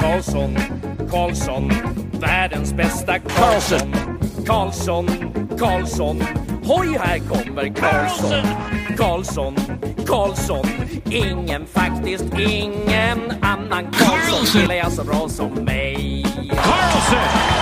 Karlsson, Karlsson, världens bästa Karlsson. Karlsson, Karlsson, hoj här kommer Karlsson. Karlsson, Karlsson, ingen faktiskt ingen annan Karlsson spelar jag så bra som mig. Carlson!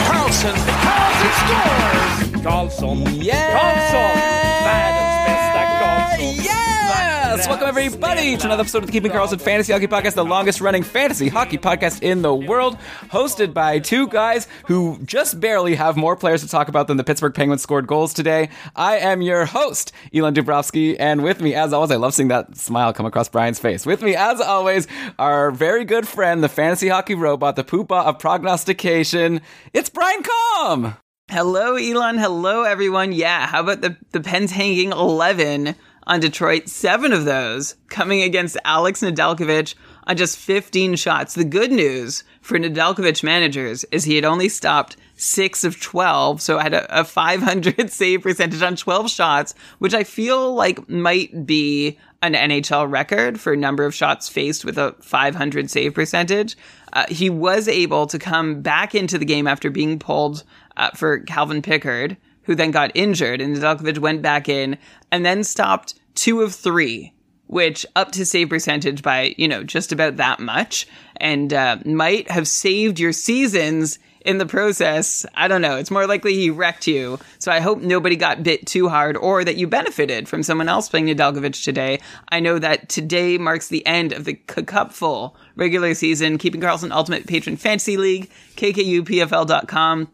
Karlsson, Karlsson scores! Karlsson, yeah! Karlsson, världens bästa Karlsson. Yes! Welcome everybody to another episode of the Keeping Karlsson Fantasy Hockey Podcast, the longest running fantasy hockey podcast in the world, hosted by two guys who just barely have more players to talk about than the Pittsburgh Penguins scored goals today. I am your host, Elon Dubrovsky, and with me, as always, I love seeing that smile come across Brian's face. With me, as always, our very good friend, the fantasy hockey robot, the poopa of prognostication. It's Brian Com. Hello, Elon. Hello, everyone. Yeah, how about the the Pens hanging eleven on Detroit? Seven of those coming against Alex Nedeljkovic on just fifteen shots. The good news for Nedeljkovic managers is he had only stopped six of twelve, so had a, a five hundred save percentage on twelve shots, which I feel like might be an NHL record for a number of shots faced with a 500 save percentage. Uh, he was able to come back into the game after being pulled uh, for Calvin Pickard, who then got injured, and Nedeljkovic went back in and then stopped two of three, which up to save percentage by you know just about that much, and uh, might have saved your seasons in the process. I don't know. It's more likely he wrecked you. So I hope nobody got bit too hard or that you benefited from someone else playing Nedeljkovic today. I know that today marks the end of the cupful regular season, Keeping Karlsson Ultimate Patron Fantasy League, KKUPFL.com.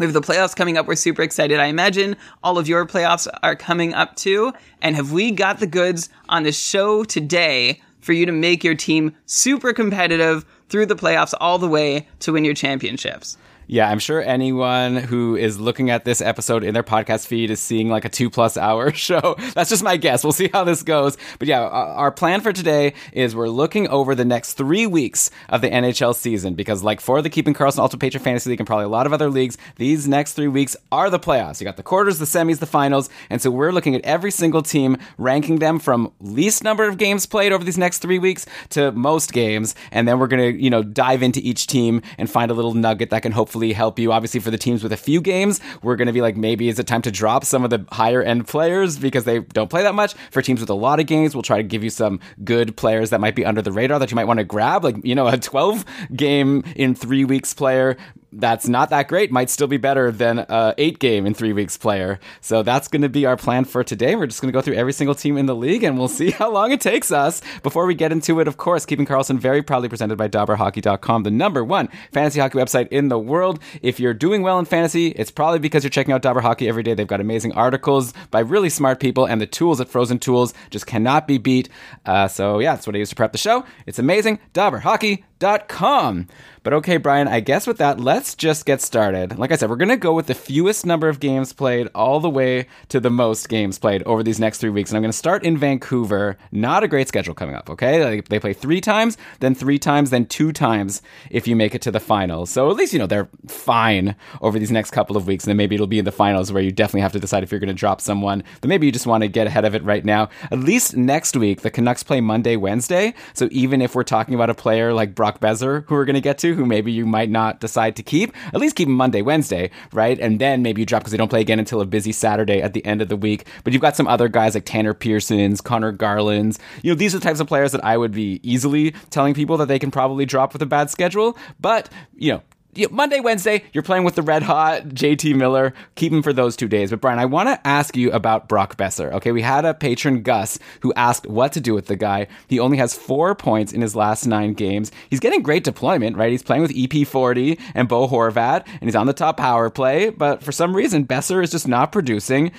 We have the playoffs coming up. We're super excited. I imagine all of your playoffs are coming up too. And have we got the goods on the show today for you to make your team super competitive through the playoffs all the way to win your championships? Yeah, I'm sure anyone who is looking at this episode in their podcast feed is seeing like a two plus hour show. That's just my guess. We'll see how this goes. But yeah, our plan for today is we're looking over the next three weeks of the NHL season because, like for the Keeping Karlsson Ultimate Patron Fantasy League and probably a lot of other leagues, these next three weeks are the playoffs. You got the quarters, the semis, the finals. And so we're looking at every single team, ranking them from least number of games played over these next three weeks to most games. And then we're going to, you know, dive into each team and find a little nugget that can hopefully help you. Obviously, for the teams with a few games, we're going to be like, maybe is it time to drop some of the higher end players because they don't play that much. For teams with a lot of games, we'll try to give you some good players that might be under the radar that you might want to grab. Like, you know, a 12 game in three weeks player that's not that great might still be better than a eight game in three weeks player. So that's going to be our plan for today. We're just going to go through every single team in the league and we'll see how long it takes us. Before we get into it, of course, Keeping Karlsson very proudly presented by DobberHockey.com, the number one fantasy hockey website in the world. If you're doing well in fantasy, it's probably because you're checking out Dobber Hockey every day. They've got amazing articles by really smart people and the tools at Frozen Tools just cannot be beat. Uh, so yeah, that's what I use to prep the show. It's amazing. DobberHockey.com. But okay, Brian, I guess with that, let's just get started. Like I said, we're going to go with the fewest number of games played all the way to the most games played over these next three weeks. And I'm going to start in Vancouver. Not a great schedule coming up, okay? They play three times, then three times, then two times if you make it to the finals. So at least, you know, they're fine over these next couple of weeks. And then maybe it'll be in the finals where you definitely have to decide if you're going to drop someone. But maybe you just want to get ahead of it right now. At least next week, the Canucks play Monday, Wednesday. So even if we're talking about a player like Brock Boeser, who we're going to get to, who maybe you might not decide to keep, at least keep him Monday, Wednesday, right? And then maybe you drop because they don't play again until a busy Saturday at the end of the week. But you've got some other guys like Tanner Pearsons, Conor Garlands. You know, these are the types of players that I would be easily telling people that they can probably drop with a bad schedule. But, you know, Monday, Wednesday, you're playing with the red hot JT Miller. Keep him for those two days. But Brian, I want to ask you about Brock Boeser. Okay, we had a patron Gus who asked what to do with the guy. He only has four points in his last nine games. He's getting great deployment, right? He's playing with EP40 and Bo Horvat, and he's on the top power play. But for some reason, Boeser is just not producing.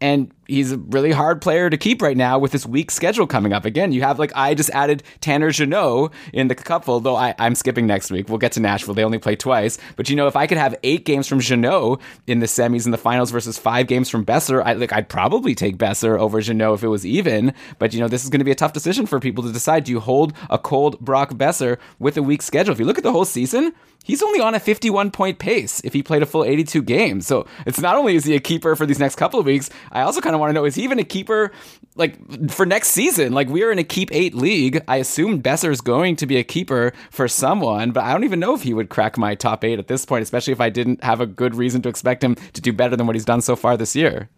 And he's a really hard player to keep right now with this week schedule coming up. Again, you have like I just added Tanner Jeannot in the couple, though I, I'm skipping next week. We'll get to Nashville. They only play twice. But you know, if I could have eight games from Jeannot in the semis and the finals versus five games from Boeser, I like I'd probably take Boeser over Jeannot if it was even. But you know, this is going to be a tough decision for people to decide. Do you hold a cold Brock Boeser with a weak schedule? If you look at the whole season, he's only on a 51 point pace if he played a full 82 games. So it's not only is he a keeper for these next couple of weeks, I also kind of want to know is he even a keeper like for next season? Like we are in a keep eight league. I assume Boeser is going to be a keeper for someone, but I don't even know if he would crack my top eight at this point, especially if I didn't have a good reason to expect him to do better than what he's done so far this year.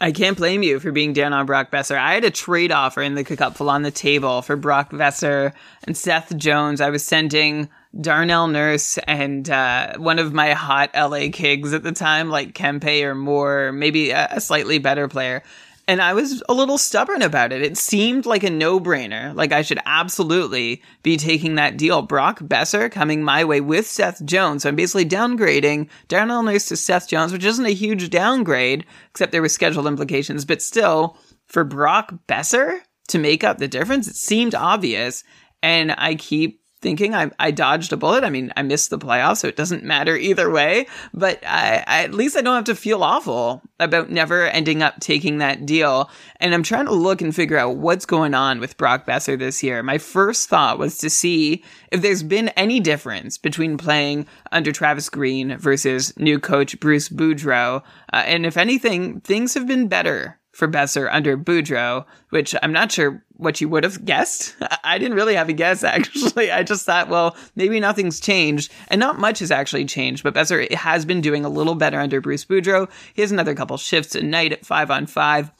I can't blame you for being down on Brock Boeser. I had a trade offer in the cupful on the table for Brock Boeser and Seth Jones. I was sending Darnell Nurse and uh, one of my hot LA Kings at the time, like Kempe or Moore, maybe a, a slightly better player. And I was a little stubborn about it. It seemed like a no brainer. Like I should absolutely be taking that deal. Brock Boeser coming my way with Seth Jones. So I'm basically downgrading Darnell Nurse to Seth Jones, which isn't a huge downgrade, except there were scheduled implications. But still, for Brock Boeser to make up the difference, it seemed obvious. And I keep thinking I, I dodged a bullet. I mean, I missed the playoffs, so it doesn't matter either way. But I, I, at least I don't have to feel awful about never ending up taking that deal. And I'm trying to look and figure out what's going on with Brock Boeser this year. My first thought was to see if there's been any difference between playing under Travis Green versus new coach Bruce Boudreau. Uh, and if anything, things have been better for Boeser under Boudreau, which I'm not sure what you would have guessed. I didn't really have a guess, actually. I just thought, well, maybe nothing's changed, and not much has actually changed, but Boeser has been doing a little better under Bruce Boudreau. He has another couple shifts a night at five on five.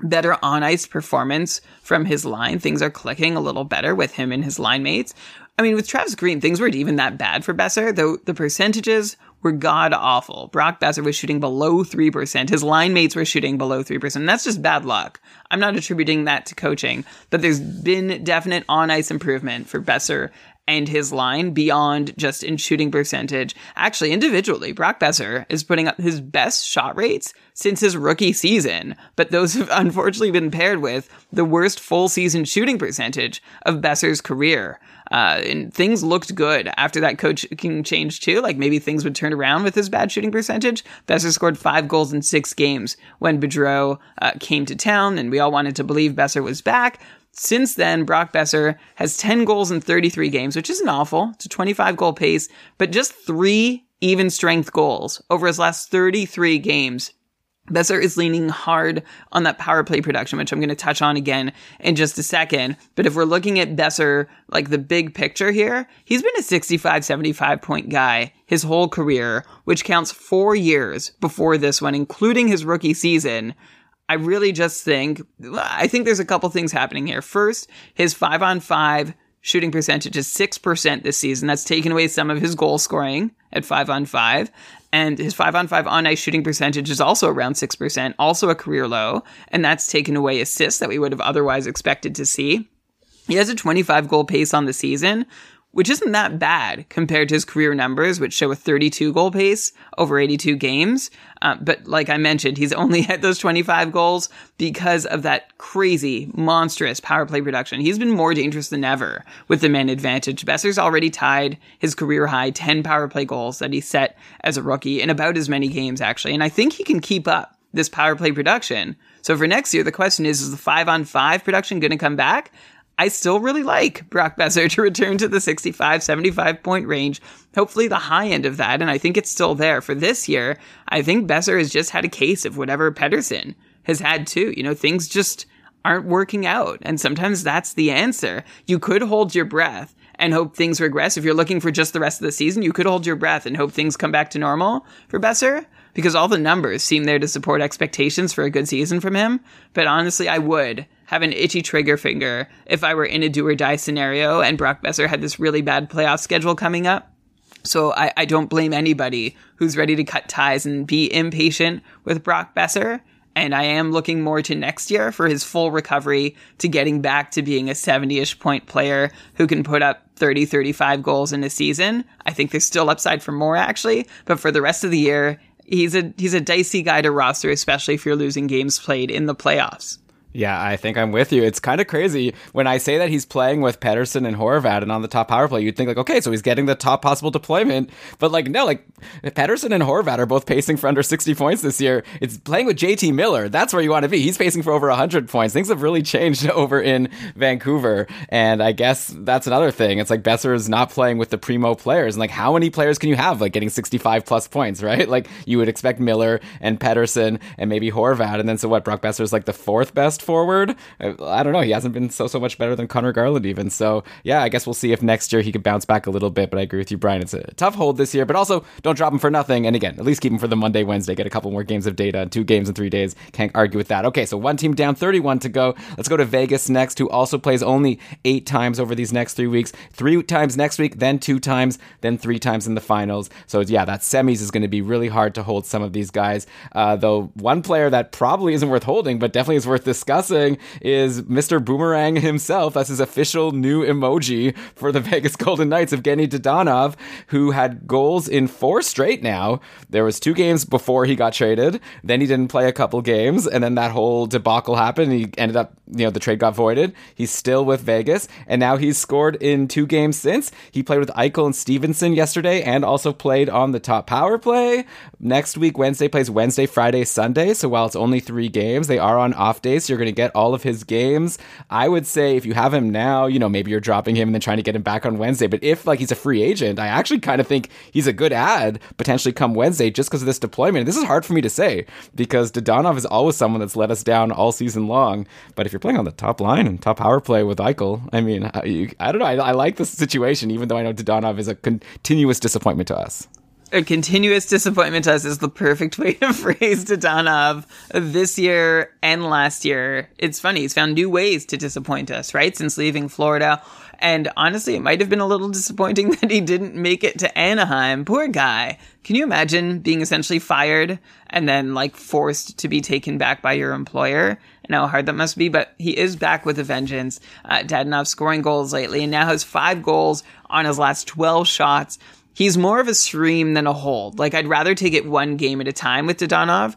Better on ice performance from his line. Things are clicking a little better with him and his line mates. I mean, with Travis Green, things weren't even that bad for Boeser, though the percentages were god awful. Brock Boeser was shooting below 3%. His line mates were shooting below 3%. That's just bad luck. I'm not attributing that to coaching, but there's been definite on ice improvement for Boeser and his line beyond just in shooting percentage. Actually, individually, Brock Boeser is putting up his best shot rates since his rookie season, but those have unfortunately been paired with the worst full season shooting percentage of Boeser's career. Uh, and things looked good after that coaching change too. Like maybe things would turn around with his bad shooting percentage. Boeser scored five goals in six games when Boudreau uh, came to town, and we all wanted to believe Boeser was back. Since then, Brock Boeser has 10 goals in 33 games, which isn't awful. It's a 25 goal pace, but just three even strength goals over his last 33 games. Boeser is leaning hard on that power play production, which I'm going to touch on again in just a second. But if we're looking at Boeser, like the big picture here, he's been a 65, 75 point guy his whole career, which counts four years before this one, including his rookie season. I really just think, I think there's a couple things happening here. First, his five on five shooting percentage is 6% this season. That's taken away some of his goal scoring at five on five. And his five on five on ice shooting percentage is also around 6%, also a career low. And that's taken away assists that we would have otherwise expected to see. He has a 25 goal pace on the season, which isn't that bad compared to his career numbers, which show a 32 goal pace over 82 games. Uh, but like I mentioned, he's only had those 25 goals because of that crazy, monstrous power play production. He's been more dangerous than ever with the man advantage. Boeser's already tied his career high 10 power play goals that he set as a rookie in about as many games, actually. And I think he can keep up this power play production. So for next year, the question is, is the five on five production going to come back? I still really like Brock Boeser to return to the 65, 75 point range. Hopefully the high end of that. And I think it's still there for this year. I think Boeser has just had a case of whatever Pettersson has had too. You know, things just aren't working out. And sometimes that's the answer. You could hold your breath and hope things regress. If you're looking for just the rest of the season, you could hold your breath and hope things come back to normal for Boeser because all the numbers seem there to support expectations for a good season from him. But honestly, I would have an itchy trigger finger if I were in a do or die scenario and Brock Boeser had this really bad playoff schedule coming up. So I, I don't blame anybody who's ready to cut ties and be impatient with Brock Boeser. And I am looking more to next year for his full recovery to getting back to being a 70 ish point player who can put up 30, 35 goals in a season. I think there's still upside for more actually, but for the rest of the year, he's a he's a dicey guy to roster, especially if you're losing games played in the playoffs. Yeah, I think I'm with you. It's kind of crazy when I say that he's playing with Pettersson and Horvat and on the top power play. You'd think like, okay, so he's getting the top possible deployment, but like no, like Pettersson and Horvat are both pacing for under 60 points this year. It's playing with JT Miller. That's where you want to be. He's pacing for over 100 points. Things have really changed over in Vancouver, and I guess that's another thing. It's like Boeser is not playing with the primo players, and like how many players can you have like getting 65 plus points, right? Like you would expect Miller and Pettersson and maybe Horvat, and then so what? Brock Boeser is like the fourth best forward. I, I, don't know. He hasn't been so so much better than Conor Garland even. So yeah, I guess we'll see if next year he can bounce back a little bit. But I agree with you, Brian. It's a tough hold this year, but also don't drop him for nothing. And again, at least keep him for the Monday, Wednesday. Get a couple more games of data, two games in three days. Can't argue with that. Okay, so one team down, 31 to go. Let's go to Vegas next, who also plays only eight times over these next three weeks. Three times next week, then two times, then three times in the finals. So yeah, that semis is going to be really hard to hold some of these guys. Uh, though one player that probably isn't worth holding, but definitely is worth discussing is Mr. Boomerang himself. That's his official new emoji for the Vegas Golden Knights, Evgeny Dadonov, who had goals in four straight now. There was two games before he got traded. Then he didn't play a couple games, and then that whole debacle happened. He ended up, you know, the trade got voided. He's still with Vegas, and now he's scored in two games since. He played with Eichel and Stephenson yesterday, and also played on the top power play. Next week, Wednesday plays Wednesday, Friday, Sunday. So while it's only three games, they are on off days. So you're going to get all of his games. I would say if you have him now, you know, maybe you're dropping him and then trying to get him back on Wednesday. But if like he's a free agent, I actually kind of think he's a good ad potentially come Wednesday just because of this deployment. This is hard for me to say because Dadonov is always someone that's let us down all season long. But if you're playing on the top line and top power play with Eichel, I mean, I, I don't know. I, I like this situation, even though I know Dadonov is a continuous disappointment to us a continuous disappointment to us is the perfect way to phrase Dadonov this year and last year. It's funny, he's found new ways to disappoint us, right? Since leaving Florida. And honestly, it might have been a little disappointing that he didn't make it to Anaheim. Poor guy. Can you imagine being essentially fired and then like forced to be taken back by your employer and how hard that must be? But he is back with a vengeance. Uh, scoring goals lately and now has five goals on his last 12 shots he's more of a stream than a hold. Like I'd rather take it one game at a time with Dadonov.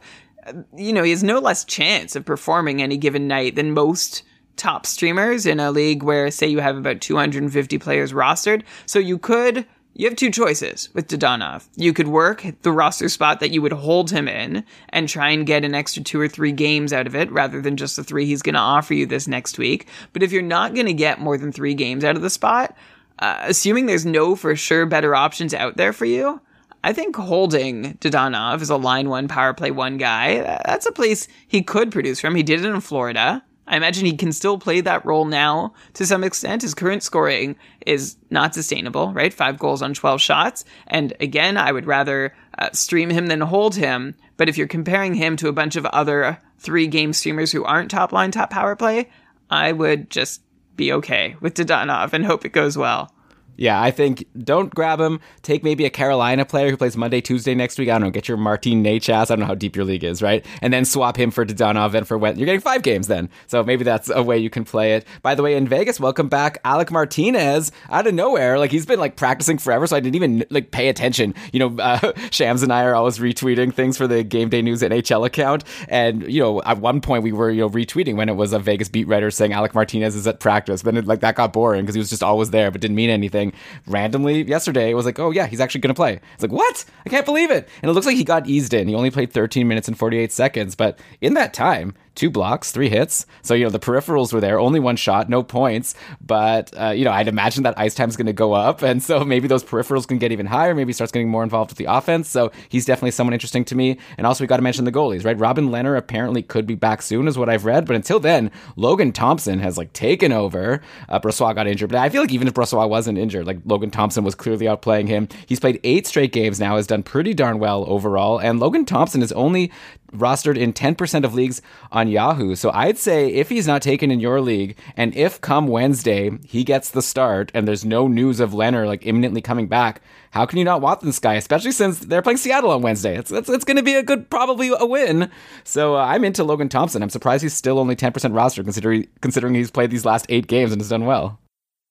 You know, he has no less chance of performing any given night than most top streamers in a league where say you have about 250 players rostered. So you could you have two choices with Dadonov. You could work the roster spot that you would hold him in and try and get an extra two or three games out of it rather than just the three he's going to offer you this next week. But if you're not going to get more than three games out of the spot, uh, assuming there's no for sure better options out there for you, I think holding Dadonov as a line one power play one guy, that's a place he could produce from. He did it in Florida. I imagine he can still play that role now to some extent. His current scoring is not sustainable, right? Five goals on 12 shots. And again, I would rather uh, stream him than hold him. But if you're comparing him to a bunch of other three game streamers who aren't top line, top power play, I would just be okay with Dadonov and hope it goes well. Yeah, I think don't grab him. Take maybe a Carolina player who plays Monday, Tuesday next week. I don't know. Get your Martin Necas. I don't know how deep your league is, right? And then swap him for Dadonov and for when you're getting five games then. So maybe that's a way you can play it. By the way, in Vegas, welcome back Alec Martinez out of nowhere. Like he's been like practicing forever, so I didn't even like pay attention. You know, uh, Shams and I are always retweeting things for the Game Day News NHL account, and you know, at one point we were you know retweeting when it was a Vegas beat writer saying Alec Martinez is at practice. Then it, like that got boring because he was just always there, but didn't mean anything randomly yesterday. It was like, oh yeah, he's actually going to play. It's like, what? I can't believe it. And it looks like he got eased in. He only played 13 minutes and 48 seconds, but in that time, two blocks, three hits. So, you know, the peripherals were there, only one shot, no points. But, uh, you know, I'd imagine that ice time is going to go up. And so maybe those peripherals can get even higher. Maybe he starts getting more involved with the offense. So he's definitely someone interesting to me. And also, we got to mention the goalies, right? Robin Lehner apparently could be back soon, is what I've read. But until then, Logan Thompson has like taken over. Uh, Brossoit got injured. But I feel like even if Brossoit wasn't injured, like Logan Thompson was clearly outplaying him. He's played eight straight games now, has done pretty darn well overall. And Logan Thompson is only rostered in 10% of leagues on Yahoo. So I'd say if he's not taken in your league, and if come Wednesday he gets the start and there's no news of Lehner like imminently coming back, how can you not want this guy? Especially since they're playing Seattle on Wednesday. It's, it's, it's going to be a good, probably a win. So uh, I'm into Logan Thompson. I'm surprised he's still only 10% roster considering, considering he's played these last eight games and has done well.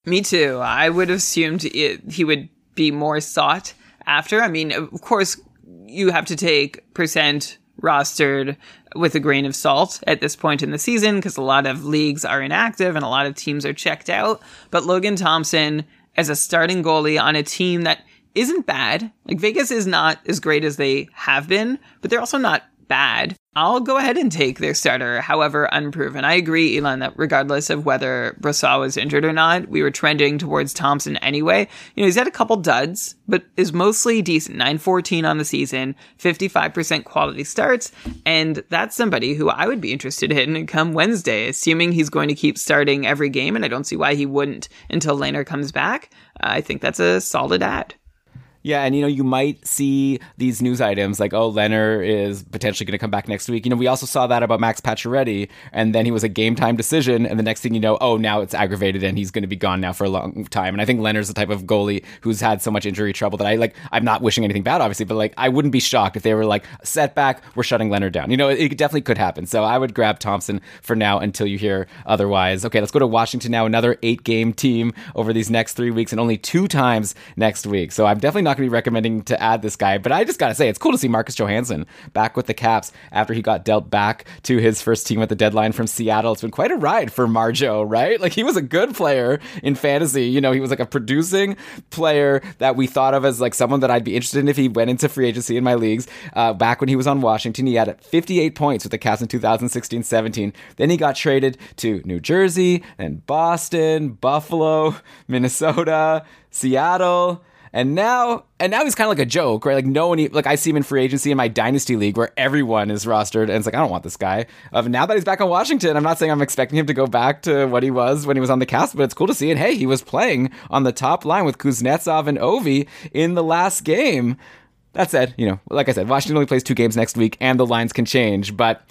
Me too. I would have assumed it, he would be more sought after. I mean, of course, you have to take percent rostered with a grain of salt at this point in the season because a lot of leagues are inactive and a lot of teams are checked out. But Logan Thompson as a starting goalie on a team that isn't bad. Like Vegas is not as great as they have been, but they're also not bad. I'll go ahead and take their starter, however unproven. I agree, Elon, that regardless of whether Brossoit was injured or not, we were trending towards Thompson anyway. You know, he's had a couple duds, but is mostly decent. 914 on the season, 55% quality starts, and that's somebody who I would be interested in come Wednesday, assuming he's going to keep starting every game, and I don't see why he wouldn't until Lehner comes back. I think that's a solid ad. Yeah, and you know, you might see these news items like, oh, Lehner is potentially going to come back next week. You know, we also saw that about Max Pacioretty, and then he was a game time decision, and the next thing you know, oh, now it's aggravated and he's going to be gone now for a long time. And I think Lehner's the type of goalie who's had so much injury trouble that I like. I'm not wishing anything bad, obviously, but like, I wouldn't be shocked if they were like, setback, we're shutting Lehner down. You know, it, it definitely could happen. So I would grab Thompson for now until you hear otherwise. Okay, let's go to Washington now. Another eight game team over these next three weeks, and only two times next week. So I'm definitely not going to be recommending to add this guy, but I just got to say, it's cool to see Marcus Johansson back with the Caps after he got dealt back to his first team at the deadline from Seattle. It's been quite a ride for Marjo, right? Like he was a good player in fantasy. You know, he was like a producing player that we thought of as like someone that I'd be interested in if he went into free agency in my leagues. Uh, back when he was on Washington, he had 58 points with the Caps in 2016 17. Then he got traded to New Jersey and Boston, Buffalo, Minnesota, Seattle. And now, and now he's kind of like a joke, right? Like no one, like I see him in free agency in my dynasty league where everyone is rostered, and it's like I don't want this guy. Uh, now that he's back on Washington, I'm not saying I'm expecting him to go back to what he was when he was on the Caps, but it's cool to see. And hey, he was playing on the top line with Kuznetsov and Ovi in the last game. That said, you know, like I said, Washington only plays two games next week, and the lines can change, but.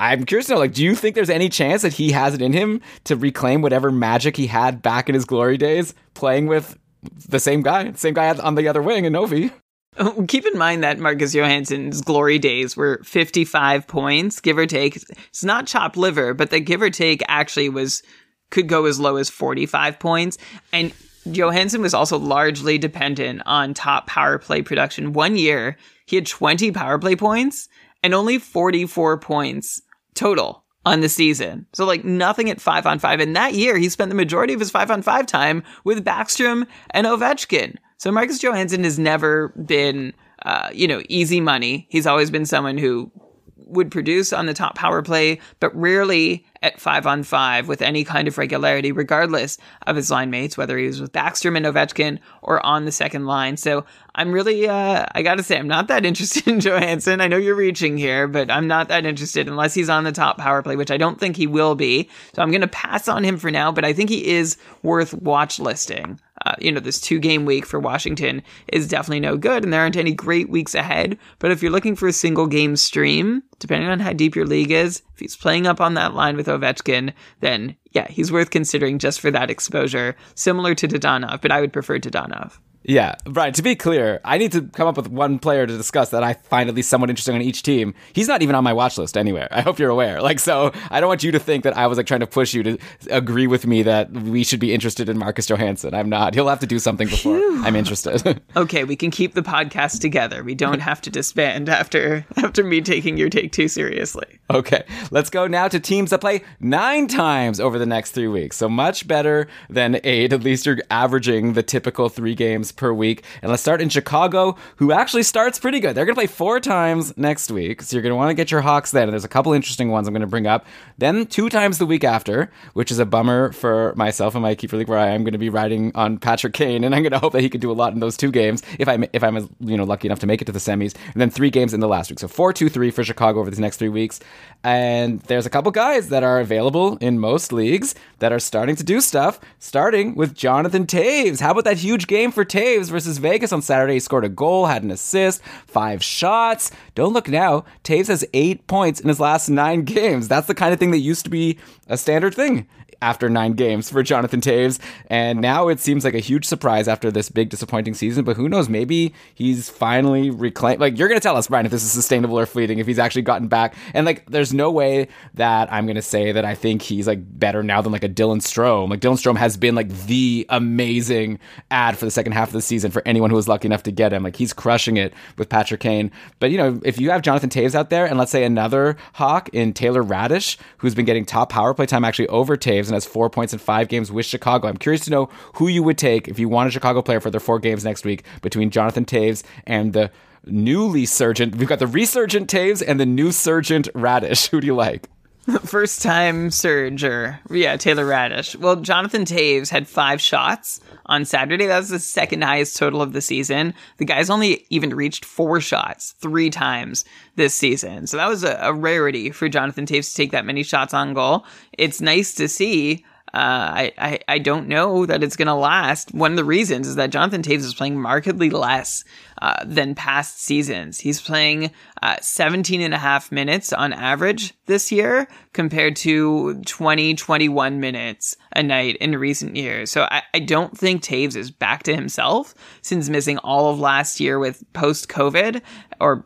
I'm curious to know, like, do you think there's any chance that he has it in him to reclaim whatever magic he had back in his glory days playing with the same guy, same guy on the other wing in Ovi. Oh, keep in mind that Marcus Johansson's glory days were 55 points, give or take. It's not chopped liver, but the give or take actually was could go as low as 45 points. And Johansson was also largely dependent on top power play production. One year, he had 20 power play points and only 44 points total on the season. So like nothing at five on five. And that year he spent the majority of his five on five time with Backstrom and Ovechkin. So Marcus Johansson has never been, uh, you know, easy money. He's always been someone who would produce on the top power play, but rarely at five on five with any kind of regularity, regardless of his line mates, whether he was with Backstrom and Ovechkin or on the second line. So I'm really, uh, I gotta say, I'm not that interested in Johansson. I know you're reaching here, but I'm not that interested unless he's on the top power play, which I don't think he will be. So I'm gonna pass on him for now, but I think he is worth watch listing. Uh, you know, this two game week for Washington is definitely no good, and there aren't any great weeks ahead. But if you're looking for a single game stream, depending on how deep your league is, if he's playing up on that line with Ovechkin, then yeah, he's worth considering just for that exposure, similar to Dadonov, but I would prefer Dadonov. Yeah, Brian, to be clear, I need to come up with one player to discuss that I find at least somewhat interesting on each team. He's not even on my watch list anywhere. I hope you're aware. Like, so I don't want you to think that I was like trying to push you to agree with me that we should be interested in Marcus Johansson. I'm not. He'll have to do something before Phew. I'm interested. okay, we can keep the podcast together. We don't have to disband after after me taking your take too seriously. Okay, let's go now to teams that play nine times over the next three weeks. So much better than eight. At least you're averaging the typical three games per week. And let's start in Chicago, who actually starts pretty good. They're going to play four times next week. So you're going to want to get your Hawks then. And there's a couple interesting ones I'm going to bring up. Then two times the week after, which is a bummer for myself and my keeper league, where I am going to be riding on Patrick Kane. And I'm going to hope that he can do a lot in those two games if I'm, if I'm you know, lucky enough to make it to the semis. And then three games in the last week. So four, two, three for Chicago over these next three weeks. And there's a couple guys that are available in most leagues that are starting to do stuff, starting with Jonathan Toews. How about that huge game for Toews versus Vegas on Saturday? He scored a goal, had an assist, five shots. Don't look now. Toews has eight points in his last nine games. That's the kind of thing that used to be a standard thing after nine games for Jonathan Toews. And now it seems like a huge surprise after this big disappointing season. But who knows? Maybe he's finally reclaimed. Like, you're going to tell us, Brian, if this is sustainable or fleeting, if he's actually gotten back. And like, there's no way that I'm going to say that I think he's like better now than like a Dylan Strome. Like, Dylan Strome has been like the amazing ad for the second half half of the season for anyone who was lucky enough to get him. Like he's crushing it with Patrick Kane. But you know, if you have Jonathan Toews out there, and let's say another Hawk in Taylor Raddysh, who's been getting top power play time actually over Toews and has four points in five games with Chicago. I'm curious to know who you would take if you want a Chicago player for their four games next week between Jonathan Toews and the newly surgent. We've got the resurgent Toews and the new surgent Raddysh. Who do you like? First time surge or Yeah, Taylor Raddysh. Well, Jonathan Toews had five shots on Saturday. That was the second highest total of the season. The guy's only even reached four shots three times this season. So that was a, a rarity for Jonathan Toews to take that many shots on goal. It's nice to see. Uh, I, I, I don't know that it's going to last. One of the reasons is that Jonathan Toews is playing markedly less uh, than past seasons. He's playing uh, 17 and a half minutes on average this year compared to 20, 21 minutes a night in recent years. So I, I don't think Toews is back to himself since missing all of last year with post COVID or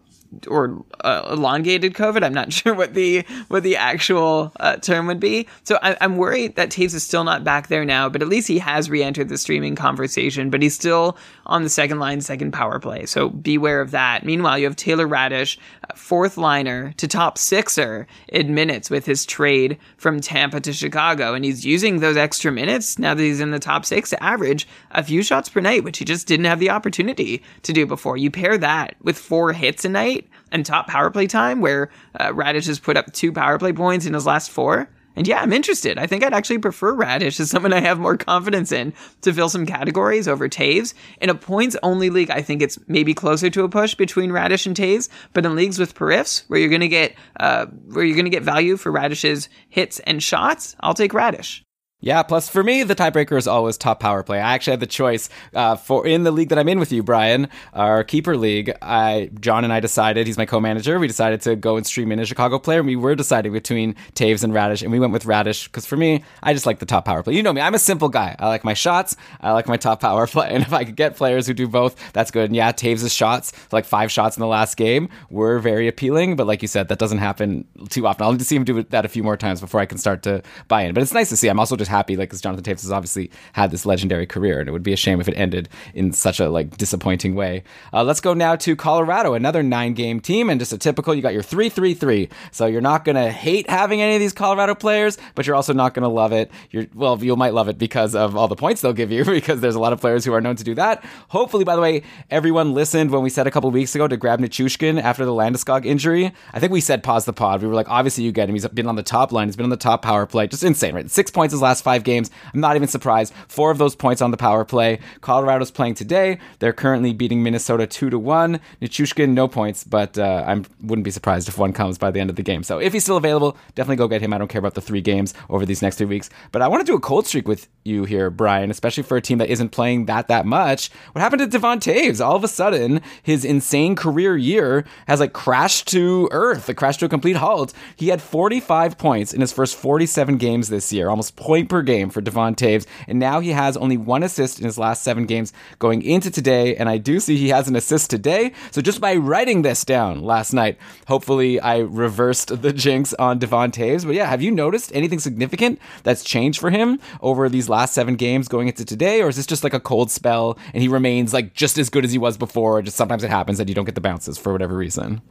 or uh, elongated COVID. I'm not sure what the what the actual uh, term would be. So I, am worried that Toews is still not back there now, but at least he has re-entered the streaming conversation. But he's still on the second line, second power play. So beware of that. Meanwhile, you have Taylor Raddysh, fourth liner to top sixer in minutes with his trade from Tampa to Chicago, and he's using those extra minutes now that he's in the top six to average a few shots per night, which he just didn't have the opportunity to do before. You pair that with four hits a night and top power play time, where uh, Raddysh has put up two power play points in his last four. And yeah, I'm interested. I think I'd actually prefer Raddysh as someone I have more confidence in to fill some categories over Toews. In a points only league, I think it's maybe closer to a push between Raddysh and Toews, But in leagues with periffs, where you're going to get uh, where you're going to get value for Raddysh's hits and shots, I'll take Raddysh. Yeah, plus for me, the tiebreaker is always top power play. I actually had the choice uh, for in the league that I'm in with you, Brian, our keeper league. I John and I decided he's my co-manager. We decided to go and stream in a Chicago player. We were deciding between Toews and Raddysh, and we went with Raddysh because for me, I just like the top power play. You know me, I'm a simple guy. I like my shots. I like my top power play, and if I could get players who do both, that's good. And yeah, Toews' shots, like five shots in the last game, were very appealing. But like you said, that doesn't happen too often. I'll need to see him do that a few more times before I can start to buy in. But it's nice to see. I'm also just happy, like, because Jonathan Toews has obviously had this legendary career, and it would be a shame if it ended in such a like disappointing way. Uh, let's go now to Colorado, another nine-game team, and just a typical. You got your three-three-three, so you're not gonna hate having any of these Colorado players, but you're also not gonna love it. You're well, you might love it because of all the points they'll give you, because there's a lot of players who are known to do that. Hopefully, by the way, everyone listened when we said a couple weeks ago to grab Nichushkin after the Landeskog injury. I think we said pause the pod. We were like, obviously you get him. He's been on the top line. He's been on the top power play. Just insane, right? Six points his last five games. I'm not even surprised. Four of those points on the power play. Colorado's playing today. They're currently beating Minnesota two to one. Nichushkin, no points, but uh, I wouldn't be surprised if one comes by the end of the game. So if he's still available, definitely go get him. I don't care about the three games over these next three weeks. But I want to do a cold streak with you here, Brian, especially for a team that isn't playing that that much. What happened to Devon Toews? All of a sudden, his insane career year has like crashed to earth, it crashed to a complete halt. He had 45 points in his first 47 games this year, almost point per game for Devon Toews, and now he has only one assist in his last seven games going into today. And I do see he has an assist today. So just by writing this down last night, hopefully I reversed the jinx on Devon Toews. But yeah, have you noticed anything significant that's changed for him over these last seven games going into today, or is this just like a cold spell and he remains like just as good as he was before? Just sometimes it happens that you don't get the bounces for whatever reason.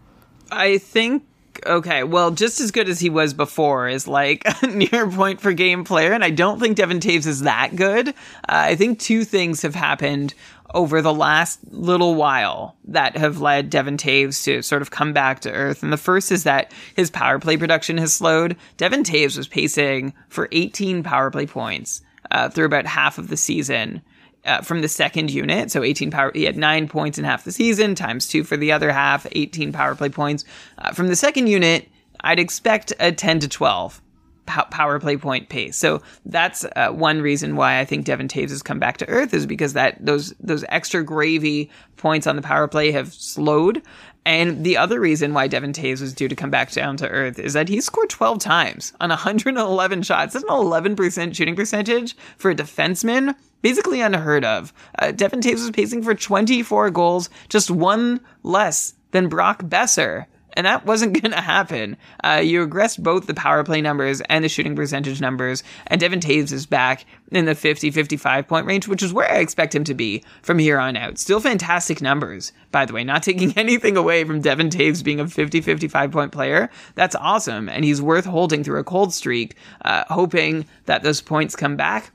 I think okay, well, just as good as he was before is like a near point per game player, and I don't think Devon Toews is that good. Uh, I think two things have happened over the last little while that have led Devon Toews to sort of come back to earth. And the first is that his power play production has slowed. Devon Toews was pacing for 18 power play points uh, through about half of the season uh, from the second unit. So 18 power, he had nine points in half the season, times two for the other half, 18 power play points. Uh, from the second unit, I'd expect a 10 to 12 power play point pace. So that's uh, one reason why I think Devon Toews has come back to earth is because that those those extra gravy points on the power play have slowed. And the other reason why Devon Toews was due to come back down to earth is that he scored 12 times on 111 shots. That's an 11% shooting percentage for a defenseman basically unheard of. Uh, Devon Toews was pacing for 24 goals, just one less than Brock Boeser. And that wasn't going to happen. Uh, you regressed both the power play numbers and the shooting percentage numbers, and Devon Toews is back in the 50 55 point range, which is where I expect him to be from here on out. Still fantastic numbers, by the way, not taking anything away from Devon Toews being a 50 55 point player. That's awesome, and he's worth holding through a cold streak, uh, hoping that those points come back.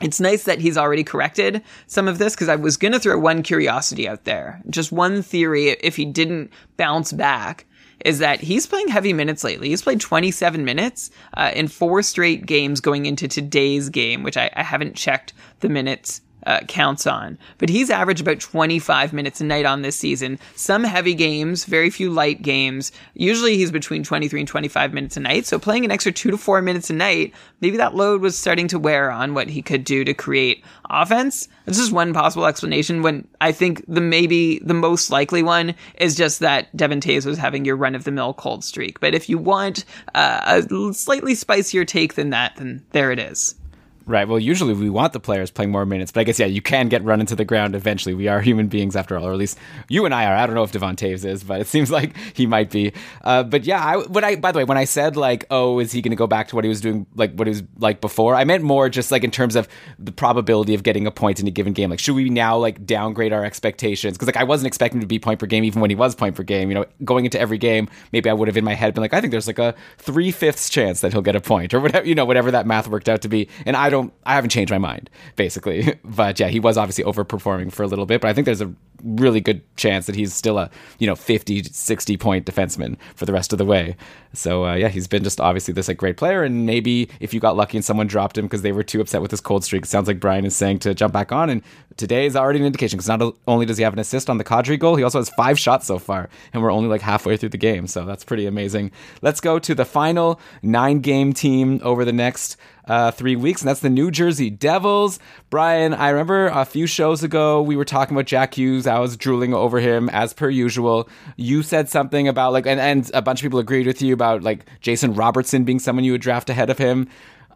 It's nice that he's already corrected some of this because I was going to throw one curiosity out there. Just one theory if he didn't bounce back is that he's playing heavy minutes lately. He's played 27 minutes uh, in four straight games going into today's game, which I, I haven't checked the minutes uh, counts on. But he's averaged about 25 minutes a night on this season. Some heavy games, very few light games. Usually he's between 23 and 25 minutes a night. So playing an extra two to four minutes a night, maybe that load was starting to wear on what he could do to create offense. This is one possible explanation when I think the maybe the most likely one is just that Devon Toews was having your run of the mill cold streak. But if you want uh, a slightly spicier take than that, then there it is. Right. Well, usually we want the players playing more minutes, but I guess yeah, you can get run into the ground eventually. We are human beings after all, or at least you and I are. I don't know if Devon Toews is, but it seems like he might be. Uh, but yeah, I, when I by the way, when I said like, oh, is he going to go back to what he was doing, like what he was like before? I meant more just like in terms of the probability of getting a point in a given game. Like, should we now like downgrade our expectations? Because like I wasn't expecting to be point per game even when he was point per game. You know, going into every game, maybe I would have in my head been like, I think there's like a three fifths chance that he'll get a point or whatever. You know, whatever that math worked out to be. And I don't, I haven't changed my mind basically. But yeah, he was obviously overperforming for a little bit, but I think there's a really good chance that he's still a, you know, 50, 60 point defenseman for the rest of the way. So uh, yeah, he's been just obviously this like great player, and maybe if you got lucky and someone dropped him because they were too upset with his cold streak, sounds like Brian is saying to jump back on. And today is already an indication because not only does he have an assist on the Kadri goal, he also has five shots so far, and we're only like halfway through the game, so that's pretty amazing. Let's go to the final nine game team over the next uh, three weeks, and that's the New Jersey Devils. Brian, I remember a few shows ago we were talking about Jack Hughes. I was drooling over him as per usual. You said something about like, and, and a bunch of people agreed with you about like Jason Robertson being someone you would draft ahead of him.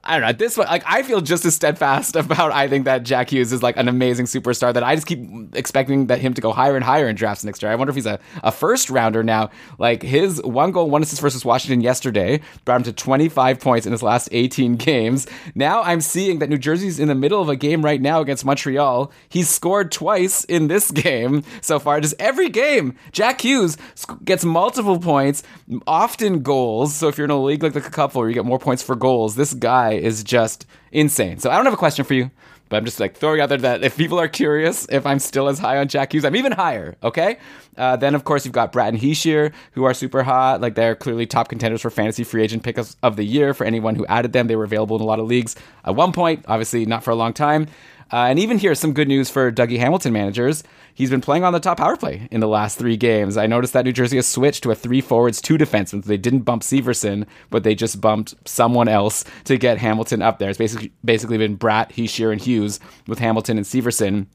I don't know. This one, like, I feel just as steadfast about. I think that Jack Hughes is like an amazing superstar that I just keep expecting that him to go higher and higher in drafts next year. I wonder if he's a, a first rounder now. Like his one goal, one assist versus Washington yesterday brought him to 25 points in his last 18 games. Now I'm seeing that New Jersey's in the middle of a game right now against Montreal. He's scored twice in this game so far. Just every game, Jack Hughes gets multiple points, often goals. So if you're in a league like the couple where you get more points for goals, this guy is just insane. So I don't have a question for you, but I'm just like throwing out there that if people are curious if I'm still as high on Jack Hughes, I'm even higher. Okay. Uh, then of course you've got Bratt and Hischier who are super hot. Like they're clearly top contenders for fantasy free agent pickups of the year. For anyone who added them, they were available in a lot of leagues at one point. Obviously not for a long time. Uh, and even here, some good news for Dougie Hamilton managers. He's been playing on the top power play in the last three games. I noticed that New Jersey has switched to a three forwards, two defensemen. They didn't bump Severson, but they just bumped someone else to get Hamilton up there. It's basically basically been Bratt, Hischier, and Hughes with Hamilton and Severson.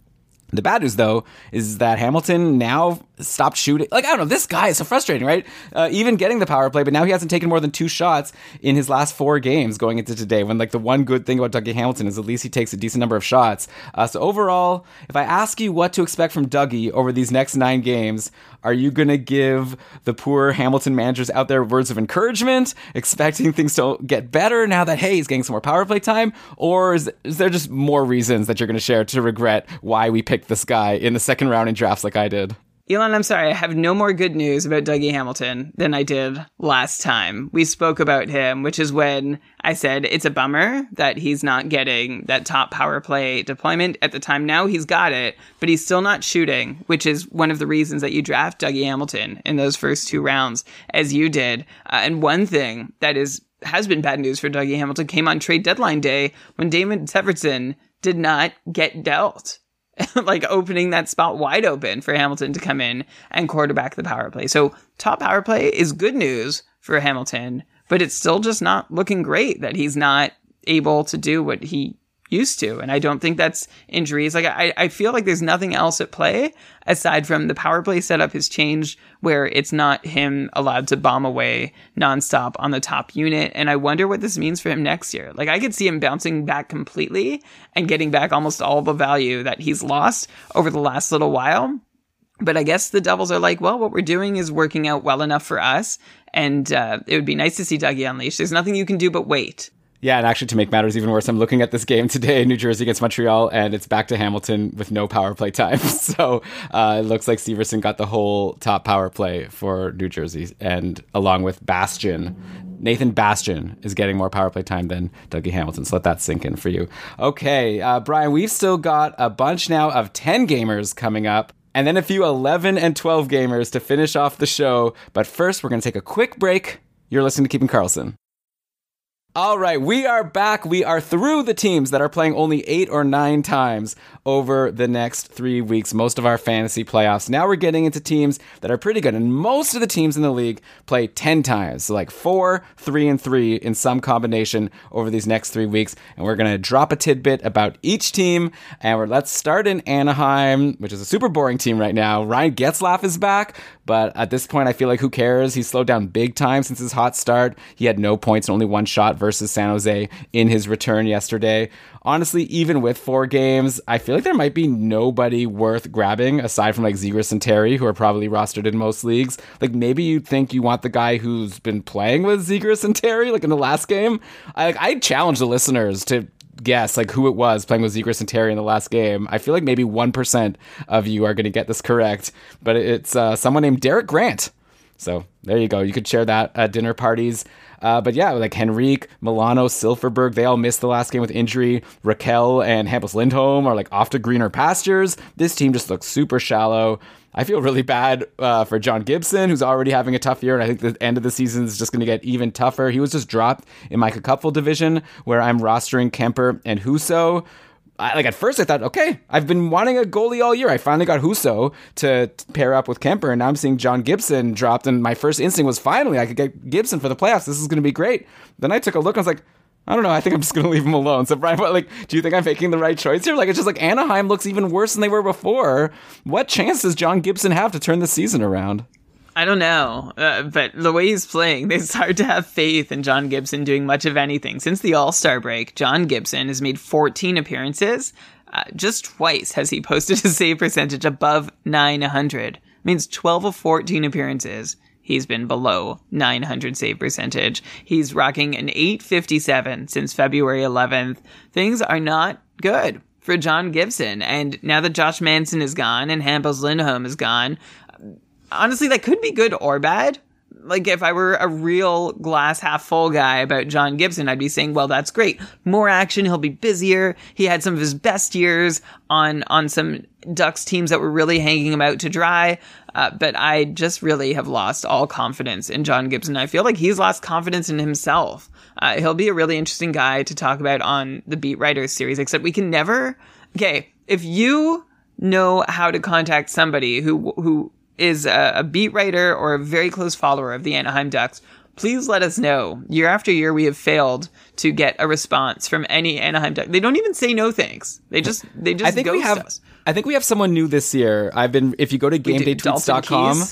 The bad news, though, is that Hamilton now stopped shooting. Like, I don't know, this guy is so frustrating, right? Uh, even getting the power play, but now he hasn't taken more than two shots in his last four games going into today. When, like, the one good thing about Dougie Hamilton is at least he takes a decent number of shots. Uh, so, overall, if I ask you what to expect from Dougie over these next nine games, are you going to give the poor Hamilton managers out there words of encouragement, expecting things to get better now that, hey, he's getting some more power play time? Or is, is there just more reasons that you're going to share to regret why we picked this guy in the second round in drafts like I did? Elon, I'm sorry, I have no more good news about Dougie Hamilton than I did last time. We spoke about him, which is when I said it's a bummer that he's not getting that top power play deployment at the time. Now he's got it, but he's still not shooting, which is one of the reasons that you draft Dougie Hamilton in those first two rounds, as you did. Uh, and one thing that is has been bad news for Dougie Hamilton came on trade deadline day when Damon Severson did not get dealt. like opening that spot wide open for Hamilton to come in and quarterback the power play. So top power play is good news for Hamilton, but it's still just not looking great that he's not able to do what he used to. And I don't think that's injuries. Like I, I feel like there's nothing else at play aside from the power play setup has changed where it's not him allowed to bomb away nonstop on the top unit. And I wonder what this means for him next year. Like I could see him bouncing back completely and getting back almost all the value that he's lost over the last little while. But I guess the Devils are like, well, what we're doing is working out well enough for us. And uh, it would be nice to see Dougie unleashed. There's nothing you can do but wait. Yeah, and actually, to make matters even worse, I'm looking at this game today, New Jersey against Montreal, and it's back to Hamilton with no power play time. So uh, it looks like Severson got the whole top power play for New Jersey, and along with Bastian, Nathan Bastian is getting more power play time than Dougie Hamilton. So let that sink in for you. Okay, uh, Brian, we've still got a bunch now of 10 gamers coming up and then a few 11 and 12 gamers to finish off the show. But first, we're going to take a quick break. You're listening to Keeping Karlsson. All right, we are back. We are through the teams that are playing only eight or nine times over the next three weeks, most of our fantasy playoffs. Now we're getting into teams that are pretty good, and most of the teams in the league play 10 times, so like four, three, and three in some combination over these next three weeks. And we're going to drop a tidbit about each team, and we're, let's start in Anaheim, which is a super boring team right now. Ryan Getzlaf is back, but at this point, I feel like who cares? He's slowed down big time since his hot start. He had no points and only one shot versus San Jose in his return yesterday. Honestly, even with four games, I feel like there might be nobody worth grabbing aside from like Zegras and Terry, who are probably rostered in most leagues. Like maybe you'd think you want the guy who's been playing with Zegras and Terry, like in the last game. I like I challenge the listeners to guess like who it was playing with Zegras and Terry in the last game. I feel like maybe one percent of you are going to get this correct, but it's uh, someone named Derek Grant. So there you go. You could share that at dinner parties. Uh, but yeah, like Henrique, Milano, Silfverberg, they all missed the last game with injury. Rakell and Hampus Lindholm are like off to greener pastures. This team just looks super shallow. I feel really bad uh, for John Gibson, who's already having a tough year, and I think the end of the season is just going to get even tougher. He was just dropped in my Cupful division, where I'm rostering Kuemper and Husso. I, like at first I thought, okay, I've been wanting a goalie all year. I finally got Husso to pair up with Kuemper, and now I'm seeing John Gibson dropped. And my first instinct was finally I could get Gibson for the playoffs. This is going to be great. Then I took a look. And I was like, I don't know. I think I'm just going to leave him alone. So Brian, like, do you think I'm making the right choice here? Like, it's just like Anaheim looks even worse than they were before. What chance does John Gibson have to turn the season around? I don't know, uh, but the way he's playing, it's hard to have faith in John Gibson doing much of anything. Since the All Star break, John Gibson has made 14 appearances. Uh, just twice has he posted a save percentage above 900. Means 12 of 14 appearances. He's been below 900 save percentage. He's rocking an 857 since February 11th. Things are not good for John Gibson. And now that Josh Manson is gone and Hampus Lindholm is gone, honestly, that could be good or bad. Like if I were a real glass half full guy about John Gibson, I'd be saying, well, that's great. More action. He'll be busier. He had some of his best years on, on some Ducks teams that were really hanging him out to dry. Uh, but I just really have lost all confidence in John Gibson. I feel like he's lost confidence in himself. Uh, he'll be a really interesting guy to talk about on the Beat Writers series, except we can never. Okay. If you know how to contact somebody who, who is a, a beat writer or a very close follower of the Anaheim Ducks, please let us know. Year after year, we have failed to get a response from any Anaheim Duck. They don't even say no thanks. They just they just I think we have. us. I think we have someone new this year. I've been. If you go to GameDayTweets.com.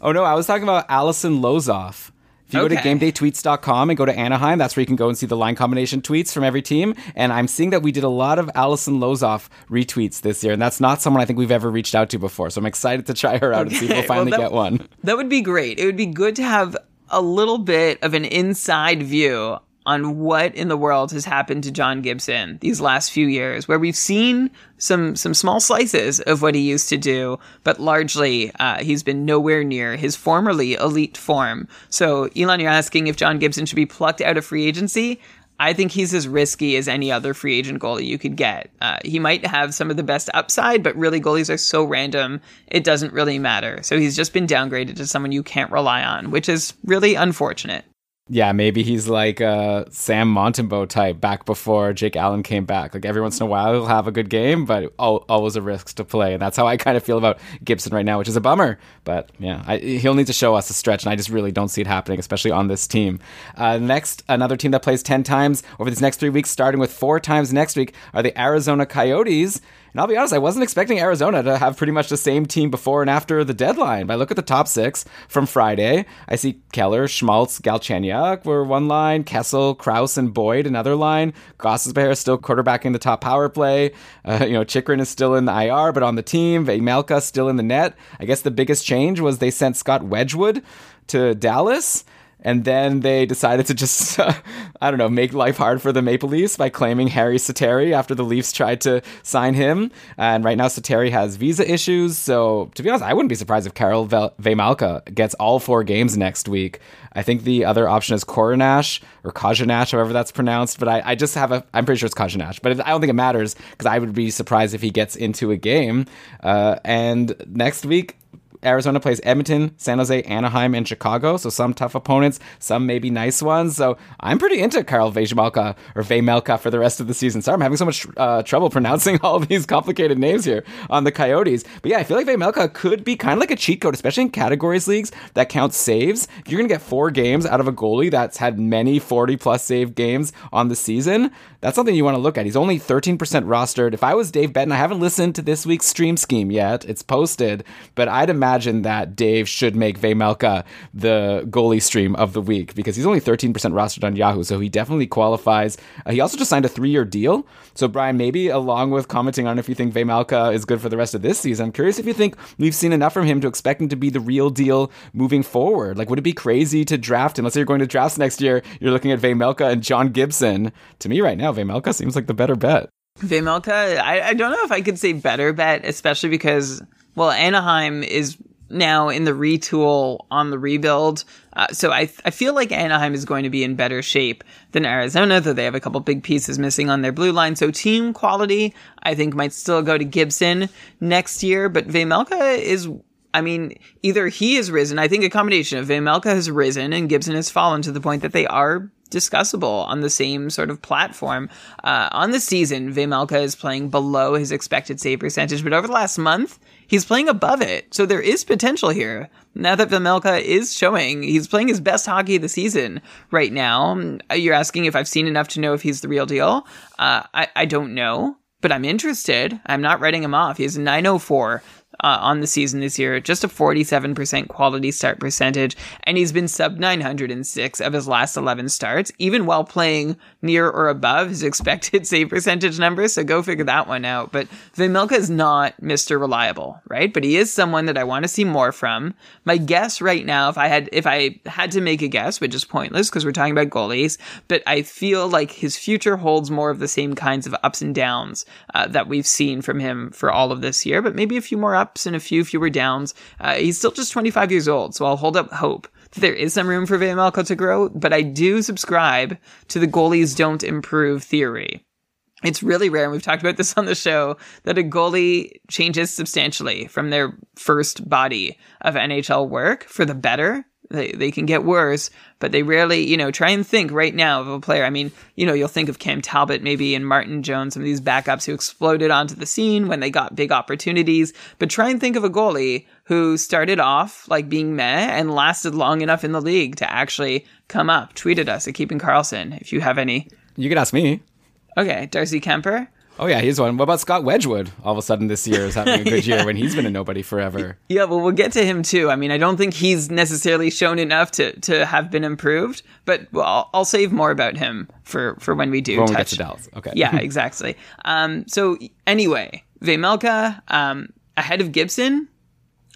Oh no, I was talking about Allison Lozoff. If you okay. go to GameDayTweets.com and go to Anaheim, that's where you can go and see the line combination tweets from every team. And I'm seeing that we did a lot of Allison Lozoff retweets this year, and that's not someone I think we've ever reached out to before. So I'm excited to try her out okay. and see if we'll finally well, that, get one. That would be great. It would be good to have a little bit of an inside view on what in the world has happened to John Gibson these last few years, where we've seen some some small slices of what he used to do, but largely uh, he's been nowhere near his formerly elite form. So, Elan, you're asking if John Gibson should be plucked out of free agency. I think he's as risky as any other free agent goalie you could get. Uh, he might have some of the best upside, but really goalies are so random, it doesn't really matter. So he's just been downgraded to someone you can't rely on, which is really unfortunate. Yeah, maybe he's like a Sam Montembeault type back before Jake Allen came back. Like every once in a while he'll have a good game, but always a risk to play. And that's how I kind of feel about Gibson right now, which is a bummer. But yeah, I, he'll need to show us a stretch, and I just really don't see it happening, especially on this team. Uh, next, another team that plays 10 times over these next three weeks, starting with four times next week, are the Arizona Coyotes. And I'll be honest, I wasn't expecting Arizona to have pretty much the same team before and after the deadline. But I look at the top six from Friday. I see Keller, Schmaltz, Galchenyuk were one line, Kessel, Crouse, and Boyd another line. Gostisbehere is still quarterbacking the top power play. Uh, you know, Chychrun is still in the IR, but on the team. Vejmelka still in the net. I guess the biggest change was they sent Scott Wedgewood to Dallas and then they decided to just uh, I don't know make life hard for the Maple Leafs by claiming Harri Sateri after the Leafs tried to sign him. And right now Sateri has visa issues, so to be honest, I wouldn't be surprised if Karel Vejmelka gets all four games next week. I think the other option is Korinash or Kajanash, however that's pronounced. But I, I just have a, I'm pretty sure it's Kajanash, but I don't think it matters because I would be surprised if he gets into a game. Uh, and next week, Arizona plays Edmonton, San Jose, Anaheim, and Chicago. So some tough opponents, some maybe nice ones. So I'm pretty into Karel Vejmelka or Vejmelka for the rest of the season. Sorry, I'm having so much uh, trouble pronouncing all these complicated names here on the Coyotes. But yeah, I feel like Vejmelka could be kind of like a cheat code, especially in categories leagues that count saves. You're going to get four games out of a goalie that's had many 40 plus save games on the season, that's something you want to look at. He's only 13% rostered. If I was Dave Betton, I haven't listened to this week's stream scheme yet. It's posted, but I'd imagine that Dave should make Vejmelka the goalie stream of the week because he's only 13% rostered on Yahoo, so he definitely qualifies. Uh, he also just signed a three-year deal. So Brian, maybe along with commenting on if you think Vejmelka is good for the rest of this season, I'm curious if you think we've seen enough from him to expect him to be the real deal moving forward. Like, would it be crazy to draft him? Let's say you're going to drafts next year, you're looking at Vejmelka and John Gibson. To me, right now, Vejmelka seems like the better bet. Vejmelka, I, I don't know if I could say better bet, especially because, well, Anaheim is now in the retool on the rebuild. Uh, so I, I feel like Anaheim is going to be in better shape than Arizona, though they have a couple big pieces missing on their blue line. So team quality, I think, might still go to Gibson next year. But Vejmelka is I mean, either he has risen, I think a combination of Vejmelka has risen and Gibson has fallen to the point that they are discussable on the same sort of platform. Uh, on the season, Vejmelka is playing below his expected save percentage, but over the last month, he's playing above it. So there is potential here. Now that Vejmelka is showing, he's playing his best hockey of the season right now. You're asking if I've seen enough to know if he's the real deal. Uh, I, I don't know but I'm interested. I'm not writing him off. He has 904 uh, on the season this year, just a 47% quality start percentage, and he's been sub 906 of his last 11 starts, even while playing near or above his expected save percentage numbers. So go figure that one out. But Vejmelka is not Mr. Reliable, right? But he is someone that I want to see more from. My guess right now, if I had if I had to make a guess, which is pointless because we're talking about goalies, but I feel like his future holds more of the same kinds of ups and downs uh, that we've seen from him for all of this year, but maybe a few more ups and a few fewer downs. Uh, he's still just 25 years old, so I'll hold up hope that there is some room for Vejmelka to grow, but I do subscribe to the goalies don't improve theory. It's really rare, and we've talked about this on the show, that a goalie changes substantially from their first body of NHL work for the better they, they can get worse, but they rarely, you know, try and think right now of a player. I mean, you know, you'll think of Cam Talbot maybe and Martin Jones, some of these backups who exploded onto the scene when they got big opportunities, but try and think of a goalie who started off like being meh and lasted long enough in the league to actually come up. Tweet at us at Keeping Karlsson if you have any. You can ask me. Okay, Darcy Kuemper. Oh yeah, he's one. What about Scott Wedgewood? All of a sudden, this year is having a good yeah. year when he's been a nobody forever. Yeah, well, we'll get to him too. I mean, I don't think he's necessarily shown enough to to have been improved, but well, I'll, I'll save more about him for for when we do. When touch. we get to Dallas, okay. Yeah, exactly. Um, so anyway, Vejmelka um, ahead of Gibson.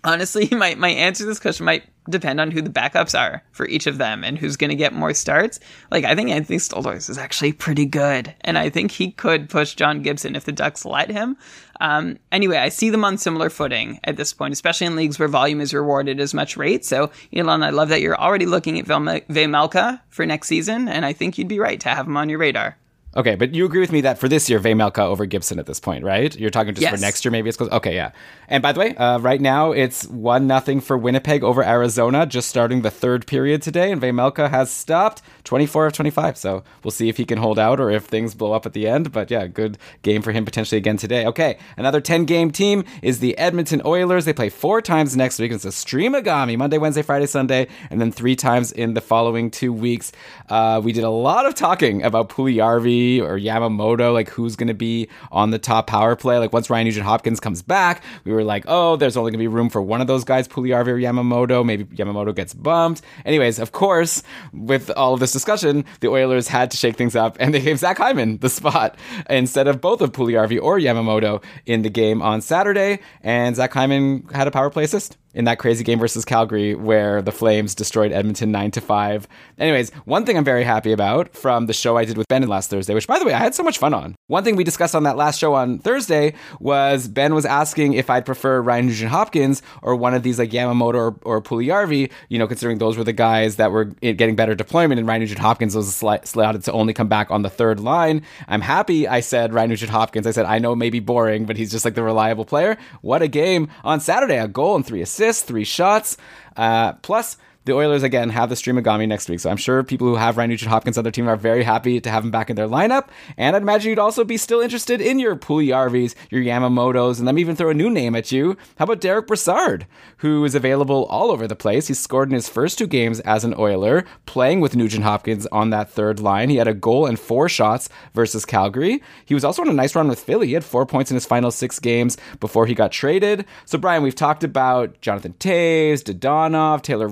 Honestly, my my answer to this question might depend on who the backups are for each of them and who's going to get more starts. Like, I think Anthony Stolarz is actually pretty good. And I think he could push John Gibson if the Ducks let him. Um, anyway, I see them on similar footing at this point, especially in leagues where volume is rewarded as much rate. So, Elan, I love that you're already looking at Vejmelka for next season. And I think you'd be right to have him on your radar. Okay, but you agree with me that for this year, Vejmelka over Gibson at this point, right? You're talking just yes. for next year, maybe it's close. Okay, yeah. And by the way, uh, right now it's one nothing for Winnipeg over Arizona, just starting the third period today, and Vejmelka has stopped 24 of 25. So we'll see if he can hold out or if things blow up at the end. But yeah, good game for him potentially again today. Okay, another 10 game team is the Edmonton Oilers. They play four times next week. It's a streamagami Monday, Wednesday, Friday, Sunday, and then three times in the following two weeks. Uh, we did a lot of talking about Puljujarvi Or Yamamoto, like who's going to be on the top power play. Like once Ryan Nugent Hopkins comes back, we were like, oh, there's only going to be room for one of those guys, Puljujarvi or Yamamoto. Maybe Yamamoto gets bumped. Anyways, of course, with all of this discussion, the Oilers had to shake things up and they gave Zach Hyman the spot instead of both of Puljujarvi or Yamamoto in the game on Saturday. And Zach Hyman had a power play assist in that crazy game versus Calgary where the Flames destroyed Edmonton 9 to 5. Anyways, one thing I'm very happy about from the show I did with Ben last Thursday, which by the way, I had so much fun on. One thing we discussed on that last show on Thursday was Ben was asking if I'd prefer Ryan Nugent Hopkins or one of these like Yamamoto or, or Puljujarvi, you know, considering those were the guys that were getting better deployment and Ryan Nugent Hopkins was slotted to only come back on the third line. I'm happy I said Ryan Nugent Hopkins. I said, I know maybe boring, but he's just like the reliable player. What a game on Saturday, a goal and three assists assists, three shots. Uh, plus, the Oilers again have the Streamagami next week, so I'm sure people who have Ryan Nugent Hopkins on their team are very happy to have him back in their lineup. And I'd imagine you'd also be still interested in your Puljujarvis, your Yamamotos, and let me even throw a new name at you. How about Derek Brassard, who is available all over the place? He scored in his first two games as an Oiler, playing with Nugent Hopkins on that third line. He had a goal and four shots versus Calgary. He was also on a nice run with Philly. He had four points in his final six games before he got traded. So Brian, we've talked about Jonathan Toews, Dadonov, Taylor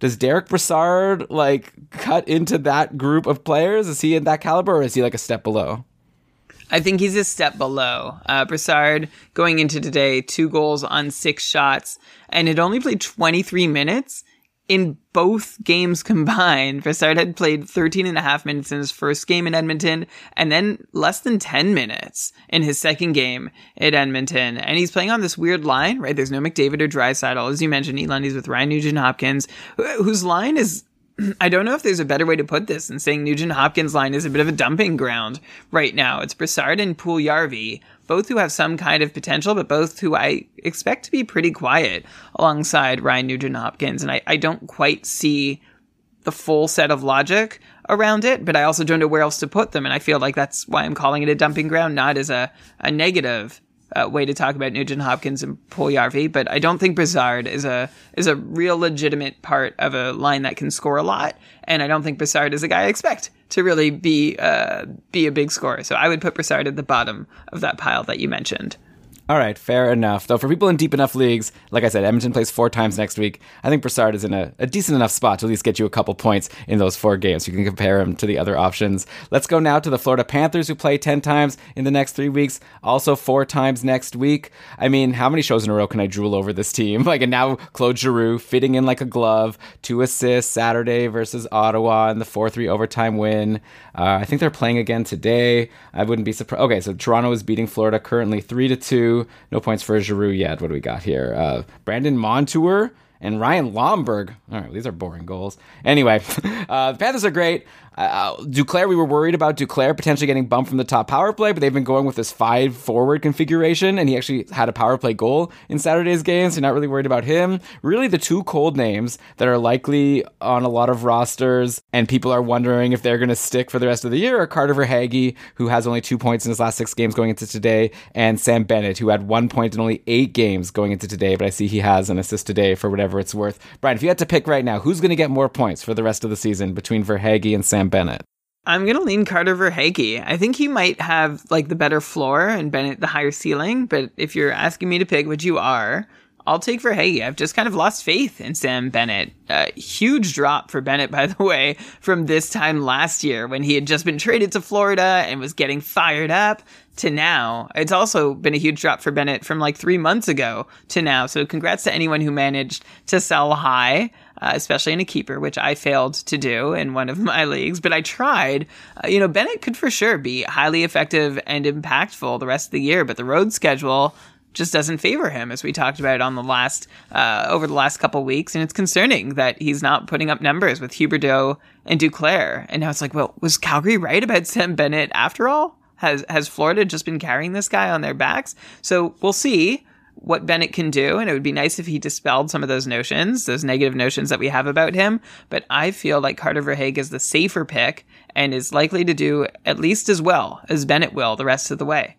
Does Derek Brassard like cut into that group of players? Is he in that caliber or is he like a step below? I think he's a step below. Uh, Brassard going into today, two goals on six shots, and had only played 23 minutes in both games combined, Brassard had played 13 and a half minutes in his first game in Edmonton and then less than 10 minutes in his second game at Edmonton. And he's playing on this weird line, right? There's no McDavid or Draisaitl. As you mentioned, Elundy's with Ryan Nugent Hopkins, whose line is I don't know if there's a better way to put this than saying Nugent Hopkins line is a bit of a dumping ground right now. It's Brassard and Puljujarvi, both who have some kind of potential, but both who I expect to be pretty quiet alongside Ryan Nugent Hopkins. And I, I don't quite see the full set of logic around it, but I also don't know where else to put them. And I feel like that's why I'm calling it a dumping ground, not as a, a negative uh, way to talk about Nugent Hopkins and Puljujarvi, but I don't think Brassard is a is a real legitimate part of a line that can score a lot, and I don't think Brassard is a guy I expect to really be uh, be a big scorer. So I would put Brassard at the bottom of that pile that you mentioned. All right, fair enough. Though for people in deep enough leagues, like I said, Edmonton plays four times next week. I think Brassard is in a, a decent enough spot to at least get you a couple points in those four games. You can compare him to the other options. Let's go now to the Florida Panthers, who play 10 times in the next three weeks, also four times next week. I mean, how many shows in a row can I drool over this team? Like, and now Claude Giroux fitting in like a glove, two assists Saturday versus Ottawa in the 4 3 overtime win. Uh, I think they're playing again today. I wouldn't be surprised. Okay, so Toronto is beating Florida currently 3 to 2. No points for Giroux yet. What do we got here? Uh, Brandon Montour and Ryan Lomberg. All right, these are boring goals. Anyway, uh, the Panthers are great. Uh, Duclair, we were worried about Duclair potentially getting bumped from the top power play, but they've been going with this five forward configuration, and he actually had a power play goal in Saturday's game, so you're not really worried about him. Really, the two cold names that are likely on a lot of rosters, and people are wondering if they're going to stick for the rest of the year are Carter Verhaeghe, who has only two points in his last six games going into today, and Sam Bennett, who had one point in only eight games going into today, but I see he has an assist today for whatever it's worth. Brian, if you had to pick right now, who's going to get more points for the rest of the season between Verhaeghe and Sam Bennett? I'm gonna lean Carter Verhaeghe. I think he might have like the better floor and Bennett the higher ceiling. But if you're asking me to pick, which you are, I'll take Verhaeghe. I've just kind of lost faith in Sam Bennett. Uh, huge drop for Bennett, by the way, from this time last year when he had just been traded to Florida and was getting fired up to now. It's also been a huge drop for Bennett from like three months ago to now. So congrats to anyone who managed to sell high uh, especially in a keeper, which I failed to do in one of my leagues, but I tried. Uh, you know, Bennett could for sure be highly effective and impactful the rest of the year, but the road schedule just doesn't favor him, as we talked about on the last uh, over the last couple weeks, and it's concerning that he's not putting up numbers with Huberdeau and Duclair. And now it's like, well, was Calgary right about Sam Bennett after all? Has has Florida just been carrying this guy on their backs? So we'll see what Bennett can do, and it would be nice if he dispelled some of those notions, those negative notions that we have about him. But I feel like Carter Verhaeghe is the safer pick and is likely to do at least as well as Bennett will the rest of the way.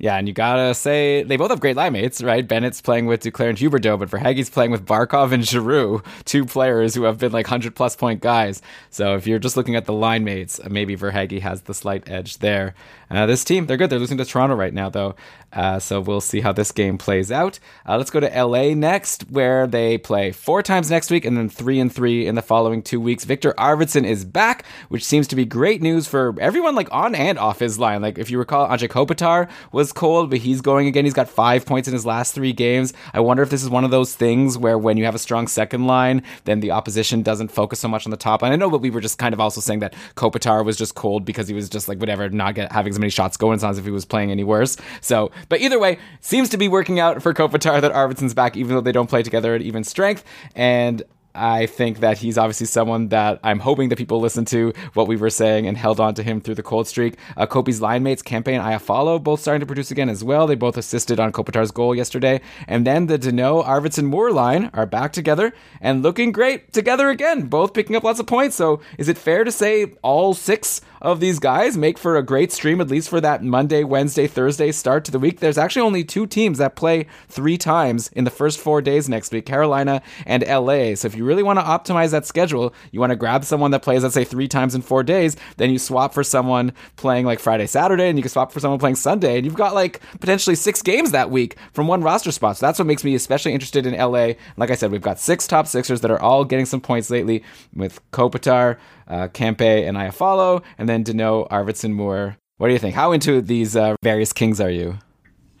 Yeah, and you gotta say they both have great line mates, right? Bennett's playing with Duclair and Huberdeau, but Verhaeghe's playing with Barkov and Giroux, two players who have been like hundred plus point guys. So if you're just looking at the line mates, maybe Verhaeghe has the slight edge there. Uh, this team, they're good. They're losing to Toronto right now, though. Uh, so we'll see how this game plays out. Uh, let's go to LA next, where they play four times next week and then three and three in the following two weeks. Viktor Arvidsson is back, which seems to be great news for everyone, like on and off his line. Like if you recall, Anze Kopitar was cold, but he's going again. He's got five points in his last three games. I wonder if this is one of those things where when you have a strong second line, then the opposition doesn't focus so much on the top line. I know, but we were just kind of also saying that Kopitar was just cold because he was just like whatever, not get, having many shots going. It's not as if he was playing any worse. So, but either way, seems to be working out for Kopitar that Arvidsson's back, even though they don't play together at even strength. And I think that he's obviously someone that I'm hoping that people listen to what we were saying and held on to him through the cold streak. Uh, Kopi's line mates, Kempe and Iafallo, both starting to produce again as well. They both assisted on Kopitar's goal yesterday. And then the Danault, Arvidsson, Moore line are back together and looking great together again, both picking up lots of points. So is it fair to say all six of these guys make for a great stream, at least for that Monday, Wednesday, Thursday start to the week? There's actually only two teams that play three times in the first four days next week Carolina and LA. So if you really want to optimize that schedule, you want to grab someone that plays, let's say, three times in four days, then you swap for someone playing like Friday, Saturday, and you can swap for someone playing Sunday, and you've got like potentially six games that week from one roster spot. So that's what makes me especially interested in LA. Like I said, we've got six top sixers that are all getting some points lately with Kopitar, uh, Kempe, and Iafallo, and then Danault, Arvidsson, Moore. What do you think? How into these uh, various kings are you?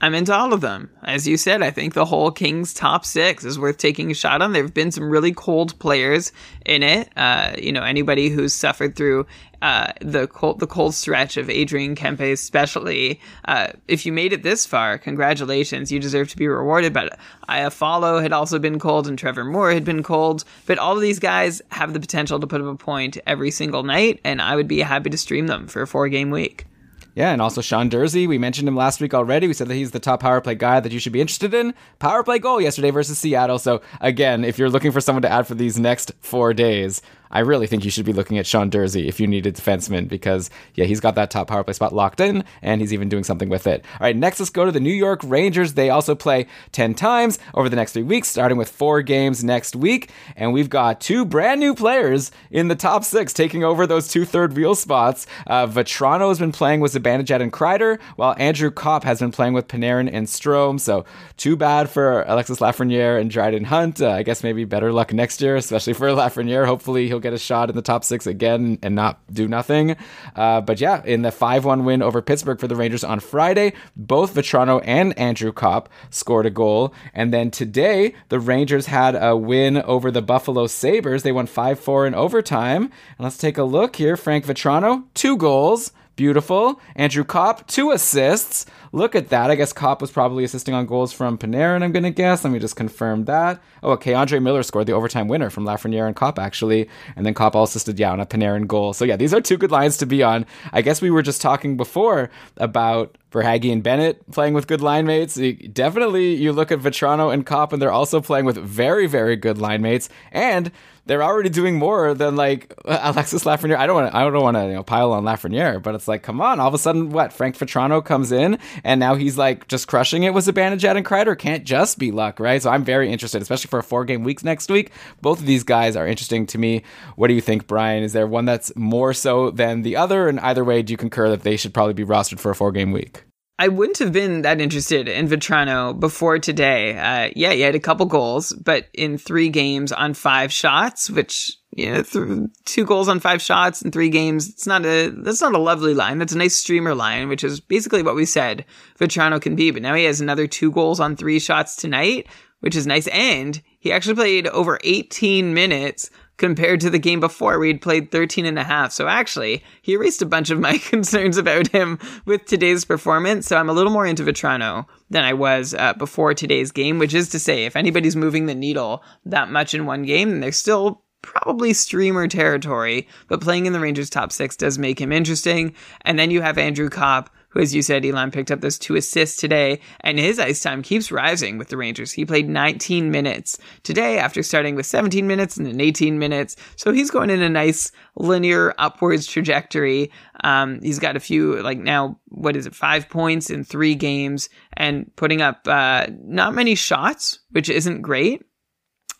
I'm into all of them. As you said, I think the whole Kings top six is worth taking a shot on. There have been some really cold players in it. Uh, you know, anybody who's suffered through uh, the cold, the cold stretch of Adrian Kempe, especially. Uh, if you made it this far, congratulations. You deserve to be rewarded. But Iafallo had also been cold, and Trevor Moore had been cold. But all of these guys have the potential to put up a point every single night, and I would be happy to stream them for a four game week. Yeah, and also Sean Durzi. We mentioned him last week already. We said that he's the top power play guy that you should be interested in. Power play goal yesterday versus Seattle. So, again, if you're looking for someone to add for these next four days, I really think you should be looking at Sean Durzi if you need a defenseman because, yeah, he's got that top power play spot locked in and he's even doing something with it. All right, next let's go to the New York Rangers. They also play 10 times over the next three weeks, starting with four games next week. And we've got two brand new players in the top six taking over those two third wheel spots. Uh, Vatrano has been playing with Zibanejad and Kreider, while Andrew Copp has been playing with Panarin and Strome. So, too bad for Alexis Lafreniere and Dryden Hunt. Uh, I guess maybe better luck next year, especially for Lafreniere. Hopefully, he'll get a shot in the top six again and not do nothing. Uh, but yeah, in the 5 1 win over Pittsburgh for the Rangers on Friday, both Vatrano and Andrew Copp scored a goal. And then today, the Rangers had a win over the Buffalo Sabres. They won 5 4 in overtime. And let's take a look here. Frank Vatrano, two goals. Beautiful. Andrew Copp, two assists. Look at that. I guess Copp was probably assisting on goals from Panarin, I'm going to guess. Let me just confirm that. Oh, okay. Andre Miller scored the overtime winner from Lafreniere and Copp, actually. And then Copp also assisted, yeah, on a Panarin goal. So, yeah, these are two good lines to be on. I guess we were just talking before about Verhaeghe and Bennett playing with good line mates. Definitely, you look at Vatrano and Copp, and they're also playing with very, very good line mates. And they're already doing more than like Alexis Lafreniere. I don't want I don't want to you know, pile on Lafreniere, but it's like, come on! All of a sudden, what? Frank Vatrano comes in, and now he's like just crushing it with Zibanejad and Kreider. Can't just be luck, right? So I'm very interested, especially for a four game week next week. Both of these guys are interesting to me. What do you think, Brian? Is there one that's more so than the other? And either way, do you concur that they should probably be rostered for a four game week? I wouldn't have been that interested in Vatrano before today. Uh, yeah, he had a couple goals, but in three games on five shots, which you know, two goals on five shots in three games. It's not a that's not a lovely line. That's a nice streamer line, which is basically what we said Vatrano can be. But now he has another two goals on three shots tonight, which is nice. And he actually played over 18 minutes compared to the game before where he'd played 13 and a half. So actually, he erased a bunch of my concerns about him with today's performance. So I'm a little more into Vatrano than I was uh, before today's game, which is to say, if anybody's moving the needle that much in one game, then they're still probably streamer territory, but playing in the Rangers top six does make him interesting. And then you have Andrew Copp, who, as you said, Elan picked up those two assists today, and his ice time keeps rising with the Rangers. He played 19 minutes today after starting with 17 minutes and then 18 minutes. So he's going in a nice linear upwards trajectory. Um, he's got a few, like now, what is it, five points in three games and putting up uh, not many shots, which isn't great.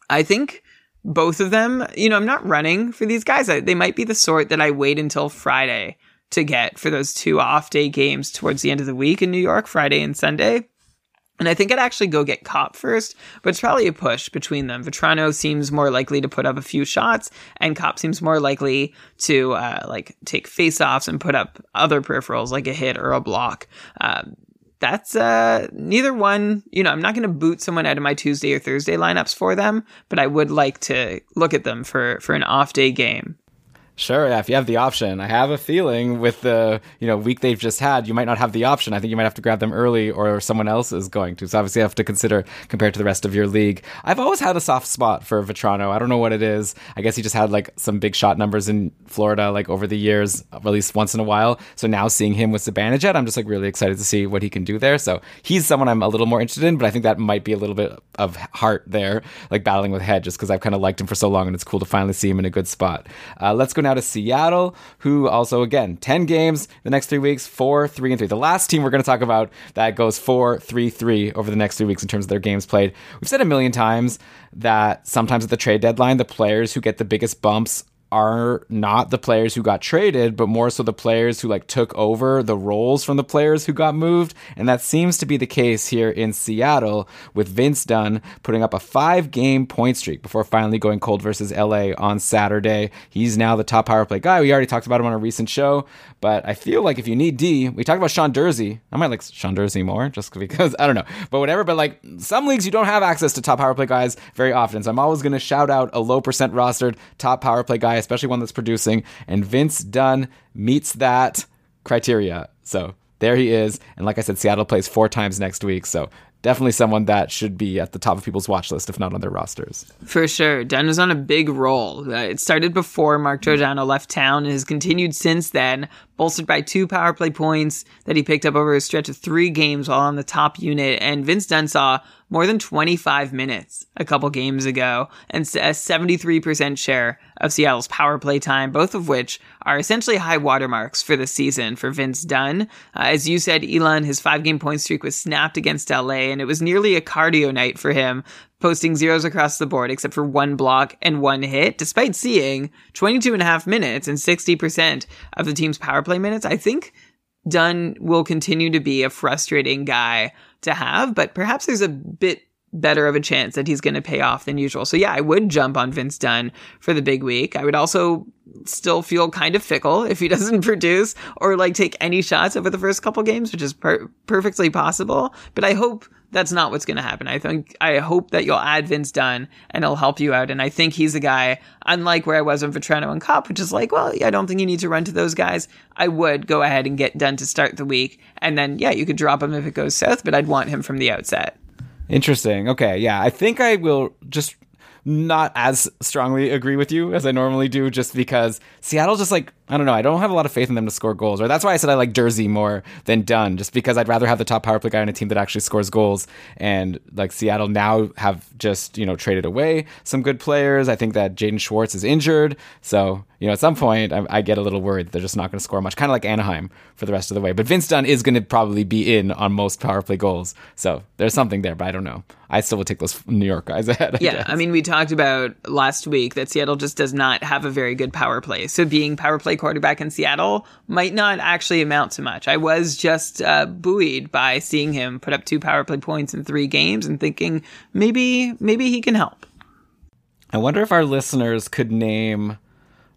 I think both of them, you know, I'm not running for these guys. I, they might be the sort that I wait until Friday to get for those two off day games towards the end of the week in New York, Friday and Sunday. And I think I'd actually go get Copp first, but it's probably a push between them. Vatrano seems more likely to put up a few shots, and Copp seems more likely to uh, like take face-offs and put up other peripherals like a hit or a block. Uh, that's uh, neither one. You know, I'm not going to boot someone out of my Tuesday or Thursday lineups for them, but I would like to look at them for for an off day game. Sure, yeah, if you have the option. I have a feeling with the you know week they've just had, you might not have the option. I think you might have to grab them early, or someone else is going to. So obviously, you have to consider compared to the rest of your league. I've always had a soft spot for Vatrano. I don't know what it is. I guess he just had like some big shot numbers in Florida, like over the years, at least once in a while. So now seeing him with Zibanejad, I'm just like really excited to see what he can do there. So he's someone I'm a little more interested in, but I think that might be a little bit of heart there, like battling with head, just because I've kind of liked him for so long, and it's cool to finally see him in a good spot. Uh, let's go now to Seattle who also, again, 10 games the next three weeks, four, three, and three. The last team we're going to talk about that goes four, three, three over the next three weeks in terms of their games played. We've said a million times that sometimes at the trade deadline, the players who get the biggest bumps are not the players who got traded, but more so the players who like took over the roles from the players who got moved. And that seems to be the case here in Seattle with Vince Dunn putting up a five game point streak before finally going cold versus LA on Saturday. He's now the top power play guy. We already talked about him on a recent show, but I feel like if you need D, we talked about Sean Durzi. I might like Sean Durzi more just because I don't know, but whatever. But like some leagues, you don't have access to top power play guys very often. So I'm always going to shout out a low percent rostered top power play guy especially one that's producing. And Vince Dunn meets that criteria. So there he is. And like I said, Seattle plays four times next week. So definitely someone that should be at the top of people's watch list, if not on their rosters. For sure. Dunn was on a big roll. Uh, it started before Mark Giordano left town and has continued since then, bolstered by two power play points that he picked up over a stretch of three games while on the top unit. And Vince Dunn saw more than 25 minutes a couple games ago and a 73% share of Seattle's power play time, both of which are essentially high watermarks for the season for Vince Dunn. Uh, as you said, Elan, his five game point streak was snapped against LA, and it was nearly a cardio night for him, posting zeros across the board except for one block and one hit, despite seeing 22 and a half minutes and 60% of the team's power play minutes. I think Dunn will continue to be a frustrating guy to have, but perhaps there's a bit better of a chance that he's going to pay off than usual. So yeah, I would jump on Vince Dunn for the big week. I would also still feel kind of fickle if he doesn't produce or like take any shots over the first couple games, which is per- perfectly possible. But I hope that's not what's going to happen. I think I hope that you'll add Vince Dunn and he'll help you out. And I think he's a guy, unlike where I was on Vatrano and Copp, which is like, well, I don't think you need to run to those guys. I would go ahead and get Dunn to start the week, and then yeah, you could drop him if it goes south. But I'd want him from the outset. Interesting. Okay. Yeah. I think I will just not as strongly agree with you as I normally do, just because Seattle just like I don't know. I don't have a lot of faith in them to score goals. Or that's why I said I like Durzi more than Dunn, just because I'd rather have the top power play guy on a team that actually scores goals. And like Seattle now have just you know traded away some good players. I think that Jaden Schwartz is injured, so you know at some point I, I get a little worried they're just not going to score much. Kind of like Anaheim for the rest of the way. But Vince Dunn is going to probably be in on most power play goals, so there's something there. But I don't know. I still would take those New York guys ahead. I yeah, guess. I mean we talked about last week that Seattle just does not have a very good power play. So being power play quarterback in Seattle might not actually amount to much. I was just uh, buoyed by seeing him put up two power play points in three games and thinking maybe maybe he can help. I wonder if our listeners could name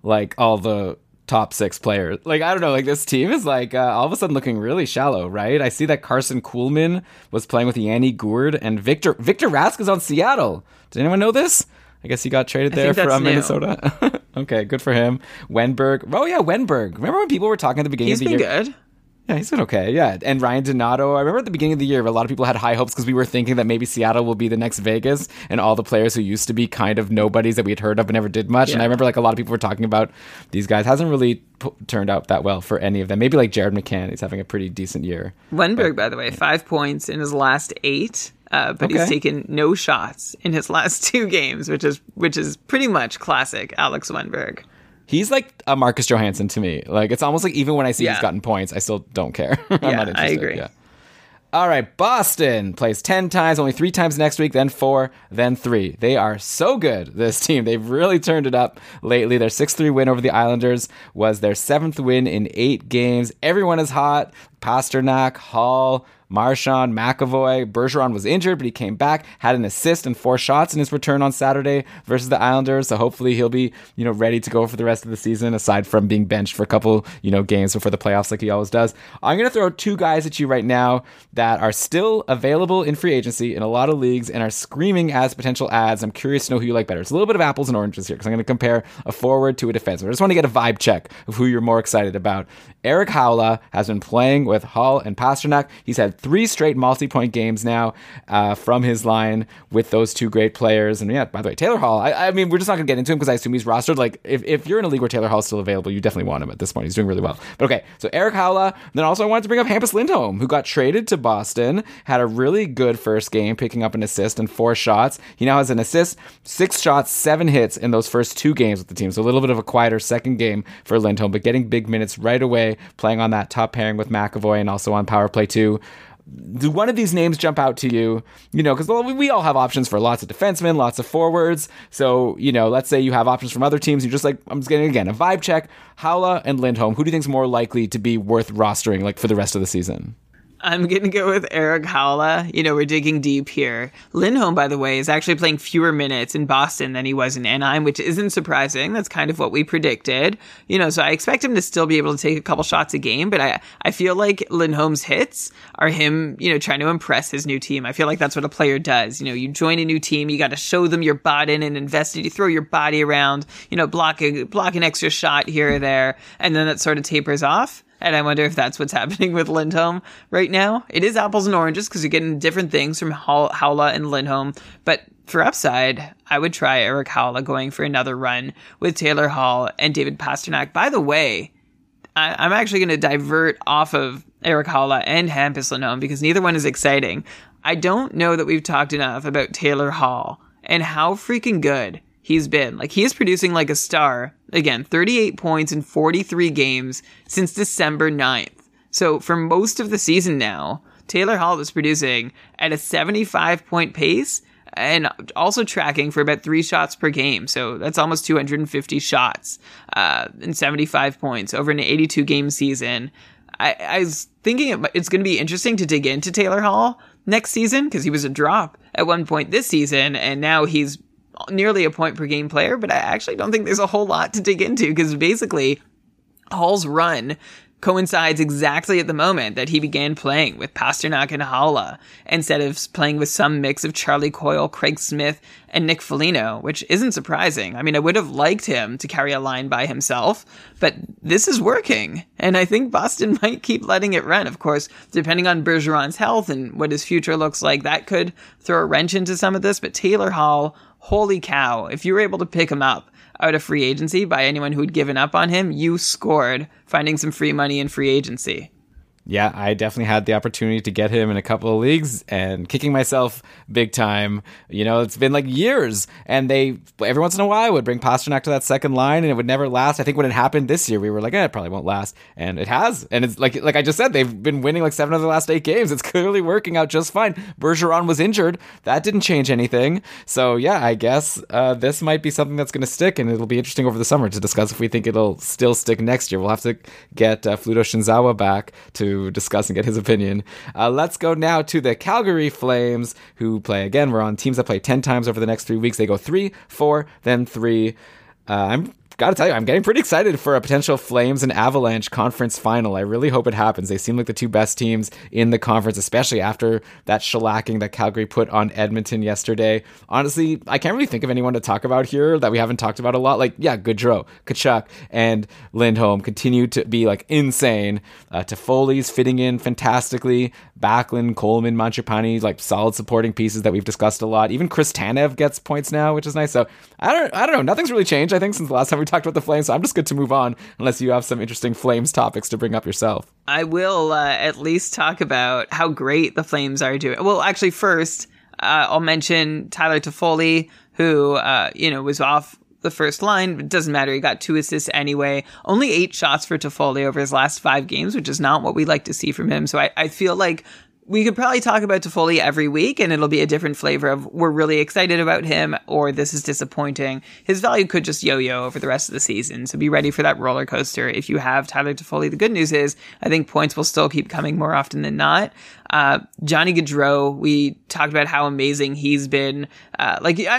like all the top six players. Like I don't know, like this team is like uh, all of a sudden looking really shallow, right? I see that Karson Kuhlman was playing with Yanni Gourde and Victor Victor Rask is on Seattle. Did anyone know this? I guess he got traded there from new. Minnesota. okay, good for him. Wennberg. Oh yeah, Wennberg. Remember when people were talking at the beginning He's of the been year? good. Yeah, he's been okay. Yeah, and Ryan Donato. I remember at the beginning of the year, a lot of people had high hopes because we were thinking that maybe Seattle will be the next Vegas, and all the players who used to be kind of nobodies that we had heard of but never did much. And I remember like a lot of people were talking about these guys. Hasn't really p- turned out that well for any of them. Maybe like Jared McCann. He's having a pretty decent year. Wennberg, by the way, five points in his last eight, uh, but he's taken no shots in his last two games, which is which is pretty much classic Alex Wennberg. He's like a Marcus Johansson to me. Like it's almost like even when I see he's gotten points, I still don't care. I'm Yeah, not I agree. Yeah. All right, Boston plays 10 times, only three times next week, then four, then three. They are so good, this team. They've really turned it up lately. Their 6 3 win over the Islanders was their seventh win in eight games. Everyone is hot. Pastrnak, Hall, Marchand, McAvoy. Bergeron was injured, but he came back, had an assist and four shots in his return on Saturday versus the Islanders. So hopefully he'll be, you know, ready to go for the rest of the season, aside from being benched for a couple, you know, games before the playoffs like he always does. I'm gonna throw two guys at you right now that are still available in free agency in a lot of leagues and are screaming as potential ads. I'm curious to know who you like better. It's a little bit of apples and oranges here because I'm gonna compare a forward to a defenseman. I just want to get a vibe check of who you're more excited about. Erik Haula has been playing with Hall and Pastrnak. He's had three straight multi-point games now uh, from his line with those two great players. And yeah, by the way, Taylor Hall. I, I mean, we're just not going to get into him because I assume he's rostered. Like, if, if you're in a league where Taylor Hall is still available, you definitely want him at this point. He's doing really well. But okay, so Erik Haula. Then also I wanted to bring up Hampus Lindholm, who got traded to Boston, had a really good first game, picking up an assist and four shots. He now has an assist, six shots, seven hits in those first two games with the team. So a little bit of a quieter second game for Lindholm, but getting big minutes right away, playing on that top pairing with McAvoy and also on power play too do one of these names jump out to you? You know, because we all have options for lots of defensemen, lots of forwards. So, you know, let's say you have options from other teams. You're just like, I'm just getting again a vibe check. Haula and Lindholm. Who do you think's more likely to be worth rostering like for the rest of the season? I'm going to go with Erik Haula. You know, we're digging deep here. Lindholm, by the way, is actually playing fewer minutes in Boston than he was in Anaheim, which isn't surprising. That's kind of what we predicted. You know, so I expect him to still be able to take a couple shots a game, but I, I feel like Lindholm's hits are him, you know, trying to impress his new team. I feel like that's what a player does. You know, you join a new team, you got to show them you're bought in and invested. You throw your body around, you know, block a, block an extra shot here or there, and then that sort of tapers off. And I wonder if that's what's happening with Lindholm right now. It is apples and oranges because you're getting different things from Haula and Lindholm. But for upside, I would try Erik Haula going for another run with Taylor Hall and David Pastrnak. By the way, I- I'm actually going to divert off of Erik Haula and Hampus Lindholm because neither one is exciting. I don't know that we've talked enough about Taylor Hall and how freaking good he's been. Like he is producing like a star. Again, 38 points in 43 games since December 9th. So for most of the season now, Taylor Hall is producing at a 75 point pace and also tracking for about three shots per game. So that's almost 250 shots uh, and 75 points over an 82 game season. I, I was thinking it, it's going to be interesting to dig into Taylor Hall next season because he was a drop at one point this season, and now he's nearly a point per game player. But I actually don't think there's a whole lot to dig into because basically Hall's run coincides exactly at the moment that he began playing with Pastrnak and Haula instead of playing with some mix of Charlie Coyle, Craig Smith, and Nick Foligno, which isn't surprising. I mean, I would have liked him to carry a line by himself, but this is working. And I think Boston might keep letting it run. Of course, depending on Bergeron's health and what his future looks like, that could throw a wrench into some of this. But Taylor Hall, holy cow, if you were able to pick him up, out of free agency by anyone who'd given up on him, you scored finding some free money in free agency. Yeah, I definitely had the opportunity to get him in a couple of leagues and kicking myself big time. You know, it's been like years, and they every once in a while would bring Pastrnak to that second line, and it would never last. I think when it happened this year, we were like, eh, it probably won't last, and it has. And it's like like I just said, they've been winning like seven of the last eight games. It's clearly working out just fine. Bergeron was injured, that didn't change anything. So yeah, I guess uh, this might be something that's going to stick, and it'll be interesting over the summer to discuss if we think it'll still stick next year. We'll have to get uh, Fluto Shinzawa back to discuss and get his opinion. Uh, let's go now to the Calgary Flames, who play again. We're on teams that play 10 times over the next three weeks. They go three, four, then three. Uh, I'm got to tell you, I'm getting pretty excited for a potential Flames and Avalanche conference final. I really hope it happens. They seem like the two best teams in the conference, especially after that shellacking that Calgary put on Edmonton yesterday. Honestly, I can't really think of anyone to talk about here that we haven't talked about a lot. Like, yeah, Gaudreau, Tkachuk, and Lindholm continue to be like insane. Uh, Toffoli's fitting in fantastically. Backlund, Coleman, Mangiapane, like solid supporting pieces that we've discussed a lot. Even Chris Tanev gets points now, which is nice. So I don't, I don't know. Nothing's really changed. I think since the last time we talked about the Flames. So I'm just good to move on, unless you have some interesting Flames topics to bring up yourself. I will uh, at least talk about how great the Flames are doing. Well, actually, first uh, I'll mention Tyler Toffoli, who uh, you know was off the first line. It doesn't matter. He got two assists anyway. Only eight shots for Toffoli over his last five games, which is not what we like to see from him. So I, I feel like we could probably talk about Toffoli every week and it'll be a different flavor of we're really excited about him or this is disappointing. His value could just yo-yo over the rest of the season. So be ready for that roller coaster. If you have Tyler Toffoli, the good news is I think points will still keep coming more often than not. Uh, Johnny Gaudreau, we talked about how amazing he's been. Uh, like you,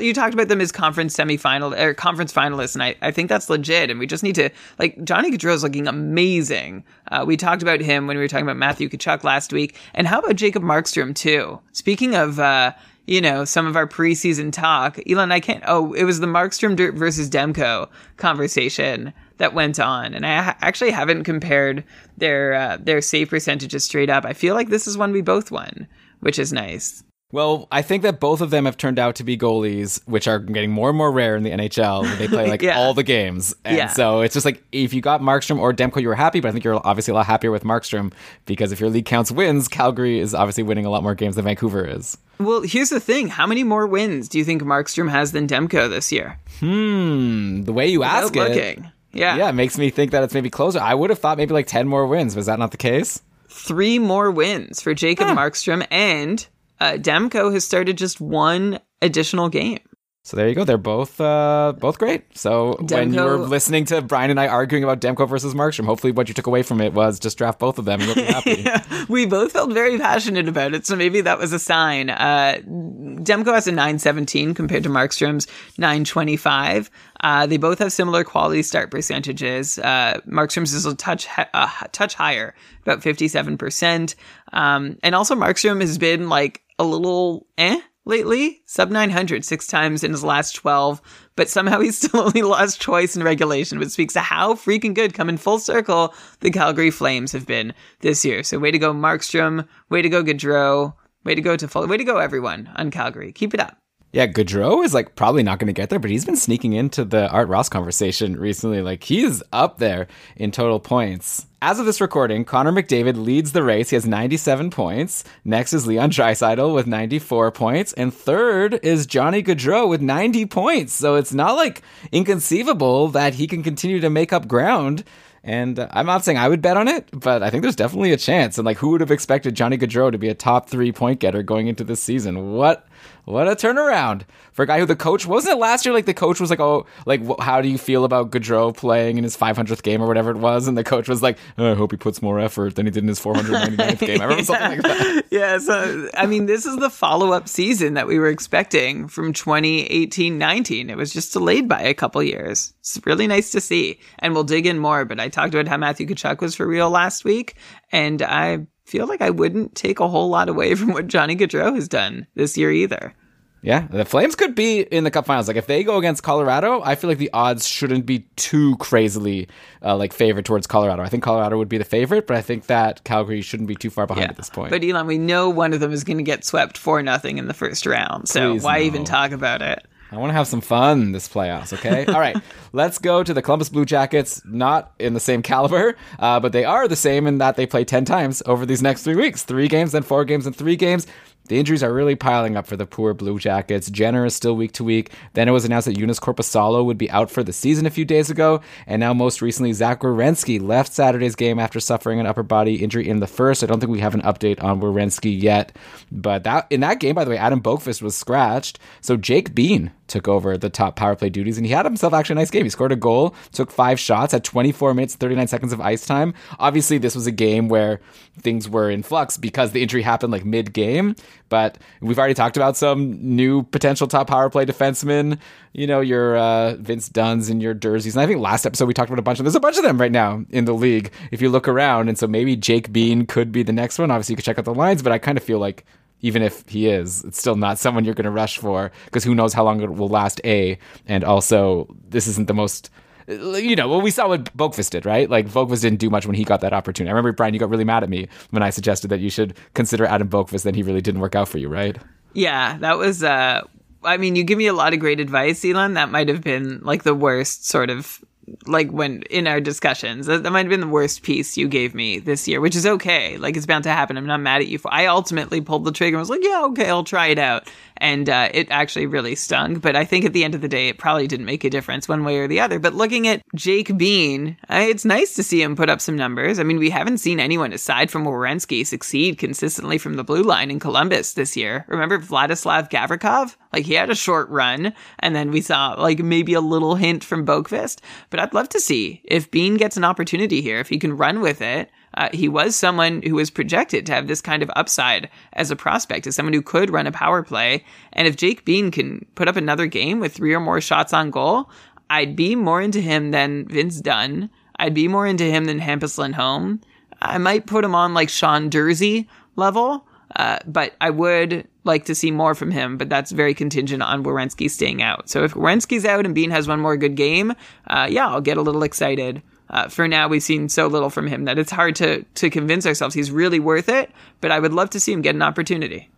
you talked about them as conference semifinal or conference finalists, and I, I think that's legit. And we just need to like Johnny Gaudreau is looking amazing. Uh, we talked about him when we were talking about Matthew Tkachuk last week, and how about Jacob Markstrom too? Speaking of uh, you know, some of our preseason talk. Elan, I can't. Oh, it was the Markstrom versus Demko conversation that went on, and I ha- actually haven't compared their uh, their save percentages straight up. I feel like this is one we both won, which is nice. Well, I think that both of them have turned out to be goalies, which are getting more and more rare in the NHL. They play like Yeah. all the games. And Yeah. so it's just like if you got Markstrom or Demko, you were happy, but I think you're obviously a lot happier with Markstrom because if your league counts wins, Calgary is obviously winning a lot more games than Vancouver is. Well, here's the thing: how many more wins do you think Markstrom has than Demko this year? Hmm, the way you ask Without it. Yeah, Yeah, it makes me think that it's maybe closer. I would have thought maybe like 10 more wins. Was that not the case? three more wins for Jacob Huh. Markstrom, and uh, Demko has started just one additional game. So there you go. They're both uh, both great. So when you were listening to Brian and I arguing about Demko versus Markstrom, hopefully what you took away from it was just draft both of them and you'll be happy. we both felt very passionate about it, so maybe that was a sign. Uh, Demko has a 917 compared to Markstrom's 925. Uh, they both have similar quality start percentages. Uh, Markstrom's is a touch a h- touch higher, about 57%. Um, and also Markstrom has been like a little eh lately, sub 900 six times in his last 12, but somehow he's still only lost twice in regulation, which speaks to how freaking good, coming full circle, the Calgary Flames have been this year. So way to go, Markstrom. Way to go, Gaudreau. Way to go Toffoli. Way to go, everyone on Calgary. Keep it up. Yeah, Gaudreau is like probably not going to get there, but he's been sneaking into the Art Ross conversation recently. Like he's up there in total points. As of this recording, Connor McDavid leads the race. He has 97 points. Next is Leon Draisaitl with 94 points. And third is Johnny Gaudreau with 90 points. So it's not like inconceivable that he can continue to make up ground. And I'm not saying I would bet on it, but I think there's definitely a chance. And like, who would have expected Johnny Gaudreau to be a top three point getter going into this season? What, what a turnaround for a guy who the coach wasn't it last year. Like the coach was like, "Oh, like wh- how do you feel about Gaudreau playing in his 500th game or whatever it was?" And the coach was like, oh, "I hope he puts more effort than he did in his 499th game." I remember something like that. yeah, so I mean, this is the follow up season that we were expecting from 2018 19. It was just delayed by a couple years. It's really nice to see. And we'll dig in more, but I talked about how Matthew Tkachuk was for real last week, and I feel like I wouldn't take a whole lot away from what Johnny Gaudreau has done this year either. Yeah, the Flames could be in the Cup Finals. Like if they go against Colorado, I feel like the odds shouldn't be too crazily uh, like favored towards Colorado. I think Colorado would be the favorite, but I think that Calgary shouldn't be too far behind at this point. But Elan, we know one of them is going to get swept for nothing in the first round. So Please, why no. even talk about it? I want to have some fun this playoffs, okay? All right, let's go to the Columbus Blue Jackets. Not in the same caliber, uh, but they are the same in that they play 10 times over these next three weeks three games, then four games, and three games. The injuries are really piling up for the poor Blue Jackets. Jenner is still week to week. Then it was announced that Joonas Korpisalo would be out for the season a few days ago. And now, most recently, Zach Werenski left Saturday's game after suffering an upper body injury in the first. I don't think we have an update on Werenski yet. But that in that game, by the way, Adam Boqvist was scratched. So Jake Bean took over the top power play duties, and he had himself actually a nice game. He scored a goal, took five shots, had 24 minutes, 39 seconds of ice time. Obviously, this was a game where things were in flux because the injury happened like mid game. But we've already talked about some new potential top power play defensemen. You know, your uh, Vince Dunns and your Durzies. And I think last episode we talked about a bunch of them. There's a bunch of them right now in the league if you look around. And so maybe Jake Bean could be the next one. Obviously, you could check out the lines, but I kind of feel like even if he is, it's still not someone you're going to rush for because who knows how long it will last. A and also this isn't the most. You know, well, we saw what Boqvist did, right? Like Boqvist didn't do much when he got that opportunity. I remember Brian, you got really mad at me when I suggested that you should consider Adam Boqvist. Then he really didn't work out for you, right? Yeah, that was. uh I mean, you give me a lot of great advice, Elan. That might have been like the worst sort of like when in our discussions that, that might have been the worst piece you gave me this year which is okay like it's bound to happen i'm not mad at you for i ultimately pulled the trigger and was like yeah okay i'll try it out and uh, it actually really stung but i think at the end of the day it probably didn't make a difference one way or the other. But looking at jake bean uh, it's nice to see him put up some numbers. I mean we haven't seen anyone aside from Werenski succeed consistently from the blue line in columbus this year. Remember vladislav gavrikov? Like he had a short run and then we saw like maybe a little hint from Boqvist. But I'd love to see if Bean gets an opportunity here, if he can run with it. Uh, he was someone who was projected to have this kind of upside as a prospect, as someone who could run a power play. And if Jake Bean can put up another game with three or more shots on goal, I'd be more into him than Vince Dunn. I'd be more into him than Hampus Lindholm. I might put him on like Sean Durzi level, uh, but I would like to see more from him, but that's very contingent on Werenski staying out. So if Werenski's out and Bean has one more good game, uh, yeah, I'll get a little excited. Uh, for now, we've seen so little from him that it's hard to to convince ourselves he's really worth it. But I would love to see him get an opportunity.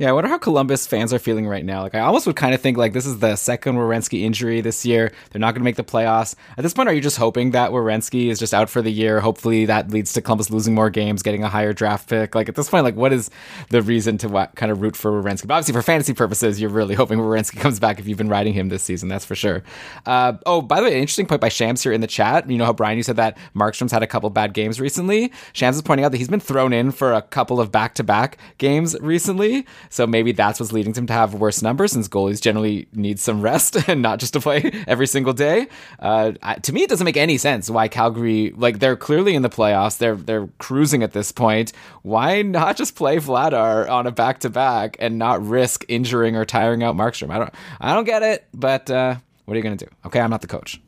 Yeah, I wonder how Columbus fans are feeling right now. Like, I almost would kind of think like this is the second Werenski injury this year. They're not going to make the playoffs. At this point, are you just hoping that Werenski is just out for the year? Hopefully, that leads to Columbus losing more games, getting a higher draft pick. Like at this point, like what is the reason to what, kind of root for Werenski? But obviously, for fantasy purposes, you're really hoping Werenski comes back if you've been riding him this season. That's for sure. Uh, oh, by the way, interesting point by Shams here in the chat. You know how Brian, you said that Markstrom's had a couple bad games recently. Shams is pointing out that he's been thrown in for a couple of back-to-back games recently, so maybe that's what's leading him to have worse numbers since goalies generally need some rest and not just to play every single day. Uh, to me, it doesn't make any sense why Calgary, like they're clearly in the playoffs, they're they're cruising at this point. Why not just play Vladar on a back to back and not risk injuring or tiring out Markstrom? I don't I don't get it, but uh, what are you gonna do? Okay, I'm not the coach.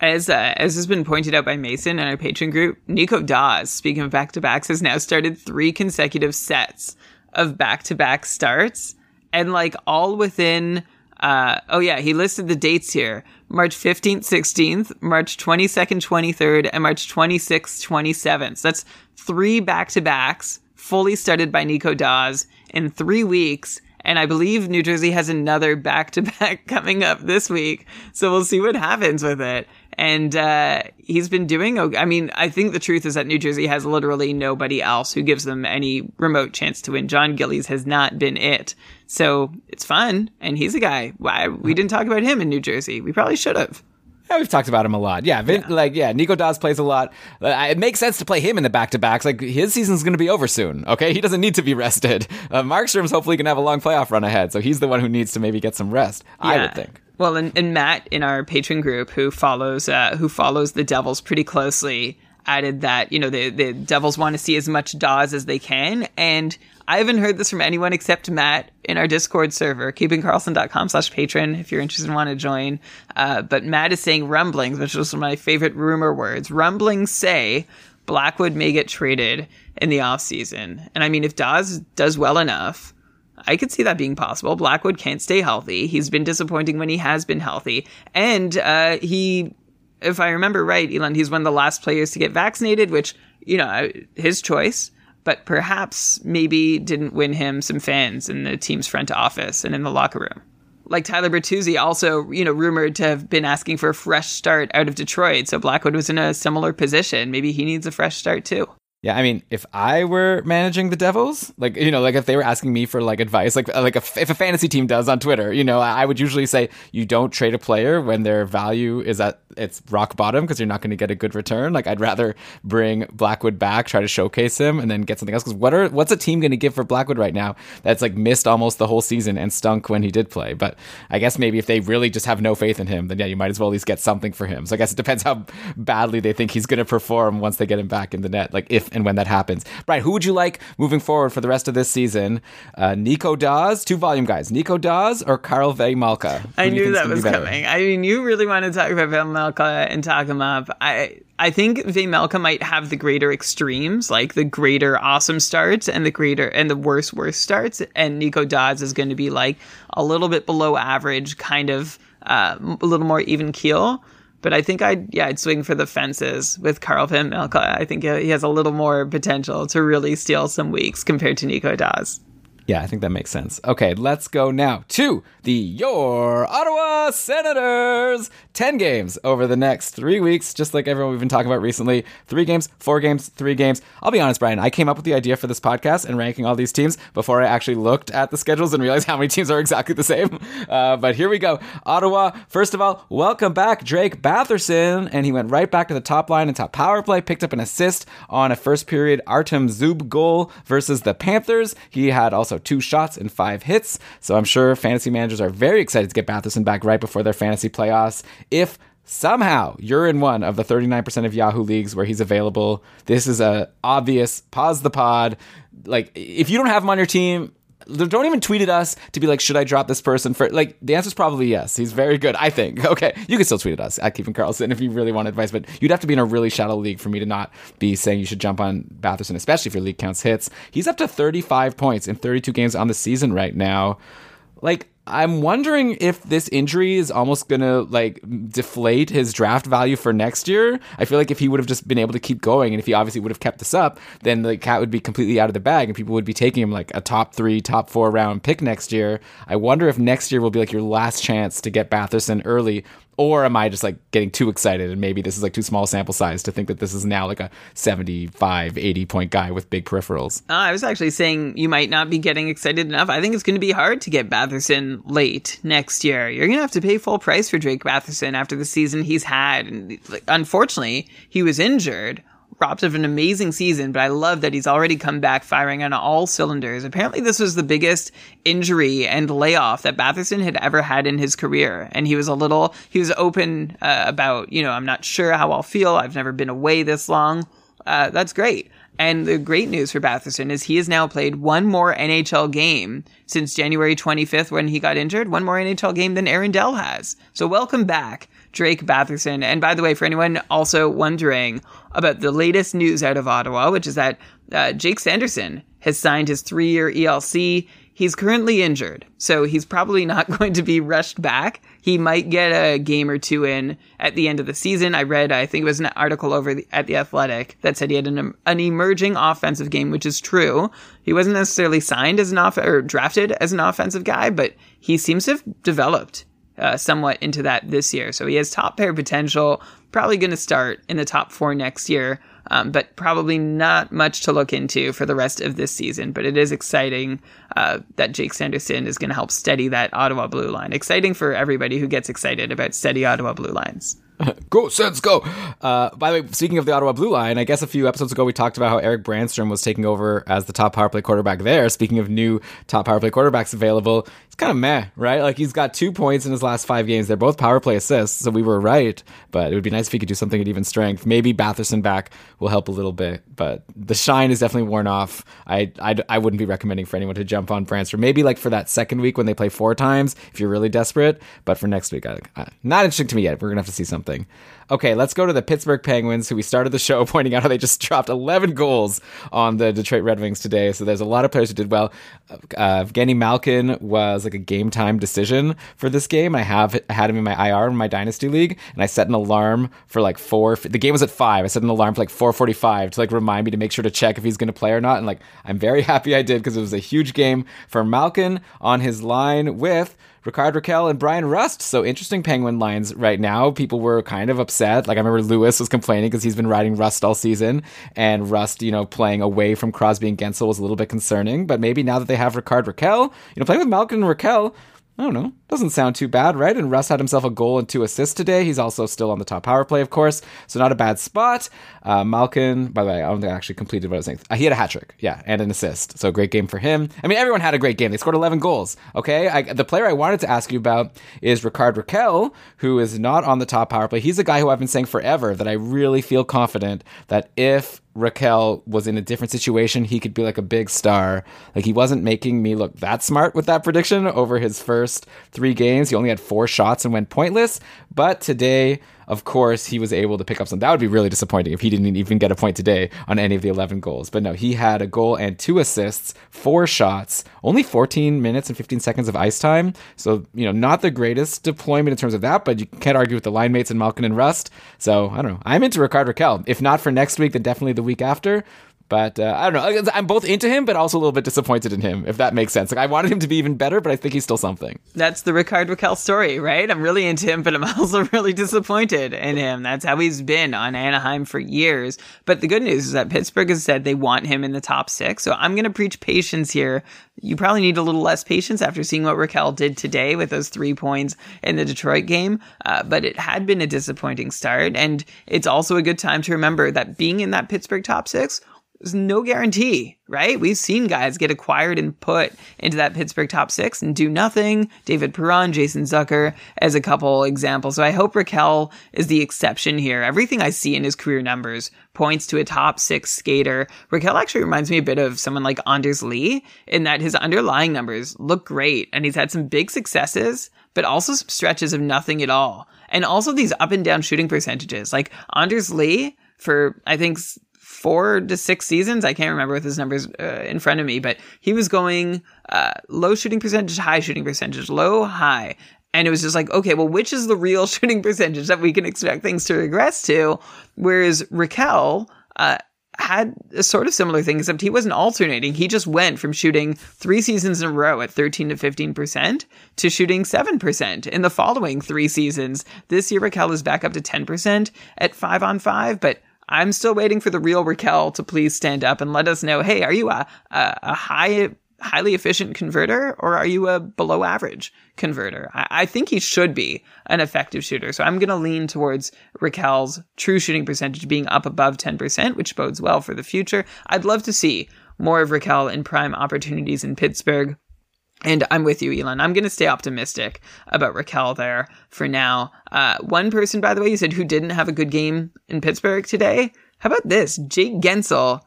As uh, as has been pointed out by Mason in our patron group, Nico Daws, speaking of back to backs, has now started three consecutive sets of back to back starts and like all within uh, oh yeah, he listed the dates here. March 15th, 16th, March 22nd, 23rd, and March 26th, 27th. So That's three back-to-backs fully started by Nico Daws in three weeks. And I believe New Jersey has another back-to-back coming up this week. So we'll see what happens with it and uh, he's been doing. I mean, I think the truth is that New Jersey has literally nobody else who gives them any remote chance to win. Jon Gillies has not been it, so it's fun, and he's a guy. Why we didn't talk about him in New Jersey? We probably should have. Yeah, we've talked about him a lot. Yeah, Vin, yeah. like yeah, Nico Daws plays a lot. Uh, it makes sense to play him in the back to backs. Like his season's going to be over soon. Okay, he doesn't need to be rested. Uh, Markstrom's hopefully going to have a long playoff run ahead, so he's the one who needs to maybe get some rest. Yeah. I would think. Well, and, and Matt in our patron group who follows uh, who follows the Devils pretty closely added that you know the the Devils want to see as much Daws as they can, and I haven't heard this from anyone except Matt in our Discord server, keepingkarlsson.com slash patron, if you're interested and want to join. Uh, but Matt is saying rumblings, which is one of my favorite rumor words. Rumblings say Blackwood may get traded in the offseason. And I mean, if Daws does well enough, I could see that being possible. Blackwood can't stay healthy. He's been disappointing when he has been healthy. And uh, he, if I remember right, Elan, he's one of the last players to get vaccinated, which, you know, his choice, but perhaps maybe didn't win him some fans in the team's front office and in the locker room. Like Tyler Bertuzzi, also, you know, rumored to have been asking for a fresh start out of Detroit. So Blackwood was in a similar position. Maybe he needs a fresh start too. Yeah, I mean, if I were managing the Devils, like you know, like if they were asking me for like advice, like like a, if a fantasy team does on Twitter, you know, I would usually say you don't trade a player when their value is at its rock bottom because you're not going to get a good return. Like I'd rather bring Blackwood back, try to showcase him, and then get something else. Because what are what's a team going to give for Blackwood right now that's like missed almost the whole season and stunk when he did play? But I guess maybe if they really just have no faith in him, then yeah, you might as well at least get something for him. So I guess it depends how badly they think he's going to perform once they get him back in the net. Like if and when that happens. Brian, who would you like moving forward for the rest of this season? Uh, Nico Daws, two volume guys, Nico Daws or Karel Vejmelka? I knew that was coming. I mean, you really want to talk about Vejmelka and talk him up. I I think Vejmelka might have the greater extremes, like the greater awesome starts and the greater and the worst worst starts. And Nico Daws is going to be like a little bit below average, kind of uh, a little more even keel. But I think I'd yeah I'd swing for the fences with Karel Vejmelka. I think he has a little more potential to really steal some weeks compared to Nico Daws. Yeah, I think that makes sense. Okay, let's go now to the Your Ottawa Senators. 10 games over the next three weeks, just like everyone we've been talking about recently. Three games, four games, three games. I'll be honest, Brian, I came up with the idea for this podcast and ranking all these teams before I actually looked at the schedules and realized how many teams are exactly the same. Uh, but here we go. Ottawa, first of all, welcome back Drake Batherson. And he went right back to the top line and top power play, picked up an assist on a first period Artem Zub goal versus the Panthers. He had also two shots and five hits. So I'm sure fantasy managers are very excited to get Batherson back right before their fantasy playoffs. If somehow you're in one of the 39% of Yahoo leagues where he's available, this is a obvious pause the pod. Like if you don't have him on your team, don't even tweet at us to be like, should I drop this person for like the answer is probably yes. He's very good, I think. Okay. You can still tweet at us at Keeping Karlsson if you really want advice, but you'd have to be in a really shallow league for me to not be saying you should jump on Batherson, especially if your league counts hits. He's up to 35 points in 32 games on the season right now. Like I'm wondering if this injury is almost gonna like deflate his draft value for next year. I feel like if he would have just been able to keep going, and if he obviously would have kept this up, then the cat would be completely out of the bag, and people would be taking him like a top three, top four round pick next year. I wonder if next year will be like your last chance to get Batherson early, or am I just like getting too excited and maybe this is like too small sample size to think that this is now like a 75, 80 point guy with big peripherals? Uh, I was actually saying you might not be getting excited enough. I think it's going to be hard to get Batherson late next year. You're going to have to pay full price for Drake Batherson after the season he's had. And like, unfortunately, he was injured robbed of an amazing season, but I love that he's already come back firing on all cylinders. Apparently, this was the biggest injury and layoff that Batherson had ever had in his career. And he was a little, he was open uh, about, you know, I'm not sure how I'll feel. I've never been away this long. Uh, that's great. And the great news for Batherson is he has now played one more NHL game since January 25th when he got injured, one more NHL game than Aaron Dell has. So welcome back, Drake Batherson. And by the way, for anyone also wondering about the latest news out of Ottawa, which is that uh, Jake Sanderson has signed his three year ELC. He's currently injured, so he's probably not going to be rushed back. He might get a game or two in at the end of the season. I read, I think it was an article over the, at the Athletic that said he had an, an emerging offensive game, which is true. He wasn't necessarily signed as an off or drafted as an offensive guy, but he seems to have developed uh, somewhat into that this year. So he has top pair potential. Probably going to start in the top four next year, um, but probably not much to look into for the rest of this season. But it is exciting uh, that Jake Sanderson is going to help steady that Ottawa blue line. Exciting for everybody who gets excited about steady Ottawa blue lines. go Sens go! Uh, by the way, speaking of the Ottawa Blue Line, I guess a few episodes ago we talked about how Erik Brannstrom was taking over as the top power play quarterback there. Speaking of new top power play quarterbacks available, it's kind of meh, right? Like he's got two points in his last five games. They're both power play assists, so we were right. But it would be nice if he could do something at even strength. Maybe Batherson back will help a little bit, but the shine is definitely worn off. I I, I wouldn't be recommending for anyone to jump on Brannstrom. Maybe like for that second week when they play four times, if you're really desperate. But for next week, I, I, not interesting to me yet. We're gonna have to see something. Okay, let's go to the Pittsburgh Penguins, who we started the show pointing out how they just dropped 11 goals on the Detroit Red Wings today. So there's a lot of players who did well. Uh, Evgeny Malkin was like a game time decision for this game. I have had him in my IR in my Dynasty League, and I set an alarm for like four. The game was at five. I set an alarm for like 4:45 to like remind me to make sure to check if he's going to play or not. And like I'm very happy I did because it was a huge game for Malkin on his line with Rickard Rakell and Bryan Rust. So interesting Penguin lines right now. People were kind of upset. Like I remember Lewis was complaining because he's been riding Rust all season, and Rust, you know, playing away from Crosby and Guentzel was a little bit concerning. But maybe now that they have Rickard Rakell, you know, playing with Malkin and Rakell, I don't know. Doesn't sound too bad, right? And Rust had himself a goal and two assists today. He's also still on the top power play, of course, so not a bad spot. Uh, Malkin, by the way, I don't think I actually completed what I was saying. Uh, he had a hat trick, yeah, and an assist. So great game for him. I mean, everyone had a great game. They scored 11 goals. Okay, I, the player I wanted to ask you about is Rickard Rakell, who is not on the top power play. He's a guy who I've been saying forever that I really feel confident that if Rakell was in a different situation, he could be like a big star. Like he wasn't making me look that smart with that prediction over his first three games. He only had four shots and went pointless. But today, of course, he was able to pick up some. That would be really disappointing if he didn't even get a point today on any of the 11 goals. But no, he had a goal and two assists, four shots, only 14 minutes and 15 seconds of ice time. So, you know, not the greatest deployment in terms of that, but you can't argue with the line mates and Malkin and Rust. So, I don't know. I'm into Rickard Rakell. If not for next week, then definitely the week after. But uh, I don't know. I'm both into him, but also a little bit disappointed in him, if that makes sense. Like I wanted him to be even better, but I think he's still something. That's the Rickard Rakell story, right? I'm really into him, but I'm also really disappointed in him. That's how he's been on Anaheim for years. But the good news is that Pittsburgh has said they want him in the top six. So I'm going to preach patience here. You probably need a little less patience after seeing what Rakell did today with those three points in the Detroit game. Uh, but it had been a disappointing start. And it's also a good time to remember that being in that Pittsburgh top six there's no guarantee, right? We've seen guys get acquired and put into that Pittsburgh top six and do nothing. David Perron, Jason Zucker as a couple examples. So I hope Rakell is the exception here. Everything I see in his career numbers points to a top six skater. Rakell actually reminds me a bit of someone like Anders Lee in that his underlying numbers look great and he's had some big successes, but also some stretches of nothing at all. And also these up and down shooting percentages. Like Anders Lee for, I think, four to six seasons. I can't remember with his numbers uh, in front of me, but he was going uh, low shooting percentage, high shooting percentage, low, high. And it was just like, okay, well, which is the real shooting percentage that we can expect things to regress to? Whereas Rakell, uh, had a sort of similar thing, except he wasn't alternating. He just went from shooting three seasons in a row at 13 to 15% to shooting 7% in the following three seasons. This year, Raquel is back up to 10% at five on five, but I'm still waiting for the real Rakell to please stand up and let us know. Hey, are you a a, a high highly efficient converter or are you a below average converter? I, I think he should be an effective shooter. So I'm going to lean towards Rakell's true shooting percentage being up above 10%, which bodes well for the future. I'd love to see more of Rakell in prime opportunities in Pittsburgh. And I'm with you, Elan. I'm going to stay optimistic about Rakell there for now. Uh, one person, by the way, you said who didn't have a good game in Pittsburgh today. How about this? Jake Guentzel,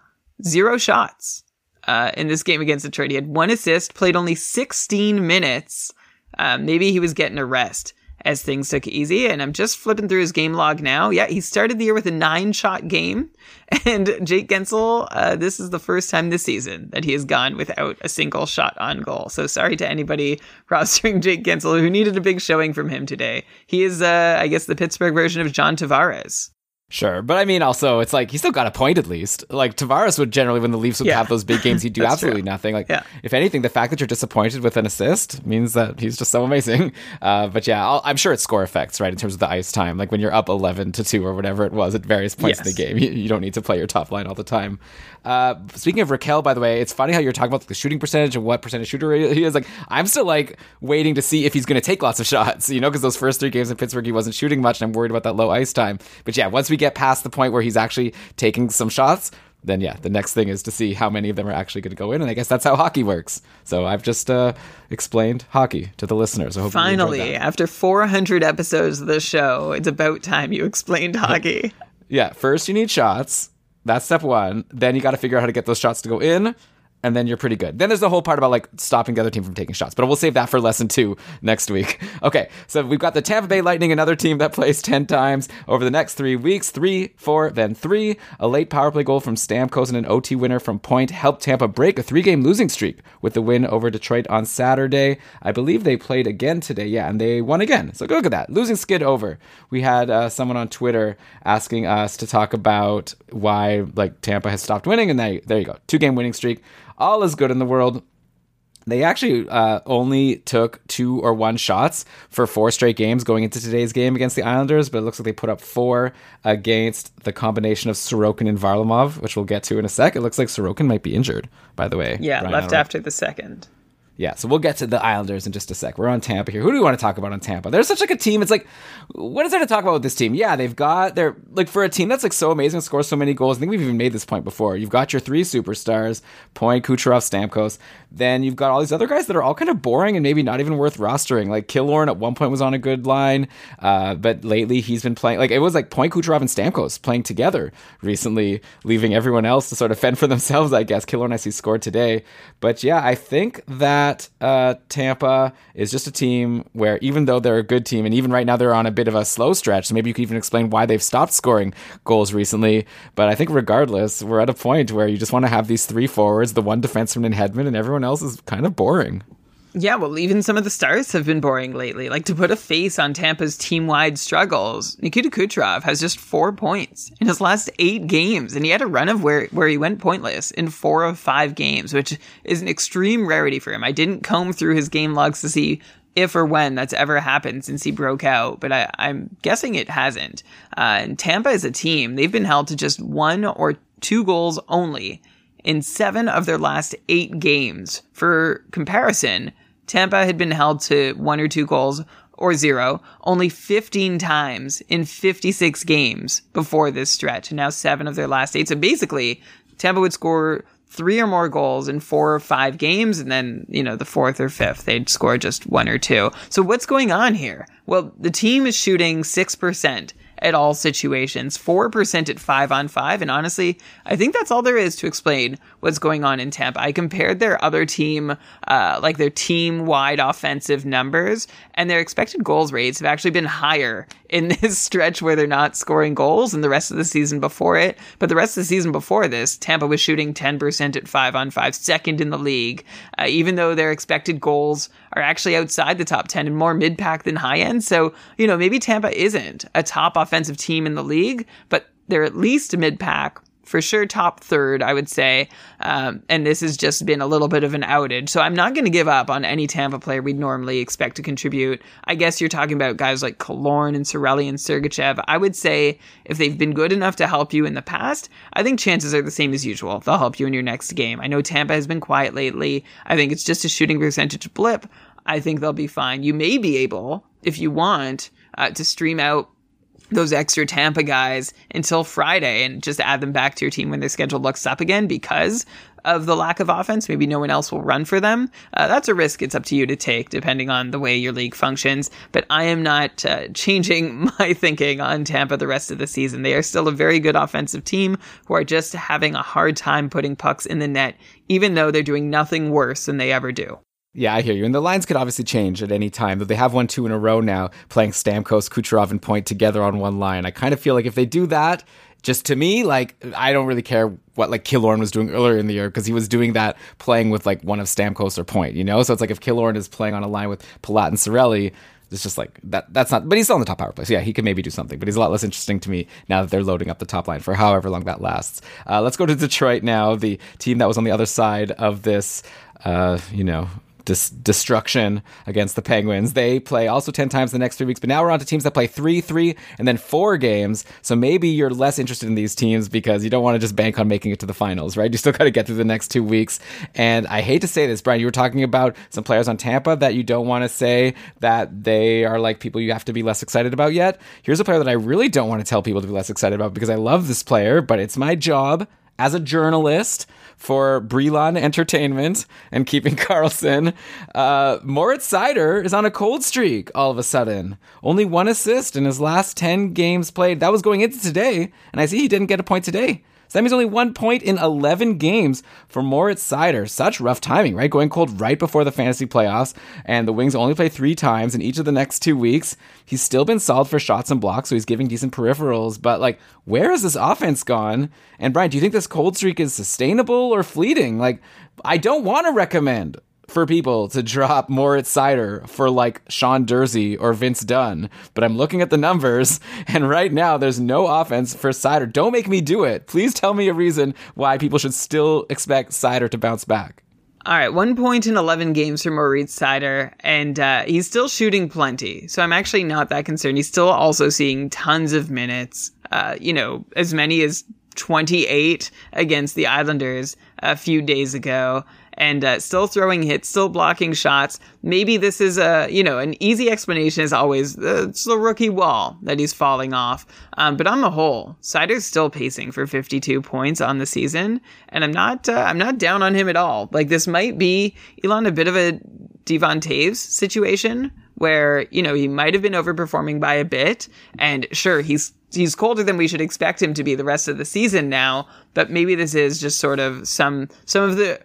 zero shots uh, in this game against Detroit. He had one assist, played only 16 minutes. Uh, maybe he was getting a rest as things took easy. And I'm just flipping through his game log now. Yeah, he started the year with a nine shot game. And Jake Guentzel, uh, this is the first time this season that he has gone without a single shot on goal. So sorry to anybody rostering Jake Guentzel who needed a big showing from him today. He is, uh, I guess, the Pittsburgh version of John Tavares. Sure, but I mean, also, it's like he still got a point at least. Like Tavares would generally, when the Leafs would Yeah. have those big games, he'd do absolutely true. nothing. Like, Yeah. if anything, the fact that you're disappointed with an assist means that he's just so amazing. Uh, but yeah, I'll, I'm sure it's score effects, right? In terms of the ice time, like when you're up 11 to two or whatever it was at various points in the game, you, you don't need to play your top line all the time. Uh, speaking of Rakell, by the way, it's funny how you're talking about the shooting percentage and what percentage shooter he is. Like, I'm still like waiting to see if he's going to take lots of shots, you know, because those first three games in Pittsburgh, he wasn't shooting much, and I'm worried about that low ice time. But yeah, once we get past the point where he's actually taking some shots, then yeah, the next thing is to see how many of them are actually going to go in, and I guess that's how hockey works. So I've just uh, explained hockey to the listeners. I hope you Finally, after 400 episodes of the show, it's about time you explained hockey. Yeah, first you need shots. That's step one. Then you got to figure out how to get those shots to go in, and then you're pretty good. Then there's the whole part about like stopping the other team from taking shots, but we'll save that for lesson two next week. Okay, so we've got the Tampa Bay Lightning, another team that plays 10 times over the next three weeks three, four, then three. A late power play goal from Stamkos and an OT winner from Point helped Tampa break a three game losing streak with the win over Detroit on Saturday. I believe they played again today, yeah, and they won again. So look at that. Losing skid over. We had uh, someone on Twitter asking us to talk about why like Tampa has stopped winning, and they, there you go. Two game winning streak. All is good in the world. They actually uh, only took two or one shots for four straight games going into today's game against the Islanders, but it looks like they put up four against the combination of Sorokin and Varlamov, which we'll get to in a sec. It looks like Sorokin might be injured, by the way. Yeah, left after the second. Yeah, so we'll get to the Islanders in just a sec. We're on Tampa here. Who do we want to talk about on Tampa? They're such like a team. It's like, what is there to talk about with this team? Yeah, they've got their like for a team that's like so amazing, scores so many goals. I think we've even made this point before. You've got your three superstars, Point, Kucherov, Stamkos. Then you've got all these other guys that are all kind of boring and maybe not even worth rostering. Like Killorn at one point was on a good line, uh, but lately he's been playing like it was like Point, Kucherov, and Stamkos playing together recently, leaving everyone else to sort of fend for themselves. I guess Killorn I see scored today, but yeah, I think that. Uh, Tampa is just a team where even though they're a good team, and even right now they're on a bit of a slow stretch, so maybe you could even explain why they've stopped scoring goals recently. But I think regardless, we're at a point where you just want to have these three forwards, the one defenseman in Hedman, and everyone else is kind of boring. Yeah, well, even some of the stars have been boring lately. Like to put a face on Tampa's team wide struggles, Nikita Kucherov has just four points in his last eight games, and he had a run of where, where he went pointless in four of five games, which is an extreme rarity for him. I didn't comb through his game logs to see if or when that's ever happened since he broke out, but I, am guessing it hasn't. Uh, and Tampa is a team, they've been held to just one or two goals only in seven of their last eight games. For comparison, Tampa had been held to one or two goals or zero only 15 times in 56 games before this stretch, now seven of their last eight. So basically, Tampa would score three or more goals in four or five games, and then, you know, the fourth or fifth, they'd score just one or two. So what's going on here? Well, the team is shooting 6% at all situations, 4% at 5 on 5. And honestly, I think that's all there is to explain what's going on in Tampa. I compared their other team, uh, like their team wide offensive numbers, and their expected goals rates have actually been higher in this stretch where they're not scoring goals than the rest of the season before it. But the rest of the season before this, Tampa was shooting 10% at 5 on 5, second in the league, uh, even though their expected goals are actually outside the top 10 and more mid pack than high end. So, you know, maybe Tampa isn't a top offensive team in the league, but they're at least a mid pack for sure top third, I would say. Um, and this has just been a little bit of an outage. So I'm not going to give up on any Tampa player we'd normally expect to contribute. I guess you're talking about guys like Killorn and Cirelli and Sergachev. I would say if they've been good enough to help you in the past, I think chances are the same as usual. They'll help you in your next game. I know Tampa has been quiet lately. I think it's just a shooting percentage blip. I think they'll be fine. You may be able, if you want, uh, to stream out those extra Tampa guys until Friday and just add them back to your team when their schedule looks up again because of the lack of offense. Maybe no one else will run for them. Uh, that's a risk it's up to you to take depending on the way your league functions. But I am not uh, changing my thinking on Tampa the rest of the season. They are still a very good offensive team who are just having a hard time putting pucks in the net, even though they're doing nothing worse than they ever do. Yeah, I hear you. And the lines could obviously change at any time. Though they have won two in a row now, playing Stamkos, Kucherov, and Point together on one line. I kind of feel like if they do that, just to me, like I don't really care what like Killorn was doing earlier in the year because he was doing that playing with like one of Stamkos or Point, you know. So it's like if Killorn is playing on a line with Palat and Cirelli, it's just like that. That's not. But he's still on the top power play. So yeah, he can maybe do something. But he's a lot less interesting to me now that they're loading up the top line for however long that lasts. Uh, let's go to Detroit now, the team that was on the other side of this. Uh, you know, dis- destruction against the Penguins. They play also 10 times the next three weeks, but now we're on to teams that play three, three, and then four games. So maybe you're less interested in these teams because you don't want to just bank on making it to the finals, right? You still got to get through the next two weeks. And I hate to say this, Brian, you were talking about some players on Tampa that you don't want to say that they are like people you have to be less excited about yet. Here's a player that I really don't want to tell people to be less excited about because I love this player, but it's my job as a journalist for Brelon Entertainment and keeping Karlsson. Uh, Moritz Seider is on a cold streak all of a sudden. Only one assist in his last 10 games played. That was going into today, and I see he didn't get a point today. That means only one point in 11 games for Moritz Seider. Such rough timing, right? Going cold right before the fantasy playoffs, and the Wings only play three times in each of the next two weeks. He's still been solid for shots and blocks, so he's giving decent peripherals. But, like, where has this offense gone? And, Brian, do you think this cold streak is sustainable or fleeting? Like, I don't want to recommend for people to drop Moritz Seider for like Sean Durzi or Vince Dunn, but I'm looking at the numbers and right now there's no offense for Seider. Don't make me do it. Please tell me a reason why people should still expect Seider to bounce back. All right, one point in 11 games for Moritz Seider, and uh, he's still shooting plenty. So I'm actually not that concerned. He's still also seeing tons of minutes, uh, you know, as many as 28 against the Islanders a few days ago and uh, still throwing hits, still blocking shots. Maybe this is a, you know, an easy explanation is always uh, it's the rookie wall that he's falling off. Um, but on the whole, Seider's still pacing for 52 points on the season, and I'm not, uh, I'm not down on him at all. Like this might be Elan a bit of a Devon Toews situation where you know he might have been overperforming by a bit, and sure he's he's colder than we should expect him to be the rest of the season now. But maybe this is just sort of some some of the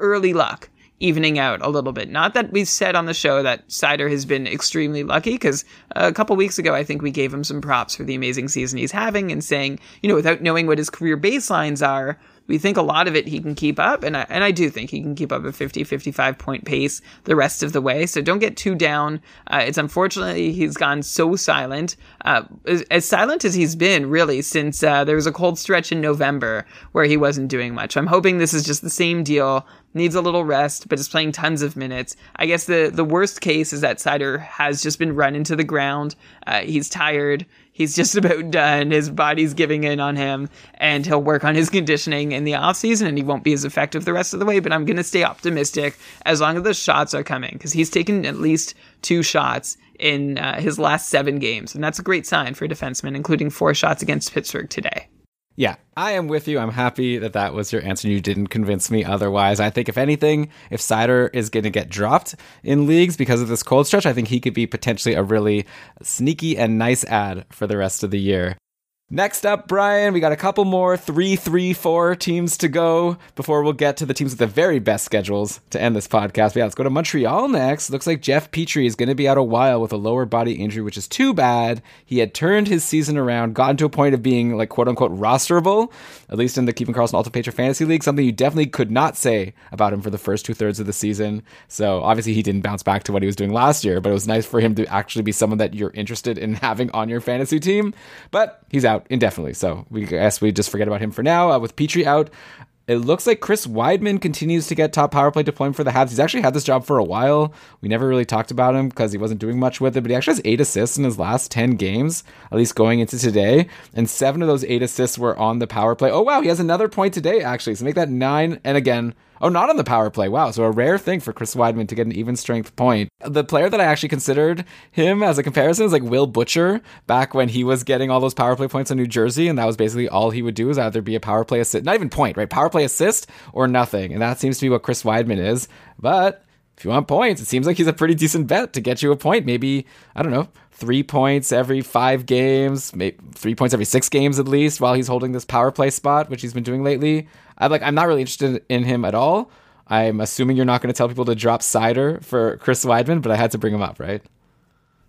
early luck evening out a little bit. Not that we've said on the show that Seider has been extremely lucky, because a couple weeks ago, I think we gave him some props for the amazing season he's having and saying, you know, without knowing what his career baselines are, we think a lot of it he can keep up. And I, and I do think he can keep up a 50, 55 point pace the rest of the way. So don't get too down. Uh, it's unfortunately he's gone so silent, uh, as, as, silent as he's been really since uh, there was a cold stretch in November where he wasn't doing much. I'm hoping this is just the same deal needs a little rest, but is playing tons of minutes. I guess the the worst case is that Seider has just been run into the ground. Uh, he's tired. He's just about done. His body's giving in on him, and he'll work on his conditioning in the off season, and he won't be as effective the rest of the way. But I'm going to stay optimistic as long as the shots are coming, because he's taken at least two shots in uh, his last seven games, and that's a great sign for a defenseman, including four shots against Pittsburgh today. Yeah, I am with you. I'm happy that that was your answer. You didn't convince me otherwise. I think, if anything, if Seider is going to get dropped in leagues because of this cold stretch, I think he could be potentially a really sneaky and nice ad for the rest of the year. Next up, Brian, we got a couple more three, three, four teams to go before we'll get to the teams with the very best schedules to end this podcast. But yeah, let's go to Montreal next. Looks like Jeff Petry is going to be out a while with a lower body injury, which is too bad. He had turned his season around, gotten to a point of being like quote unquote rosterable, at least in the Keeping Karlsson Ultimate Patron Fantasy League, something you definitely could not say about him for the first two thirds of the season. So obviously he didn't bounce back to what he was doing last year, but it was nice for him to actually be someone that you're interested in having on your fantasy team. But he's out indefinitely. So we guess we just forget about him for now. Uh, with Petry out, it looks like Chris Wideman continues to get top power play deployment for the Habs. He's actually had this job for a while. We never really talked about him because he wasn't doing much with it, but he actually has eight assists in his last 10 games, at least going into today. And seven of those eight assists were on the power play. Oh, wow. He has another point today, actually. So make that nine. And again, Oh, not on the power play. Wow. So a rare thing for Chris Wideman to get an even strength point. The player that I actually considered him as a comparison is like Will Butcher back when he was getting all those power play points in New Jersey. And that was basically all he would do is either be a power play assist, not even point, right? Power play assist or nothing. And that seems to be what Chris Wideman is. But if you want points, it seems like he's a pretty decent bet to get you a point. Maybe, I don't know, three points every five games, maybe three points every six games at least while he's holding this power play spot, which he's been doing lately. I'm like, I'm not really interested in him at all. I'm assuming you're not going to tell people to drop Seider for Chris Wideman, but I had to bring him up, right?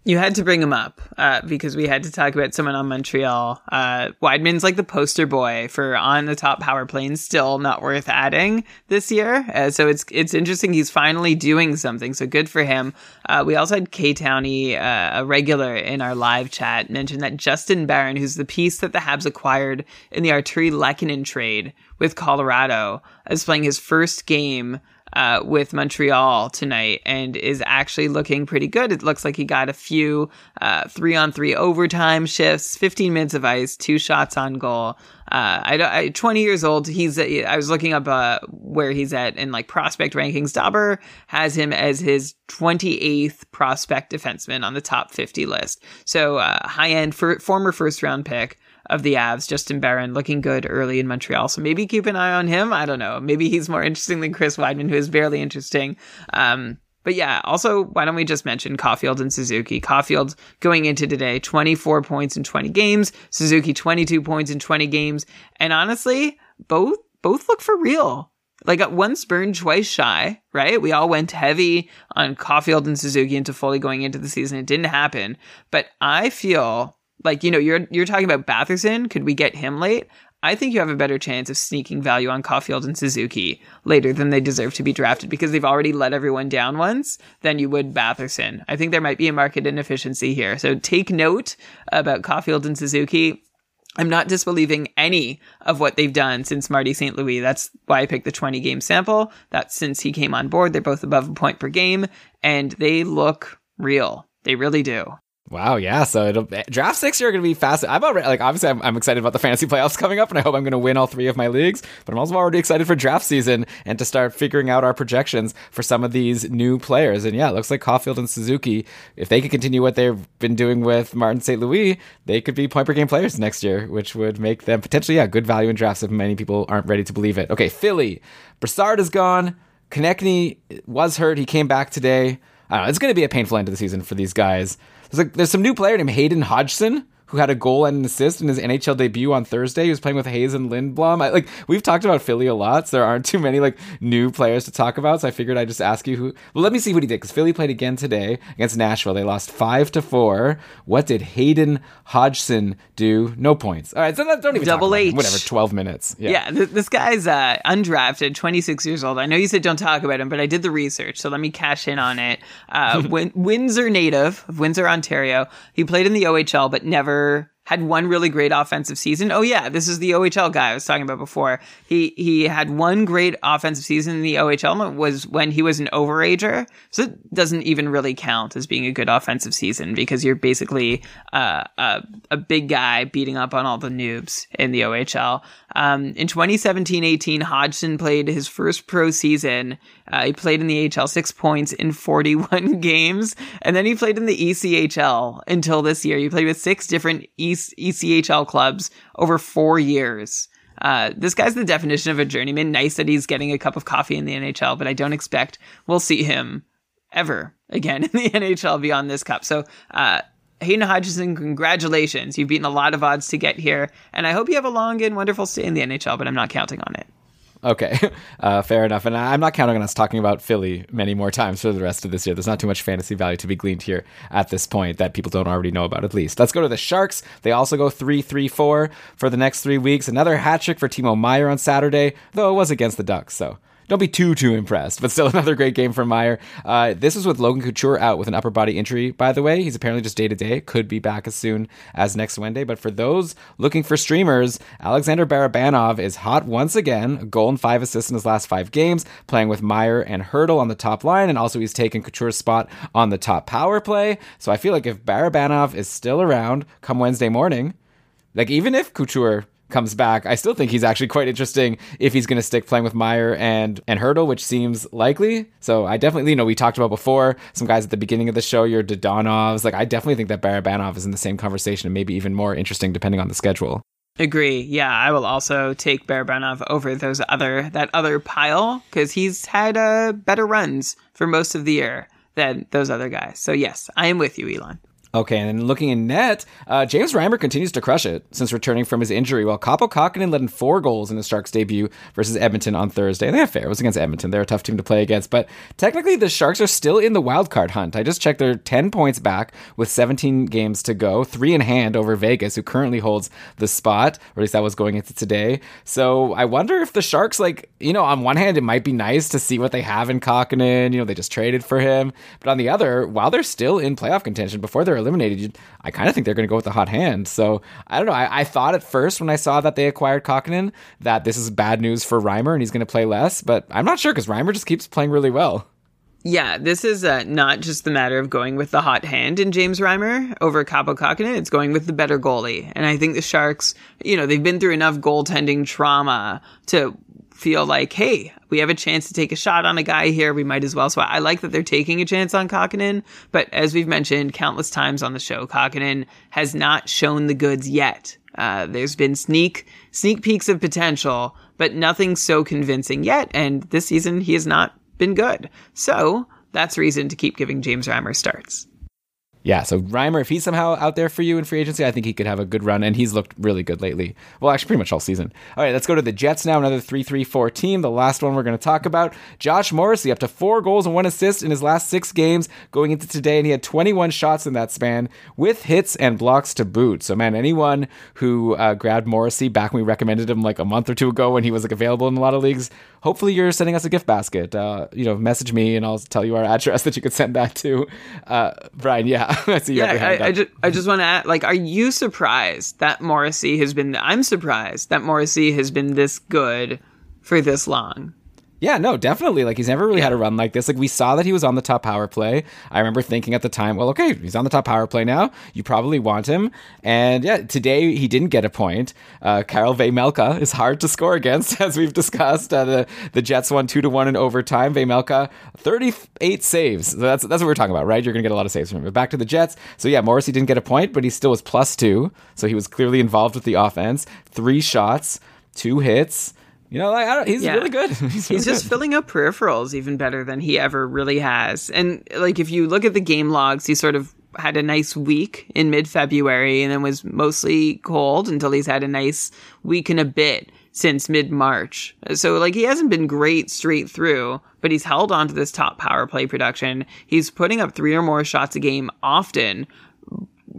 You had to bring him up uh, because we had to talk about someone on Montreal. Uh, Wideman's like the poster boy for on the top power plane, still not worth adding this year. Uh, so it's it's interesting. He's finally doing something. So good for him. Uh, we also had K Towney, uh, a regular in our live chat, mention that Justin Barron, who's the piece that the Habs acquired in the Artturi Lehkonen trade with Colorado, is playing his first game uh, with Montreal tonight and is actually looking pretty good. It looks like he got a few uh, three on three overtime shifts, 15 minutes of ice, two shots on goal. Uh, I, I 20 years old. He's I was looking up uh, where he's at in like prospect rankings. Dobber has him as his 28th prospect defenseman on the top 50 list. So uh, high end for, former first round pick of the Avs, Justin Barron, looking good early in Montreal. So maybe keep an eye on him. I don't know. Maybe he's more interesting than Chris Wideman, who is barely interesting. Um, but yeah, also, why don't we just mention Caufield and Suzuki? Caufield going into today, 24 points in 20 games, Suzuki 22 points in 20 games. And honestly, both both look for real. Like once burned, twice shy, right? We all went heavy on Caufield and Suzuki into fully going into the season. It didn't happen. But I feel like, you know, you're you're talking about Batherson. Could we get him late? I think you have a better chance of sneaking value on Caufield and Suzuki later than they deserve to be drafted because they've already let everyone down once than you would Batherson. I think there might be a market inefficiency here. So take note about Caufield and Suzuki. I'm not disbelieving any of what they've done since Marty St. Louis. That's why I picked the 20 game sample. That's since he came on board. They're both above a point per game and they look real. They really do. Wow, yeah. So it'll eh, draft six. You're going to be fast. I'm already like obviously I'm, I'm, excited about the fantasy playoffs coming up, and I hope I'm going to win all three of my leagues. But I'm also already excited for draft season and to start figuring out our projections for some of these new players. And yeah, it looks like Caufield and Suzuki, if they could continue what they've been doing with Martin St. Louis, they could be point per game players next year, which would make them potentially yeah good value in drafts if many people aren't ready to believe it. Okay, Philly, Brassard is gone. Konecny was hurt. He came back today. I don't know. It's going to be a painful end to the season for these guys. There's like there's some new player named Hayden Hodgson who had a goal and an assist in his NHL debut on Thursday. He was playing with Hayes and Lindblom. I, like we've talked about Philly a lot, so there aren't too many like new players to talk about. So I figured I'd just ask you who. Well, let me see what he did because Philly played again today against Nashville. They lost five to four. What did Hayden Hodgson do? No points. All right, so don't even double H. Whatever, twelve minutes. Yeah, yeah th- this guy's uh, undrafted, 26 years old. I know you said don't talk about him, but I did the research, so let me cash in on it. Uh, Win- Windsor native of Windsor, Ontario. He played in the OHL, but never had one really great offensive season. Oh yeah, this is the OHL guy I was talking about before. He he had one great offensive season in the OHL was when he was an overager. So it doesn't even really count as being a good offensive season because you're basically uh, a a big guy beating up on all the noobs in the OHL. Um, in 2017-18, Hodgson played his first pro season. Uh, he played in the HL six points in 41 games, and then he played in the ECHL until this year. He played with six different ECHL clubs over four years. Uh, this guy's the definition of a journeyman. Nice that he's getting a cup of coffee in the NHL, but I don't expect we'll see him ever again in the NHL beyond this cup. So, uh, Hayden Hodgson, congratulations. You've beaten a lot of odds to get here, and I hope you have a long and wonderful stay in the NHL, but I'm not counting on it. Okay, uh, fair enough. And I'm not counting on us talking about Philly many more times for the rest of this year. There's not too much fantasy value to be gleaned here at this point that people don't already know about, at least. Let's go to the Sharks. They also go 3 3 4 for the next three weeks. Another hat trick for Timo Meier on Saturday, though it was against the Ducks, so don't be too too impressed, but still another great game for Meier. Uh, this was with Logan Couture out with an upper body injury. By the way, he's apparently just day to day. Could be back as soon as next Wednesday. But for those looking for streamers, Alexander Barabanov is hot once again. A goal and five assists in his last five games, playing with Meier and Hertl on the top line, and also he's taken Couture's spot on the top power play. So I feel like if Barabanov is still around come Wednesday morning, like even if Couture comes back, I still think he's actually quite interesting if he's going to stick playing with Meier and and Hertl, which seems likely. So I definitely, you know, we talked about before some guys at the beginning of the show, your Dadonovs. Like I definitely think that Barabanov is in the same conversation and maybe even more interesting depending on the schedule. Agree. Yeah, I will also take Barabanov over those other that other pile because he's had uh, better runs for most of the year than those other guys. So yes, I am with you, Elan. Okay, and then looking in net, uh, James Reimer continues to crush it since returning from his injury, while Kaapo Kahkonen led in four goals in the Sharks' debut versus Edmonton on Thursday. And they're fair. It was against Edmonton. They're a tough team to play against. But technically, the Sharks are still in the wild card hunt. I just checked. They're 10 points back with 17 games to go, three in hand over Vegas, who currently holds the spot, or at least that was going into today. So I wonder if the Sharks, like, you know, on one hand, it might be nice to see what they have in Kahkonen. You know, they just traded for him. But on the other, while they're still in playoff contention, before they're eliminated, I kind of think they're going to go with the hot hand. So I don't know. I, I, thought at first when I saw that they acquired Kahkonen that this is bad news for Reimer and he's going to play less, but I'm not sure because Reimer just keeps playing really well. Yeah, this is uh, not just the matter of going with the hot hand in James Reimer over Kaapo Kahkonen. It's going with the better goalie. And I think the Sharks, you know, they've been through enough goaltending trauma to feel like, hey, we have a chance to take a shot on a guy here. We might as well. So I like that they're taking a chance on Kahkonen. But as we've mentioned countless times on the show, Kahkonen has not shown the goods yet. Uh, there's been sneak sneak peeks of potential, but nothing so convincing yet. And this season, he has not been good. So that's reason to keep giving James Reimer starts yeah, so Reimer, if he's somehow out there for you in free agency, I think he could have a good run, and he's looked really good lately. Well, actually, pretty much all season. All right, let's go to the Jets now. Another 3 3 4 team. The last one we're going to talk about. Josh Morrissey, up to four goals and one assist in his last six games going into today, and he had 21 shots in that span with hits and blocks to boot. So, man, anyone who uh, grabbed Morrissey back when we recommended him like a month or two ago when he was like available in a lot of leagues, hopefully you're sending us a gift basket. Uh, you know, message me and I'll tell you our address that you could send that to. Uh, Brian, yeah. I see yeah, I, I, just, I just want to add, like, are you surprised that Morrissey has been, I'm surprised that Morrissey has been this good for this long. Yeah, no, definitely. Like he's never really had a run like this. Like we saw that he was on the top power play. I remember thinking at the time, well, okay, he's on the top power play now. You probably want him. And yeah, today he didn't get a point. Uh, Karel Vejmelka is hard to score against, as we've discussed. Uh, the the Jets won two to one in overtime. Vejmelka, thirty eight saves. So that's that's what we're talking about, right? You're gonna get a lot of saves from him. But back to the Jets. So yeah, Morrissey didn't get a point, but he still was plus two. So he was clearly involved with the offense. Three shots, two hits. You know, like he's Yeah. really good. he's, really He's just good. filling up peripherals even better than he ever really has. And like if you look at the game logs, he sort of had a nice week in mid February and then was mostly cold until he's had a nice week and a bit since mid March. So like he hasn't been great straight through, but he's held on to this top power play production. He's putting up three or more shots a game often.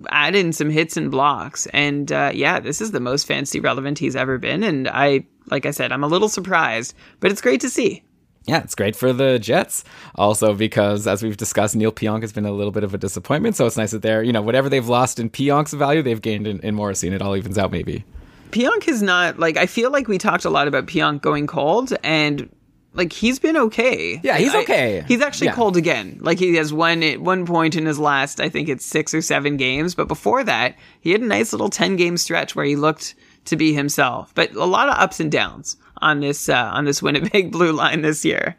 Add in some hits and blocks, and uh, yeah, this is the most fancy relevant he's ever been. And I, like I said, I'm a little surprised, but it's great to see. Yeah, it's great for the Jets. Also, because as we've discussed, Neil Pionk has been a little bit of a disappointment. So it's nice that they're, you know, whatever they've lost in Pionk's value, they've gained in, in Morrissey, and it all evens out maybe. Pionk is not like I feel like we talked a lot about Pionk going cold and like he's been okay. Yeah, he's I- okay. he's actually Yeah. cold again. Like he has one at one point in his last, I think it's six or seven games, but before that, he had a nice little ten game stretch where he looked to be himself. But a lot of ups and downs on this uh, on this Winnipeg blue line this year.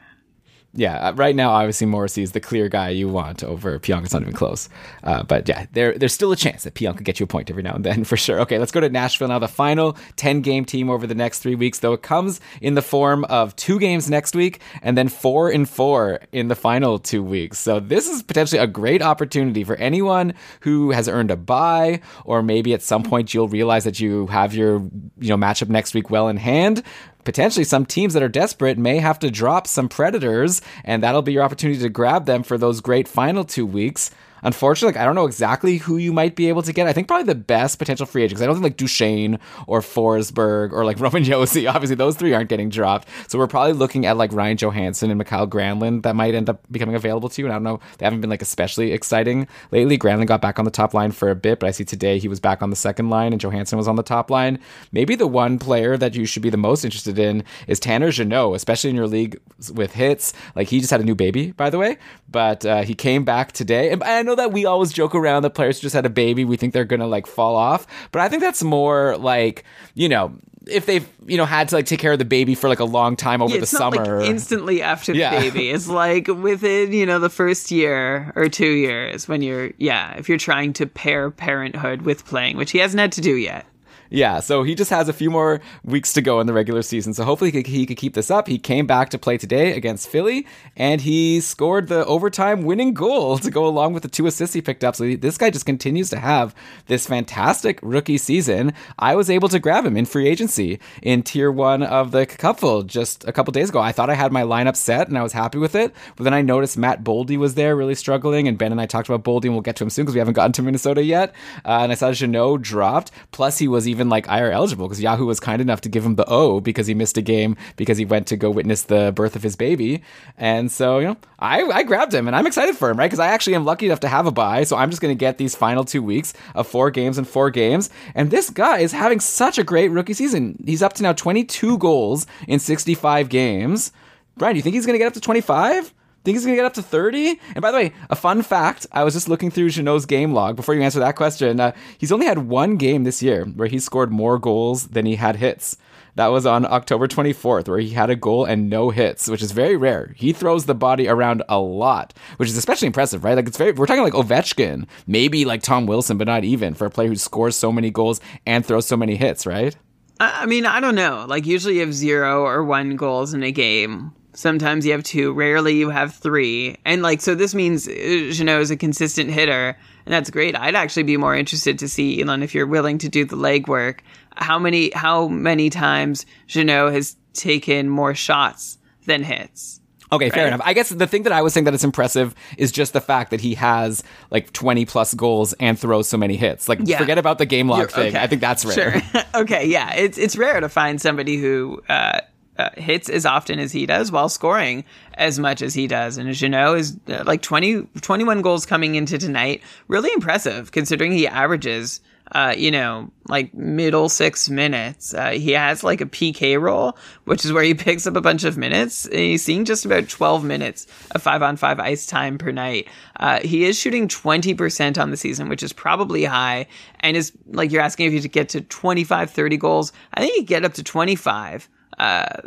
Yeah, uh, right now, obviously, Morrissey is the clear guy you want over Pionk. It's not even close. Uh, but yeah, there, there's still a chance that Pionk could get you a point every now and then for sure. Okay, let's go to Nashville now. The final 10 game team over the next three weeks, though it comes in the form of two games next week and then four and four in the final two weeks. So this is potentially a great opportunity for anyone who has earned a bye, or maybe at some point you'll realize that you have your you know matchup next week well in hand potentially some teams that are desperate may have to drop some predators, and that'll be your opportunity to grab them for those great final two weeks. Unfortunately, like, I don't know exactly who you might be able to get. I think probably the best potential free agents. I don't think like Duchene or Forsberg or like Roman Josi. Obviously, those three aren't getting dropped. So we're probably looking at like Ryan Johansen and Mikael Granlund that might end up becoming available to you. And I don't know, they haven't been like especially exciting lately. Granlund got back on the top line for a bit, but I see today he was back on the second line and Johansen was on the top line. Maybe the one player that you should be the most interested in is Tanner Jeannot, especially in your league with hits. Like he just had a new baby, by the way, but uh, he came back today. And I know that we always joke around that players just had a baby, we think they're gonna like fall off, but I think that's more like you know if they've you know had to like take care of the baby for like a long time over Yeah, the summer. like instantly after the Yeah. baby. It's like within, you know, the first year or two years when you're, yeah, if you're trying to pair parenthood with playing, which he hasn't had to do yet. Yeah, so he just has a few more weeks to go in the regular season. So hopefully he could, keep this up. He came back to play today against Philly, and he scored the overtime winning goal to go along with the two assists he picked up. So this guy just continues to have this fantastic rookie season. I was able to grab him in free agency in tier one of the Cupful just a couple days ago. I thought I had my lineup set and I was happy with it, but then I noticed Matt Boldy was there really struggling, and Ben and I talked about Boldy, and we'll get to him soon because we haven't gotten to Minnesota yet. Uh, and I saw Jeannot dropped. Plus, he was even like IR eligible because Yahoo was kind enough to give him the O because he missed a game because he went to go witness the birth of his baby. And so, you know, I, I grabbed him and I'm excited for him, right? Because I actually am lucky enough to have a bye. So I'm just going to get these final two weeks of four games and four games. And this guy is having such a great rookie season. He's up to now 22 goals in 65 games. Brian, do you think he's going to get up to 25? Think he's gonna get up to 30? And by the way, a fun fact I was just looking through Jeannot's game log before you answer that question. Uh, he's only had one game this year where he scored more goals than he had hits. That was on October 24th, where he had a goal and no hits, which is very rare. He throws the body around a lot, which is especially impressive, right? Like it's very, we're talking like Ovechkin, maybe like Tom Wilson, but not even for a player who scores so many goals and throws so many hits, right? I mean, I don't know. Like usually you have zero or one goals in a game. Sometimes you have two. Rarely you have three. And like, so this means uh, Jeannot is a consistent hitter, and that's great. I'd actually be more interested to see Elan if you're willing to do the legwork. How many how many times Jeannot has taken more shots than hits? Okay, fair enough. I guess the thing that I was saying that is impressive is just the fact that he has like 20 plus goals and throws so many hits. Like, Yeah. forget about the game log You're- thing. okay. I think that's rare. Sure. okay, yeah, it's it's rare to find somebody who uh, uh, hits as often as he does while scoring as much as he does. And Jeannot is uh, like 20, 21 goals coming into tonight. Really impressive considering he averages uh, you know, like middle six minutes. Uh, he has like a PK role, which is where he picks up a bunch of minutes. And he's seeing just about 12 minutes of five on five ice time per night. Uh, he is shooting 20% on the season, which is probably high. And is like you're asking if you to get to 25, 30 goals. I think you get up to 25. Uh,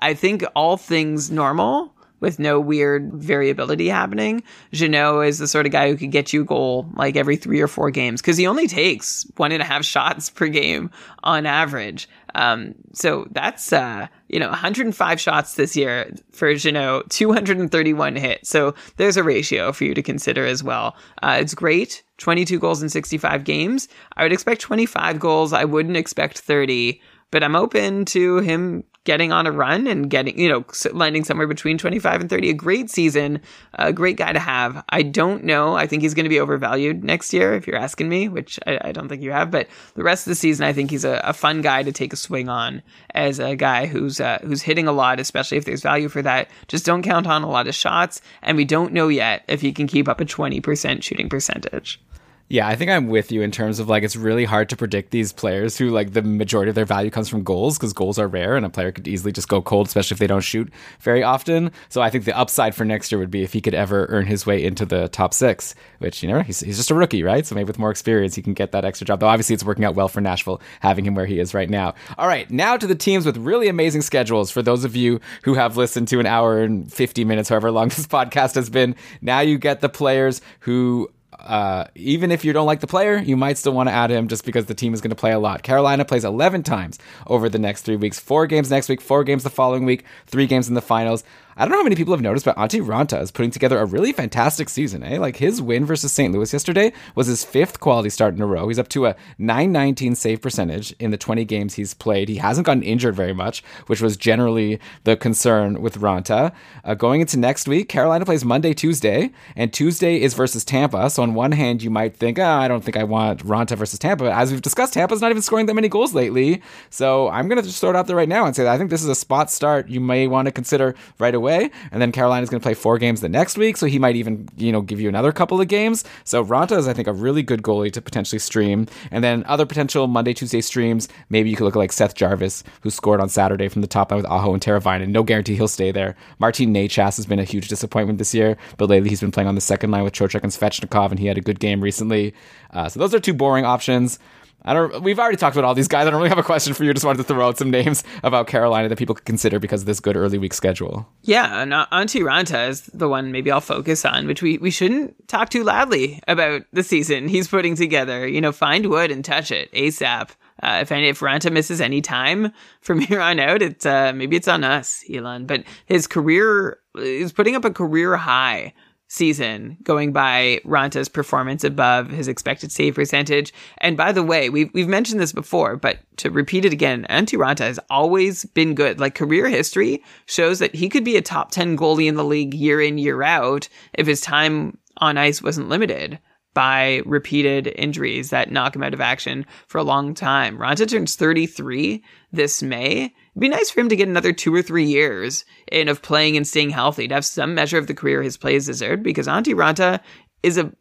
I think all things normal with no weird variability happening. Jeannot is the sort of guy who could get you a goal like every three or four games because he only takes one and a half shots per game on average. Um, so that's, uh, you know, 105 shots this year for Jeannot, 231 hits. So there's a ratio for you to consider as well. Uh, it's great. 22 goals in 65 games. I would expect 25 goals. I wouldn't expect 30, but I'm open to him getting on a run and getting, you know, landing somewhere between 25 and 30. A great season, a great guy to have. I don't know. I think he's going to be overvalued next year, if you're asking me, which I, I don't think you have. But the rest of the season, I think he's a, a fun guy to take a swing on as a guy who's uh, who's hitting a lot, especially if there's value for that. Just don't count on a lot of shots, and we don't know yet if he can keep up a 20% shooting percentage. Yeah, I think I'm with you in terms of like it's really hard to predict these players who like the majority of their value comes from goals because goals are rare and a player could easily just go cold, especially if they don't shoot very often. So I think the upside for next year would be if he could ever earn his way into the top six, which you know he's, he's just a rookie, right? So maybe with more experience he can get that extra job. Though obviously it's working out well for Nashville having him where he is right now. All right, now to the teams with really amazing schedules. For those of you who have listened to an hour and 50 minutes, however long this podcast has been, now you get the players who uh, even if you don't like the player, you might still want to add him just because the team is going to play a lot. Carolina plays 11 times over the next three weeks four games next week, four games the following week, three games in the finals. I don't know how many people have noticed, but Antti Raanta is putting together a really fantastic season, eh? Like his win versus St. Louis yesterday was his fifth quality start in a row. He's up to a 919 save percentage in the 20 games he's played. He hasn't gotten injured very much, which was generally the concern with Raanta. Uh, going into next week, Carolina plays Monday, Tuesday, and Tuesday is versus Tampa. So on one hand, you might think, oh, I don't think I want Raanta versus Tampa. But as we've discussed, Tampa's not even scoring that many goals lately. So I'm going to just throw it out there right now and say that I think this is a spot start you may want to consider right away away. And then Carolina's going to play four games the next week, so he might even you know give you another couple of games. So Raanta is I think a really good goalie to potentially stream. And then other potential Monday Tuesday streams, maybe you could look at like Seth Jarvis, who scored on Saturday from the top line with Aho and Teravainen. No guarantee he'll stay there. Martin Necas has been a huge disappointment this year, but lately he's been playing on the second line with Trocheck and Svechnikov, and he had a good game recently. Uh, so those are two boring options. I don't. We've already talked about all these guys. I don't really have a question for you. Just wanted to throw out some names about Carolina that people could consider because of this good early week schedule. Yeah, and uh, Antti Raanta is the one maybe I'll focus on, which we, we shouldn't talk too loudly about the season he's putting together. You know, find wood and touch it ASAP. Uh, if any, if Raanta misses any time from here on out, it's uh, maybe it's on us, Elan. But his career is putting up a career high season going by Raanta's performance above his expected save percentage. And by the way, we've, we've mentioned this before, but to repeat it again, Antti Raanta has always been good. Like career history shows that he could be a top 10 goalie in the league year in, year out if his time on ice wasn't limited by repeated injuries that knock him out of action for a long time. Raanta turns 33 this May. It'd be nice for him to get another two or three years in of playing and staying healthy to have some measure of the career his play plays deserved because Antti Raanta is a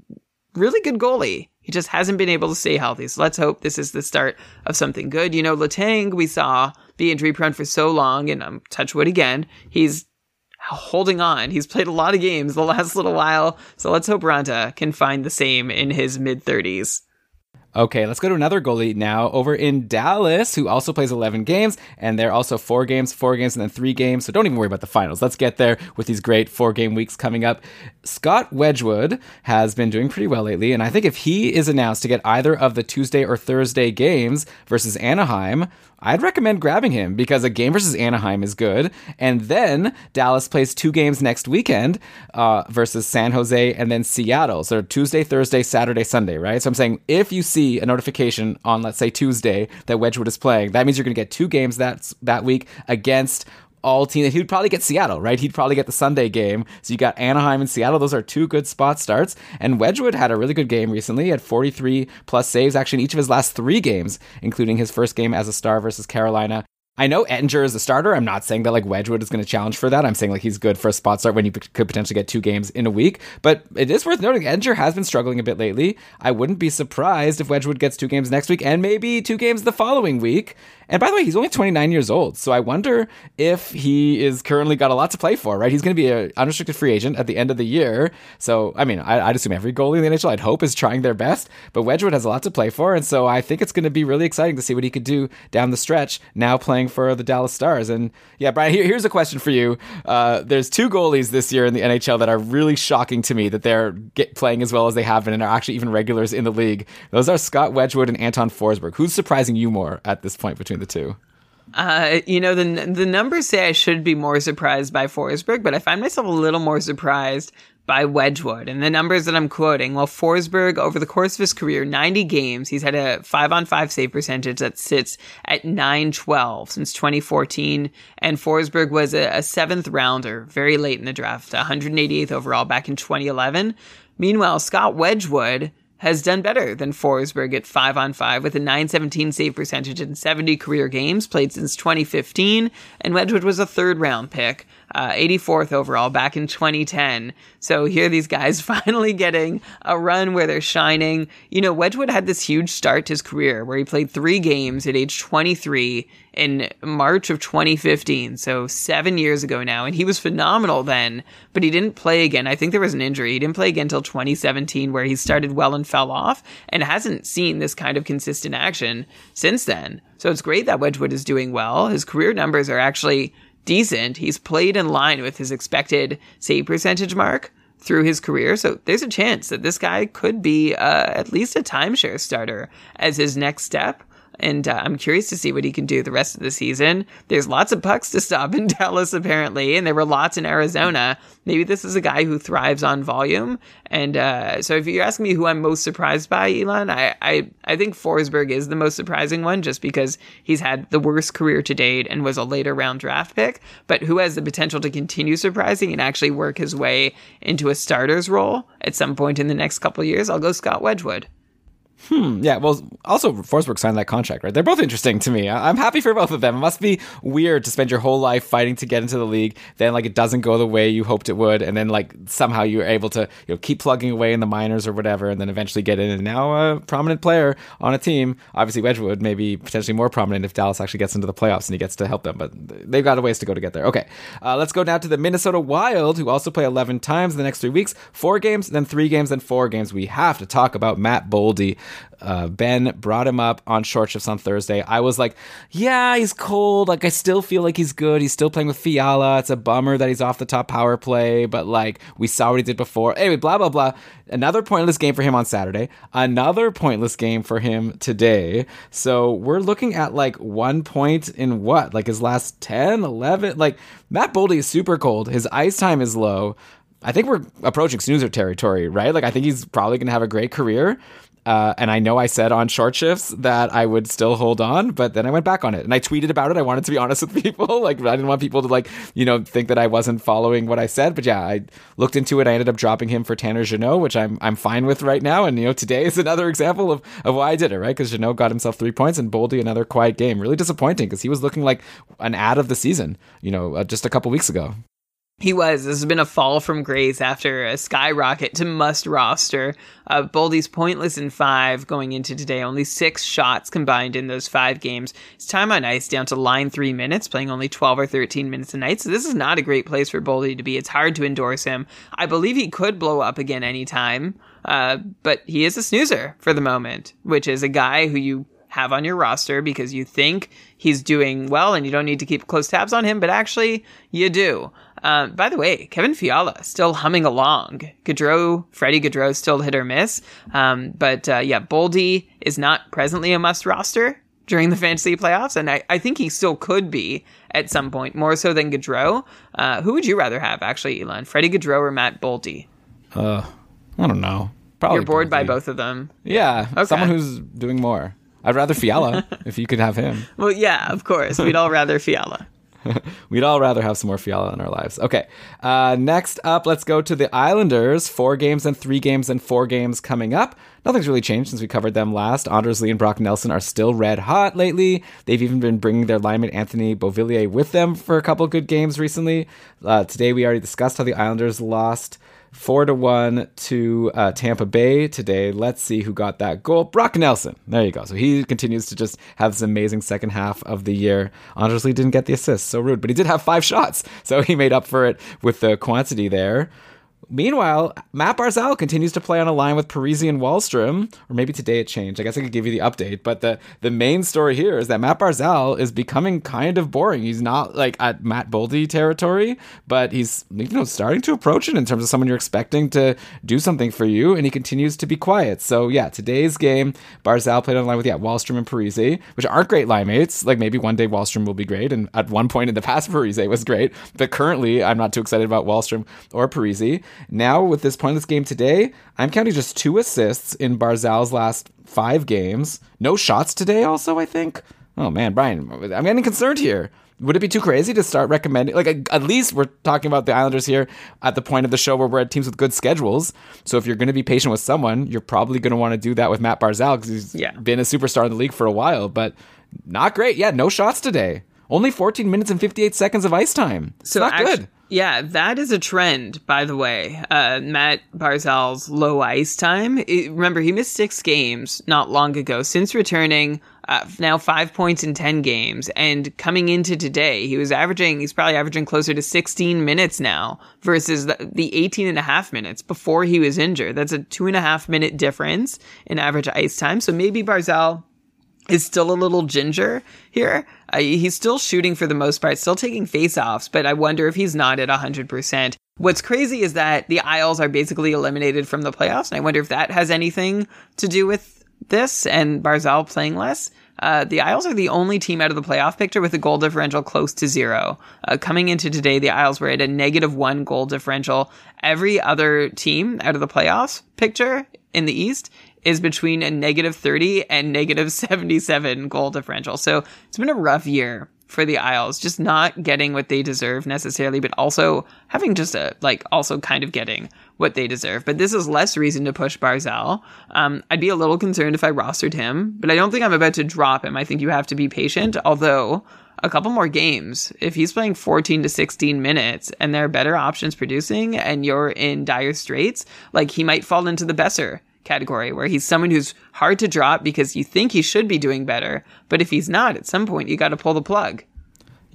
really good goalie. He just hasn't been able to stay healthy. So let's hope this is the start of something good. You know, Letang, we saw be injury prone for so long, and um, touch wood again. He's holding on. He's played a lot of games the last little while. So let's hope Raanta can find the same in his mid 30s. Okay, let's go to another goalie now over in Dallas, who also plays 11 games, and they're also four games, four games, and then three games. So don't even worry about the finals. Let's get there with these great four game weeks coming up. Scott Wedgewood has been doing pretty well lately, and I think if he is announced to get either of the Tuesday or Thursday games versus Anaheim, I'd recommend grabbing him because a game versus Anaheim is good. And then Dallas plays two games next weekend uh, versus San Jose and then Seattle. So Tuesday, Thursday, Saturday, Sunday, right? So I'm saying if you see a notification on, let's say, Tuesday that Wedgewood is playing, that means you're going to get two games that, that week against all teams. He would probably get Seattle, right? He'd probably get the Sunday game. So you got Anaheim and Seattle. Those are two good spot starts. And Wedgewood had a really good game recently. Had 43 plus saves actually in each of his last three games, including his first game as a star versus Carolina I know Oettinger is a starter. I'm not saying that like Wedgewood is going to challenge for that. I'm saying like he's good for a spot start when you p- could potentially get two games in a week. But it is worth noting Oettinger has been struggling a bit lately. I wouldn't be surprised if Wedgewood gets two games next week and maybe two games the following week. And by the way, he's only 29 years old. So I wonder if he is currently got a lot to play for, right? He's going to be an unrestricted free agent at the end of the year. So, I mean, I, would assume every goalie in the NHL, I'd hope, is trying their best. But Wedgewood has a lot to play for. And so I think it's going to be really exciting to see what he could do down the stretch now playing for the Dallas Stars. And yeah, Brian, here, here's a question for you. Uh, there's two goalies this year in the NHL that are really shocking to me that they're playing as well as they have been and are actually even regulars in the league. Those are Scott Wedgewood and Anton Forsberg. Who's surprising you more at this point between the two? Uh, you know, the the numbers say I should be more surprised by Forsberg, but I find myself a little more surprised by Wedgewood. And the numbers that I'm quoting, well, Forsberg, over the course of his career, 90 games, he's had a 5 on 5 save percentage that sits at 912 since 2014. And Forsberg was a, a seventh rounder very late in the draft, 188th overall back in 2011. Meanwhile, Scott Wedgewood, has done better than Forsberg at 5 on 5 with a 917 save percentage in 70 career games played since 2015, and Wedgewood was a third round pick uh, 84th overall back in 2010. So here these guys finally getting a run where they're shining. You know, Wedgewood had this huge start to his career where he played three games at age 23 in March of 2015. So seven years ago now. And he was phenomenal then, but he didn't play again. I think there was an injury. He didn't play again until 2017 where he started well and fell off and hasn't seen this kind of consistent action since then. So it's great that Wedgewood is doing well. His career numbers are actually decent. He's played in line with his expected save percentage mark through his career. So there's a chance that this guy could be uh, at least a timeshare starter as his next step and uh, I'm curious to see what he can do the rest of the season. There's lots of pucks to stop in Dallas, apparently, and there were lots in Arizona. Maybe this is a guy who thrives on volume. And uh, so, if you're asking me who I'm most surprised by, Elan, I, I, I think Forsberg is the most surprising one just because he's had the worst career to date and was a later round draft pick, but who has the potential to continue surprising and actually work his way into a starter's role at some point in the next couple years. I'll go Scott Wedgewood. Hmm. Yeah. Well, also Forsberg signed that contract, right? They're both interesting to me. I'm happy for both of them. It must be weird to spend your whole life fighting to get into the league, then like it doesn't go the way you hoped it would, and then like somehow you're able to you know keep plugging away in the minors or whatever, and then eventually get in. And now a prominent player on a team. Obviously, Wedgewood may be potentially more prominent if Dallas actually gets into the playoffs and he gets to help them, but they've got a ways to go to get there. Okay. Uh, let's go now to the Minnesota Wild, who also play 11 times in the next three weeks, four games, then three games, then four games. We have to talk about Matt Boldy. Uh, ben brought him up on short shifts on Thursday. I was like, yeah, he's cold. Like, I still feel like he's good. He's still playing with Fiala. It's a bummer that he's off the top power play, but like, we saw what he did before. Anyway, blah, blah, blah. Another pointless game for him on Saturday. Another pointless game for him today. So we're looking at like one point in what? Like his last 10, 11? Like, Matt Boldy is super cold. His ice time is low. I think we're approaching snoozer territory, right? Like, I think he's probably going to have a great career. Uh, and I know I said on short shifts that I would still hold on, but then I went back on it and I tweeted about it. I wanted to be honest with people. like, I didn't want people to like, you know, think that I wasn't following what I said. But yeah, I looked into it. I ended up dropping him for Tanner Jeannot, which I'm I'm fine with right now. And you know, today is another example of, of why I did it, right? Because Jeannot got himself three points and Boldy another quiet game. Really disappointing because he was looking like an ad of the season, you know, uh, just a couple weeks ago. He was. This has been a fall from grace after a skyrocket to must roster. Uh, Boldy's pointless in five going into today. Only six shots combined in those five games. His time on ice down to line three minutes, playing only 12 or 13 minutes a night. So this is not a great place for Boldy to be. It's hard to endorse him. I believe he could blow up again anytime. Uh, but he is a snoozer for the moment, which is a guy who you have on your roster because you think he's doing well and you don't need to keep close tabs on him, but actually you do. Uh, by the way, Kevin Fiala still humming along. Gaudreau, Freddie Gaudreau still hit or miss. Um, but uh, yeah, Boldy is not presently a must roster during the fantasy playoffs, and I, I think he still could be at some point, more so than Gaudreau. Uh, who would you rather have, actually, Elan? Freddie Gaudreau or Matt Boldy? Uh, I don't know. Probably You're bored Boldy. by both of them. Yeah, okay. someone who's doing more. I'd rather Fiala if you could have him. Well, yeah, of course. We'd all rather Fiala. We'd all rather have some more Fiala in our lives. Okay. Uh, next up, let's go to the Islanders. Four games and three games and four games coming up. Nothing's really changed since we covered them last. Anders Lee and Brock Nelson are still red hot lately. They've even been bringing their lineman Anthony Beauvillier with them for a couple good games recently. Uh, today, we already discussed how the Islanders lost four to one to uh, Tampa Bay today. Let's see who got that goal. Brock Nelson. There you go. So he continues to just have this amazing second half of the year. Honestly, didn't get the assist, so rude, but he did have five shots, so he made up for it with the quantity there. Meanwhile, Matt Barzal continues to play on a line with Parise and Wahlstrom, or maybe today it changed. I guess I could give you the update, but the the main story here is that Matt Barzal is becoming kind of boring. He's not like at Matt Boldy territory, but he's you know starting to approach it in terms of someone you're expecting to do something for you, and he continues to be quiet. So yeah, today's game, Barzal played on a line with yeah Wahlstrom and Parise, which aren't great line mates. Like maybe one day Wahlstrom will be great, and at one point in the past Parise was great, but currently I'm not too excited about Wahlstrom or Parise. Now, with this pointless game today, I'm counting just two assists in Barzal's last five games. No shots today, also, I think. Oh man, Brian, I'm getting concerned here. Would it be too crazy to start recommending? Like, at least we're talking about the Islanders here at the point of the show where we're at teams with good schedules. So, if you're going to be patient with someone, you're probably going to want to do that with Matt Barzal because he's Yeah. been a superstar in the league for a while, but not great. Yeah, no shots today. Only 14 minutes and 58 seconds of ice time. It's not actu- good. Yeah, that is a trend, by the way. Uh, Matt Barzal's low ice time. It- remember, he missed six games not long ago. Since returning, uh, now five points in 10 games. And coming into today, he was averaging, he's probably averaging closer to 16 minutes now versus the, the 18 and a half minutes before he was injured. That's a two and a half minute difference in average ice time. So maybe Barzal is still a little ginger here. He's still shooting for the most part, still taking face-offs, but I wonder if he's not at 100%. What's crazy is that the Isles are basically eliminated from the playoffs, and I wonder if that has anything to do with this and Barzal playing less. Uh, the Isles are the only team out of the playoff picture with a goal differential close to zero. Uh, coming into today, the Isles were at a negative one goal differential. Every other team out of the playoffs picture in the East is between a negative 30 and negative 77 goal differential. So it's been a rough year for the Isles, just not getting what they deserve necessarily, but also having just a, like, also kind of getting what they deserve. But this is less reason to push Barzal. Um, I'd be a little concerned if I rostered him, but I don't think I'm about to drop him. I think you have to be patient, although a couple more games. If he's playing 14 to 16 minutes and there are better options producing and you're in dire straits, like he might fall into the Boeser category where he's someone who's hard to drop because you think he should be doing better. But if he's not, at some point you got to pull the plug.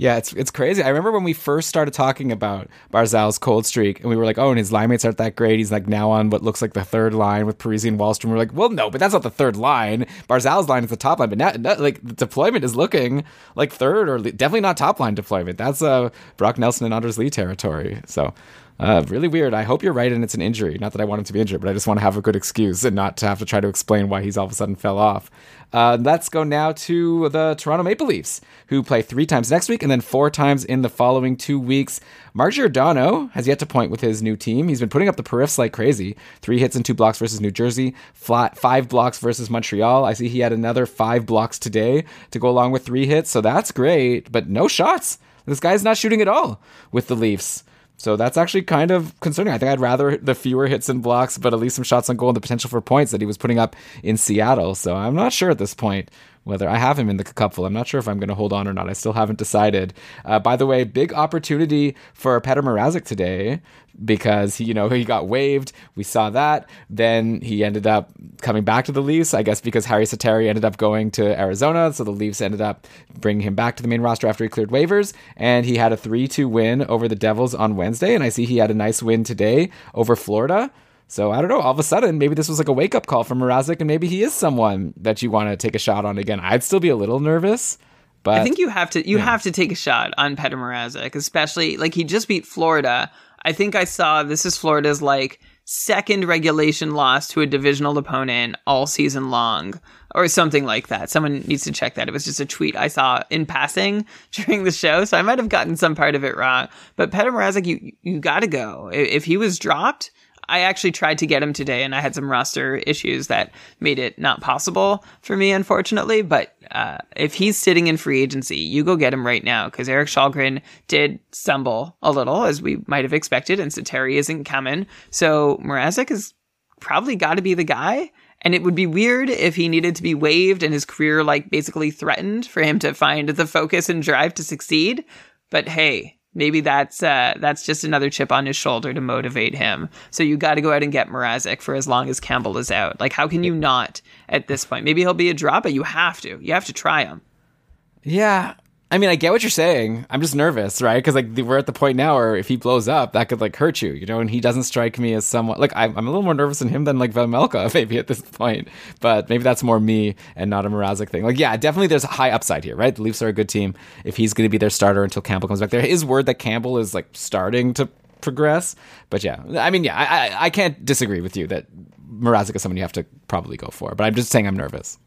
Yeah, it's it's crazy. I remember when we first started talking about Barzal's cold streak, and we were like, "Oh, and his line mates aren't that great." He's like now on what looks like the third line with Parise and Wahlstrom. We're like, "Well, no, but that's not the third line. Barzal's line is the top line, but now, now, like the deployment is looking like third or definitely not top line deployment. That's uh Brock Nelson and Anders Lee territory. So." Uh, really weird. I hope you're right and it's an injury. Not that I want him to be injured, but I just want to have a good excuse and not to have to try to explain why he's all of a sudden fell off. Uh, let's go now to the Toronto Maple Leafs, who play three times next week and then four times in the following two weeks. Mark Giordano has yet to point with his new team. He's been putting up the periffs like crazy. Three hits and two blocks versus New Jersey, flat five blocks versus Montreal. I see he had another five blocks today to go along with three hits, so that's great, but no shots. This guy's not shooting at all with the Leafs. So that's actually kind of concerning. I think I'd rather the fewer hits and blocks, but at least some shots on goal and the potential for points that he was putting up in Seattle. So I'm not sure at this point whether I have him in the couple. I'm not sure if I'm going to hold on or not. I still haven't decided. Uh, by the way, big opportunity for Petr Mrazek today because he, you know, he got waived. We saw that. Then he ended up coming back to the Leafs, I guess because Harri Sateri ended up going to Arizona. So the Leafs ended up bringing him back to the main roster after he cleared waivers. And he had a 3 2 win over the Devils on Wednesday. And I see he had a nice win today over Florida. So I don't know. All of a sudden, maybe this was like a wake up call from Mrazek, and maybe he is someone that you want to take a shot on again. I'd still be a little nervous, but I think you have to you have to take a shot on Petr Mrazek, especially like he just beat Florida. I think I saw this is Florida's like second regulation loss to a divisional opponent all season long or something like that. Someone needs to check that. It was just a tweet I saw in passing during the show, so I might have gotten some part of it wrong. But Petr Mrazek, you you got to go. If he was dropped, I actually tried to get him today, and I had some roster issues that made it not possible for me, unfortunately. But uh, if he's sitting in free agency, you go get him right now because Erik Källgren did stumble a little, as we might have expected, and Sateri isn't coming. So Mrazek has probably got to be the guy. And it would be weird if he needed to be waived and his career like basically threatened for him to find the focus and drive to succeed. But hey, maybe that's uh, that's just another chip on his shoulder to motivate him. So you got to go out and get Mrazek for as long as Campbell is out. Like, how can you not at this point? Maybe he'll be a drop, but you have to. You have to try him. Yeah, I mean, I get what you're saying. I'm just nervous, right? Because like we're at the point now where if he blows up, that could like hurt you, you know. And he doesn't strike me as someone like I'm, I'm a little more nervous than him than like Vejmelka maybe at this point. But maybe that's more me and not a Mrazek thing. Like, yeah, definitely there's a high upside here, right? The Leafs are a good team. If he's going to be their starter until Campbell comes back, there is word that Campbell is like starting to progress. But yeah, I mean, yeah, I, I, I can't disagree with you that Mrazek is someone you have to probably go for. But I'm just saying I'm nervous.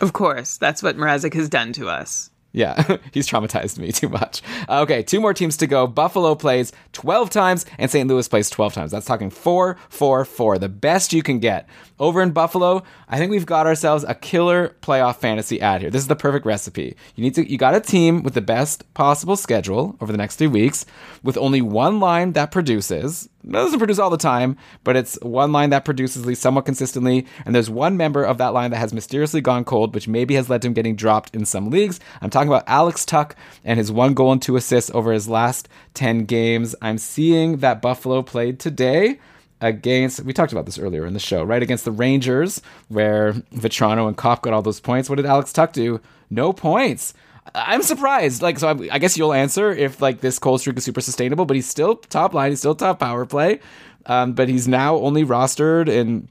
Of course, that's what Mrazek has done to us. Yeah, he's traumatized me too much. Uh, okay, two more teams to go. Buffalo plays 12 times and St. Louis plays 12 times. That's talking 4 4 4, the best you can get. Over in Buffalo, I think we've got ourselves a killer playoff fantasy ad here. This is the perfect recipe. You need to you got a team with the best possible schedule over the next 3 weeks with only one line that produces. It doesn't produce all the time, but it's one line that produces at somewhat consistently, and there's one member of that line that has mysteriously gone cold, which maybe has led to him getting dropped in some leagues. I'm talking about Alex Tuch and his one goal and two assists over his last 10 games. I'm seeing that Buffalo played today against we talked about this earlier in the show, right? Against the Rangers, where Vatrano and Copp got all those points. What did Alex Tuch do? No points. I'm surprised. Like, so I, I guess you'll answer if like this cold streak is super sustainable, but he's still top line. He's still top power play. Um, but he's now only rostered in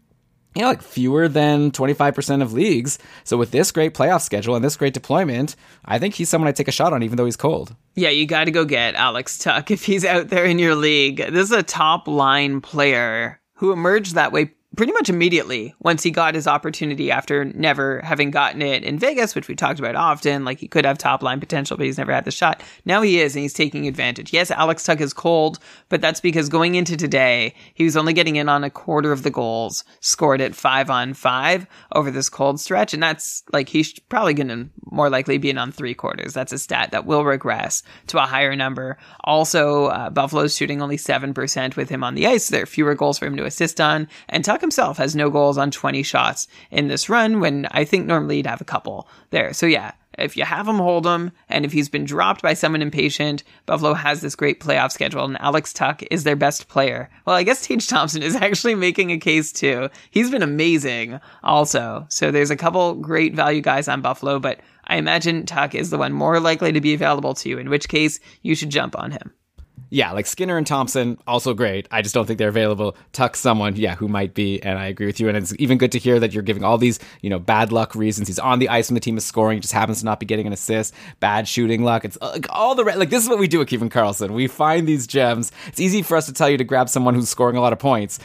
you know, like fewer than 25% of leagues. So with this great playoff schedule and this great deployment, I think he's someone I take a shot on, even though he's cold. Yeah, you got to go get Alex Tuch if he's out there in your league. This is a top line player who emerged that way pretty much immediately once he got his opportunity after never having gotten it in Vegas, which we talked about often. Like he could have top line potential, but he's never had the shot. Now he is, and he's taking advantage. Yes, Alex Tuch is cold, but that's because going into today, he was only getting in on a quarter of the goals scored at five on five over this cold stretch. And that's like he's probably going to more likely be in on three quarters. That's a stat that will regress to a higher number. Also, uh, Buffalo's shooting only 7% with him on the ice. There are fewer goals for him to assist on. And Tuch himself has no goals on 20 shots in this run when I think normally you'd have a couple there. So yeah, if you have him, hold him. And if he's been dropped by someone impatient, Buffalo has this great playoff schedule, and Alex Tuch is their best player. Well, I guess Tage Thompson is actually making a case too. He's been amazing also. So there's a couple great value guys on Buffalo, but I imagine Tuch is the one more likely to be available to you, in which case you should jump on him yeah, like Skinner and Thompson, also great. I just don't think they're available. Tuch someone, yeah, who might be, and I agree with you. And it's even good to hear that you're giving all these, you know, bad luck reasons. He's on the ice when the team is scoring, just happens to not be getting an assist, bad shooting luck. It's uh, like all the like this is what we do at Keeping Karlsson. We find these gems. It's easy for us to tell you to grab someone who's scoring a lot of points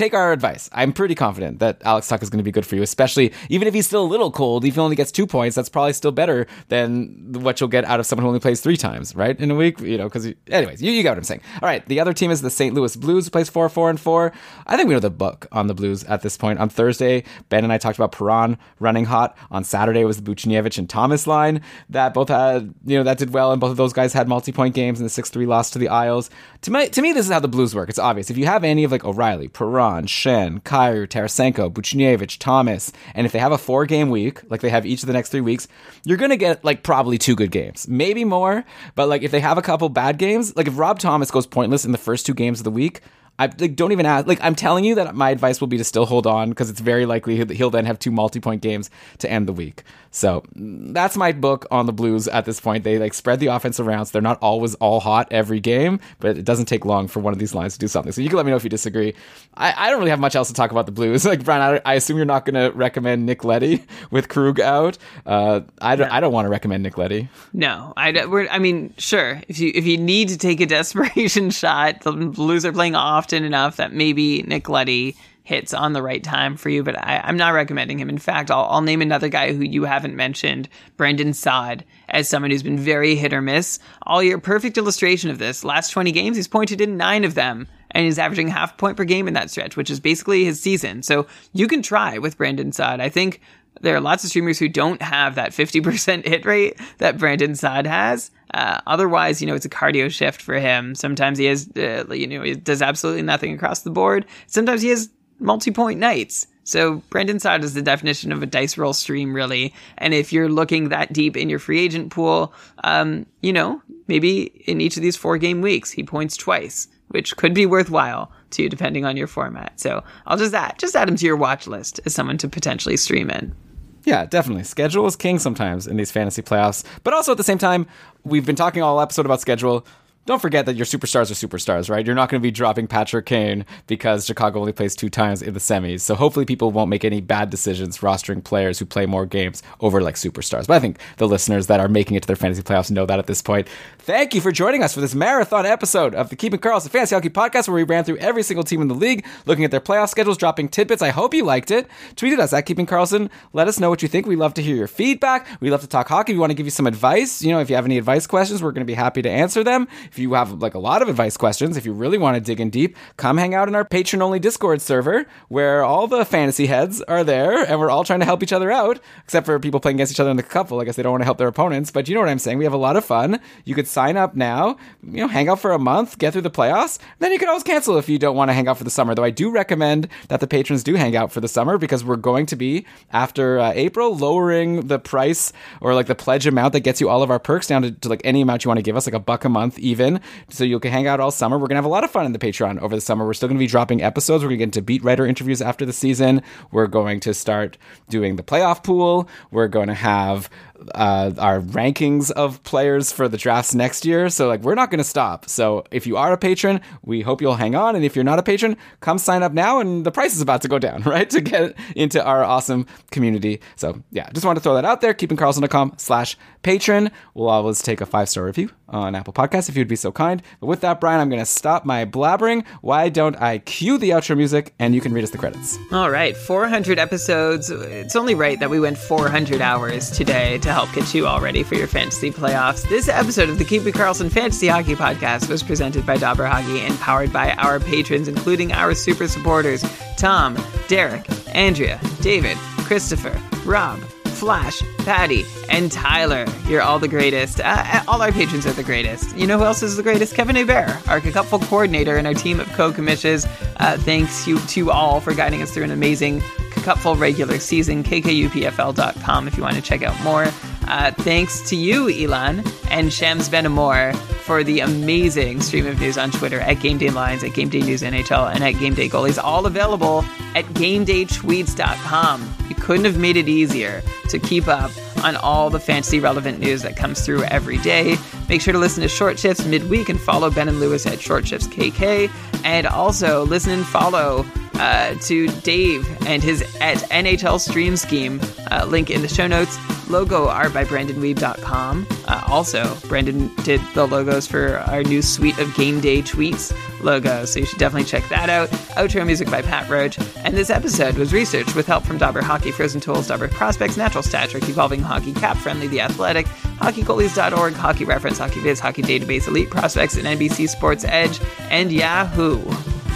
take our advice. I'm pretty confident that Alex Tuch is going to be good for you, especially even if he's still a little cold. If he only gets two points, that's probably still better than what you'll get out of someone who only plays three times, right, in a week. You know, because anyways, you, you got what I'm saying. All right, the other team is the St. Louis Blues, who plays four, four, and four. I think we know the book on the Blues at this point. On Thursday, Ben and I talked about Perron running hot. On Saturday was the Buchnevich and Thomas line that both had, you know, that did well, and both of those guys had multi-point games in the six-three loss to the Isles. To me, to me, this is how the Blues work. It's obvious. If you have any of like O'Reilly, Perron, Schenn, Kyrou, Tarasenko, Buchnevich, Thomas, and if they have a four game week, like they have each of the next three weeks, you're gonna get like probably two good games, maybe more. But like if they have a couple bad games, like if Rob Thomas goes pointless in the first two games of the week, I like, don't even ask. Like, I'm telling you that my advice will be to still hold on because it's very likely that he'll then have two multi-point games to end the week. So that's my book on the Blues at this point. They like spread the offense around, so they're not always all hot every game, but it doesn't take long for one of these lines to do something. So you can let me know if you disagree. I, I don't really have much else to talk about the Blues. Like Brian, I, I assume you're not going to recommend Nick Leddy with Krug out. Uh, I don't. No. I don't want to recommend Nick Leddy. No, I. don't. I mean, sure. If you if you need to take a desperation shot, the Blues are playing often enough that maybe Nick Leddy hits on the right time for you, but I, am not recommending him. In fact, I'll, I'll, name another guy who you haven't mentioned, Brandon Saad, as someone who's been very hit or miss all year. Perfect illustration of this. Last 20 games, he's pointed in nine of them and he's averaging half point per game in that stretch, which is basically his season. So you can try with Brandon Saad. I think there are lots of streamers who don't have that 50% hit rate that Brandon Saad has. Uh, otherwise, you know, it's a cardio shift for him. Sometimes he has, uh, you know, he does absolutely nothing across the board. Sometimes he has multi-point nights. So Brandon Saad is the definition of a dice roll stream, really. And if you're looking that deep in your free agent pool, um, you know, maybe in each of these four game weeks, he points twice, which could be worthwhile too, depending on your format. So I'll just add, just add him to your watch list as someone to potentially stream in. Yeah, definitely. Schedule is king sometimes in these fantasy playoffs. But also at the same time, we've been talking all episode about schedule don't forget that your superstars are superstars, right? You're not going to be dropping Patrick Kane because Chicago only plays two times in the semis. So hopefully people won't make any bad decisions rostering players who play more games over like superstars. But I think the listeners that are making it to their fantasy playoffs know that at this point. Thank you for joining us for this marathon episode of the Keeping Karlsson Fantasy Hockey Podcast, where we ran through every single team in the league, looking at their playoff schedules, dropping tidbits. I hope you liked it. Tweeted us at Keeping Karlsson. Let us know what you think. We love to hear your feedback. We love to talk hockey. We want to give you some advice. You know, if you have any advice questions, we're going to be happy to answer them. If you have like a lot of advice questions, if you really want to dig in deep, come hang out in our patron only Discord server where all the fantasy heads are there and we're all trying to help each other out, except for people playing against each other in the couple. I guess they don't want to help their opponents, but you know what I'm saying. We have a lot of fun. You could sign up now, you know, hang out for a month, get through the playoffs. Then you can always cancel if you don't want to hang out for the summer. Though I do recommend that the patrons do hang out for the summer because we're going to be after uh, April lowering the price or like the pledge amount that gets you all of our perks down to, to like any amount you want to give us, like a buck a month even. So you can hang out all summer. We're gonna have a lot of fun in the Patreon over the summer. We're still gonna be dropping episodes. We're gonna get into beat writer interviews after the season. We're going to start doing the playoff pool. We're going to have uh, our rankings of players for the drafts next year. So like we're not going to stop. So if you are a patron, we hope you'll hang on. And if you're not a patron, come sign up now. And the price is about to go down, right? To get into our awesome community. So yeah, just wanted to throw that out there. KeepingKarlsson.com slash patron. We'll always take a five star review on Apple Podcasts if you'd be so kind. But with that, Brian, I'm going to stop my blabbering. Why don't I cue the outro music and you can read us the credits? All right, 400 episodes. It's only right that we went 400 hours today to help get you all ready for your fantasy playoffs. This episode of the Keeping Karlsson Fantasy Hockey Podcast was presented by Dobber Hockey and powered by our patrons, including our super supporters Tom, Derek, Andrea, David, Christopher, Rob, Flash, Patty, and Tyler. You're all the greatest. Uh, uh all our patrons are the greatest. You know who else is the greatest? Kevin Hebert, our cupful coordinator and our team of co-commissions. Uh, thanks you to all for guiding us through an amazing cupful regular season. KKUPFL.com if you want to check out more. Uh, thanks to you, Elan, and Shams Benamor for the amazing stream of news on Twitter at Game Day Lines, at Game Day News NHL, and at Game Day Goalies, all available at GameDayTweets.com. You couldn't have made it easier to keep up on all the fantasy relevant news that comes through every day. Make sure to listen to Short Shifts midweek and follow Ben and Lewis at Short Shifts KK. And also listen and follow uh, to Dave and his at NHL Stream Scheme. Uh, link in the show notes. Logo art by BrandonWeeb.com. Uh, also, Brandon did the logos for our new suite of game day tweets logos, so you should definitely check that out. Outro music by Pat Roach. And this episode was researched with help from Dobber Hockey, Frozen Tools, Dobber Prospects, Natural Stat Trick, Evolving Hockey, Cap Friendly, The Athletic, HockeyGoalies.org, Hockey Reference, Hockey Viz, Hockey Database, Elite Prospects, and NBC Sports Edge, and Yahoo.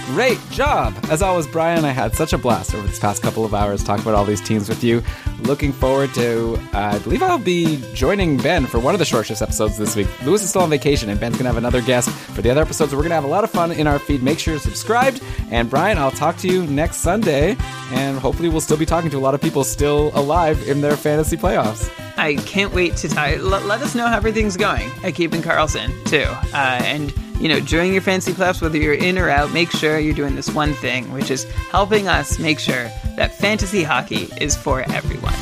Great job! As always, Brian, I had such a blast over this past couple of hours talking about all these teams with you. Looking forward to, uh, I believe I'll be joining Ben for one of the short shifts episodes this week. Lewis is still on vacation, and Ben's going to have another guest for the other episodes. We're going to have a lot of fun in our feed. Make sure you're subscribed. And Brian, I'll talk to you next Sunday, and hopefully, we'll still be talking to a lot of people still alive in their fantasy playoffs. I can't wait to tell. Let, let us know how everything's going at Keeping Karlsson, too, uh, and you know, during your fantasy playoffs, whether you're in or out, make sure you're doing this one thing, which is helping us make sure that fantasy hockey is for everyone.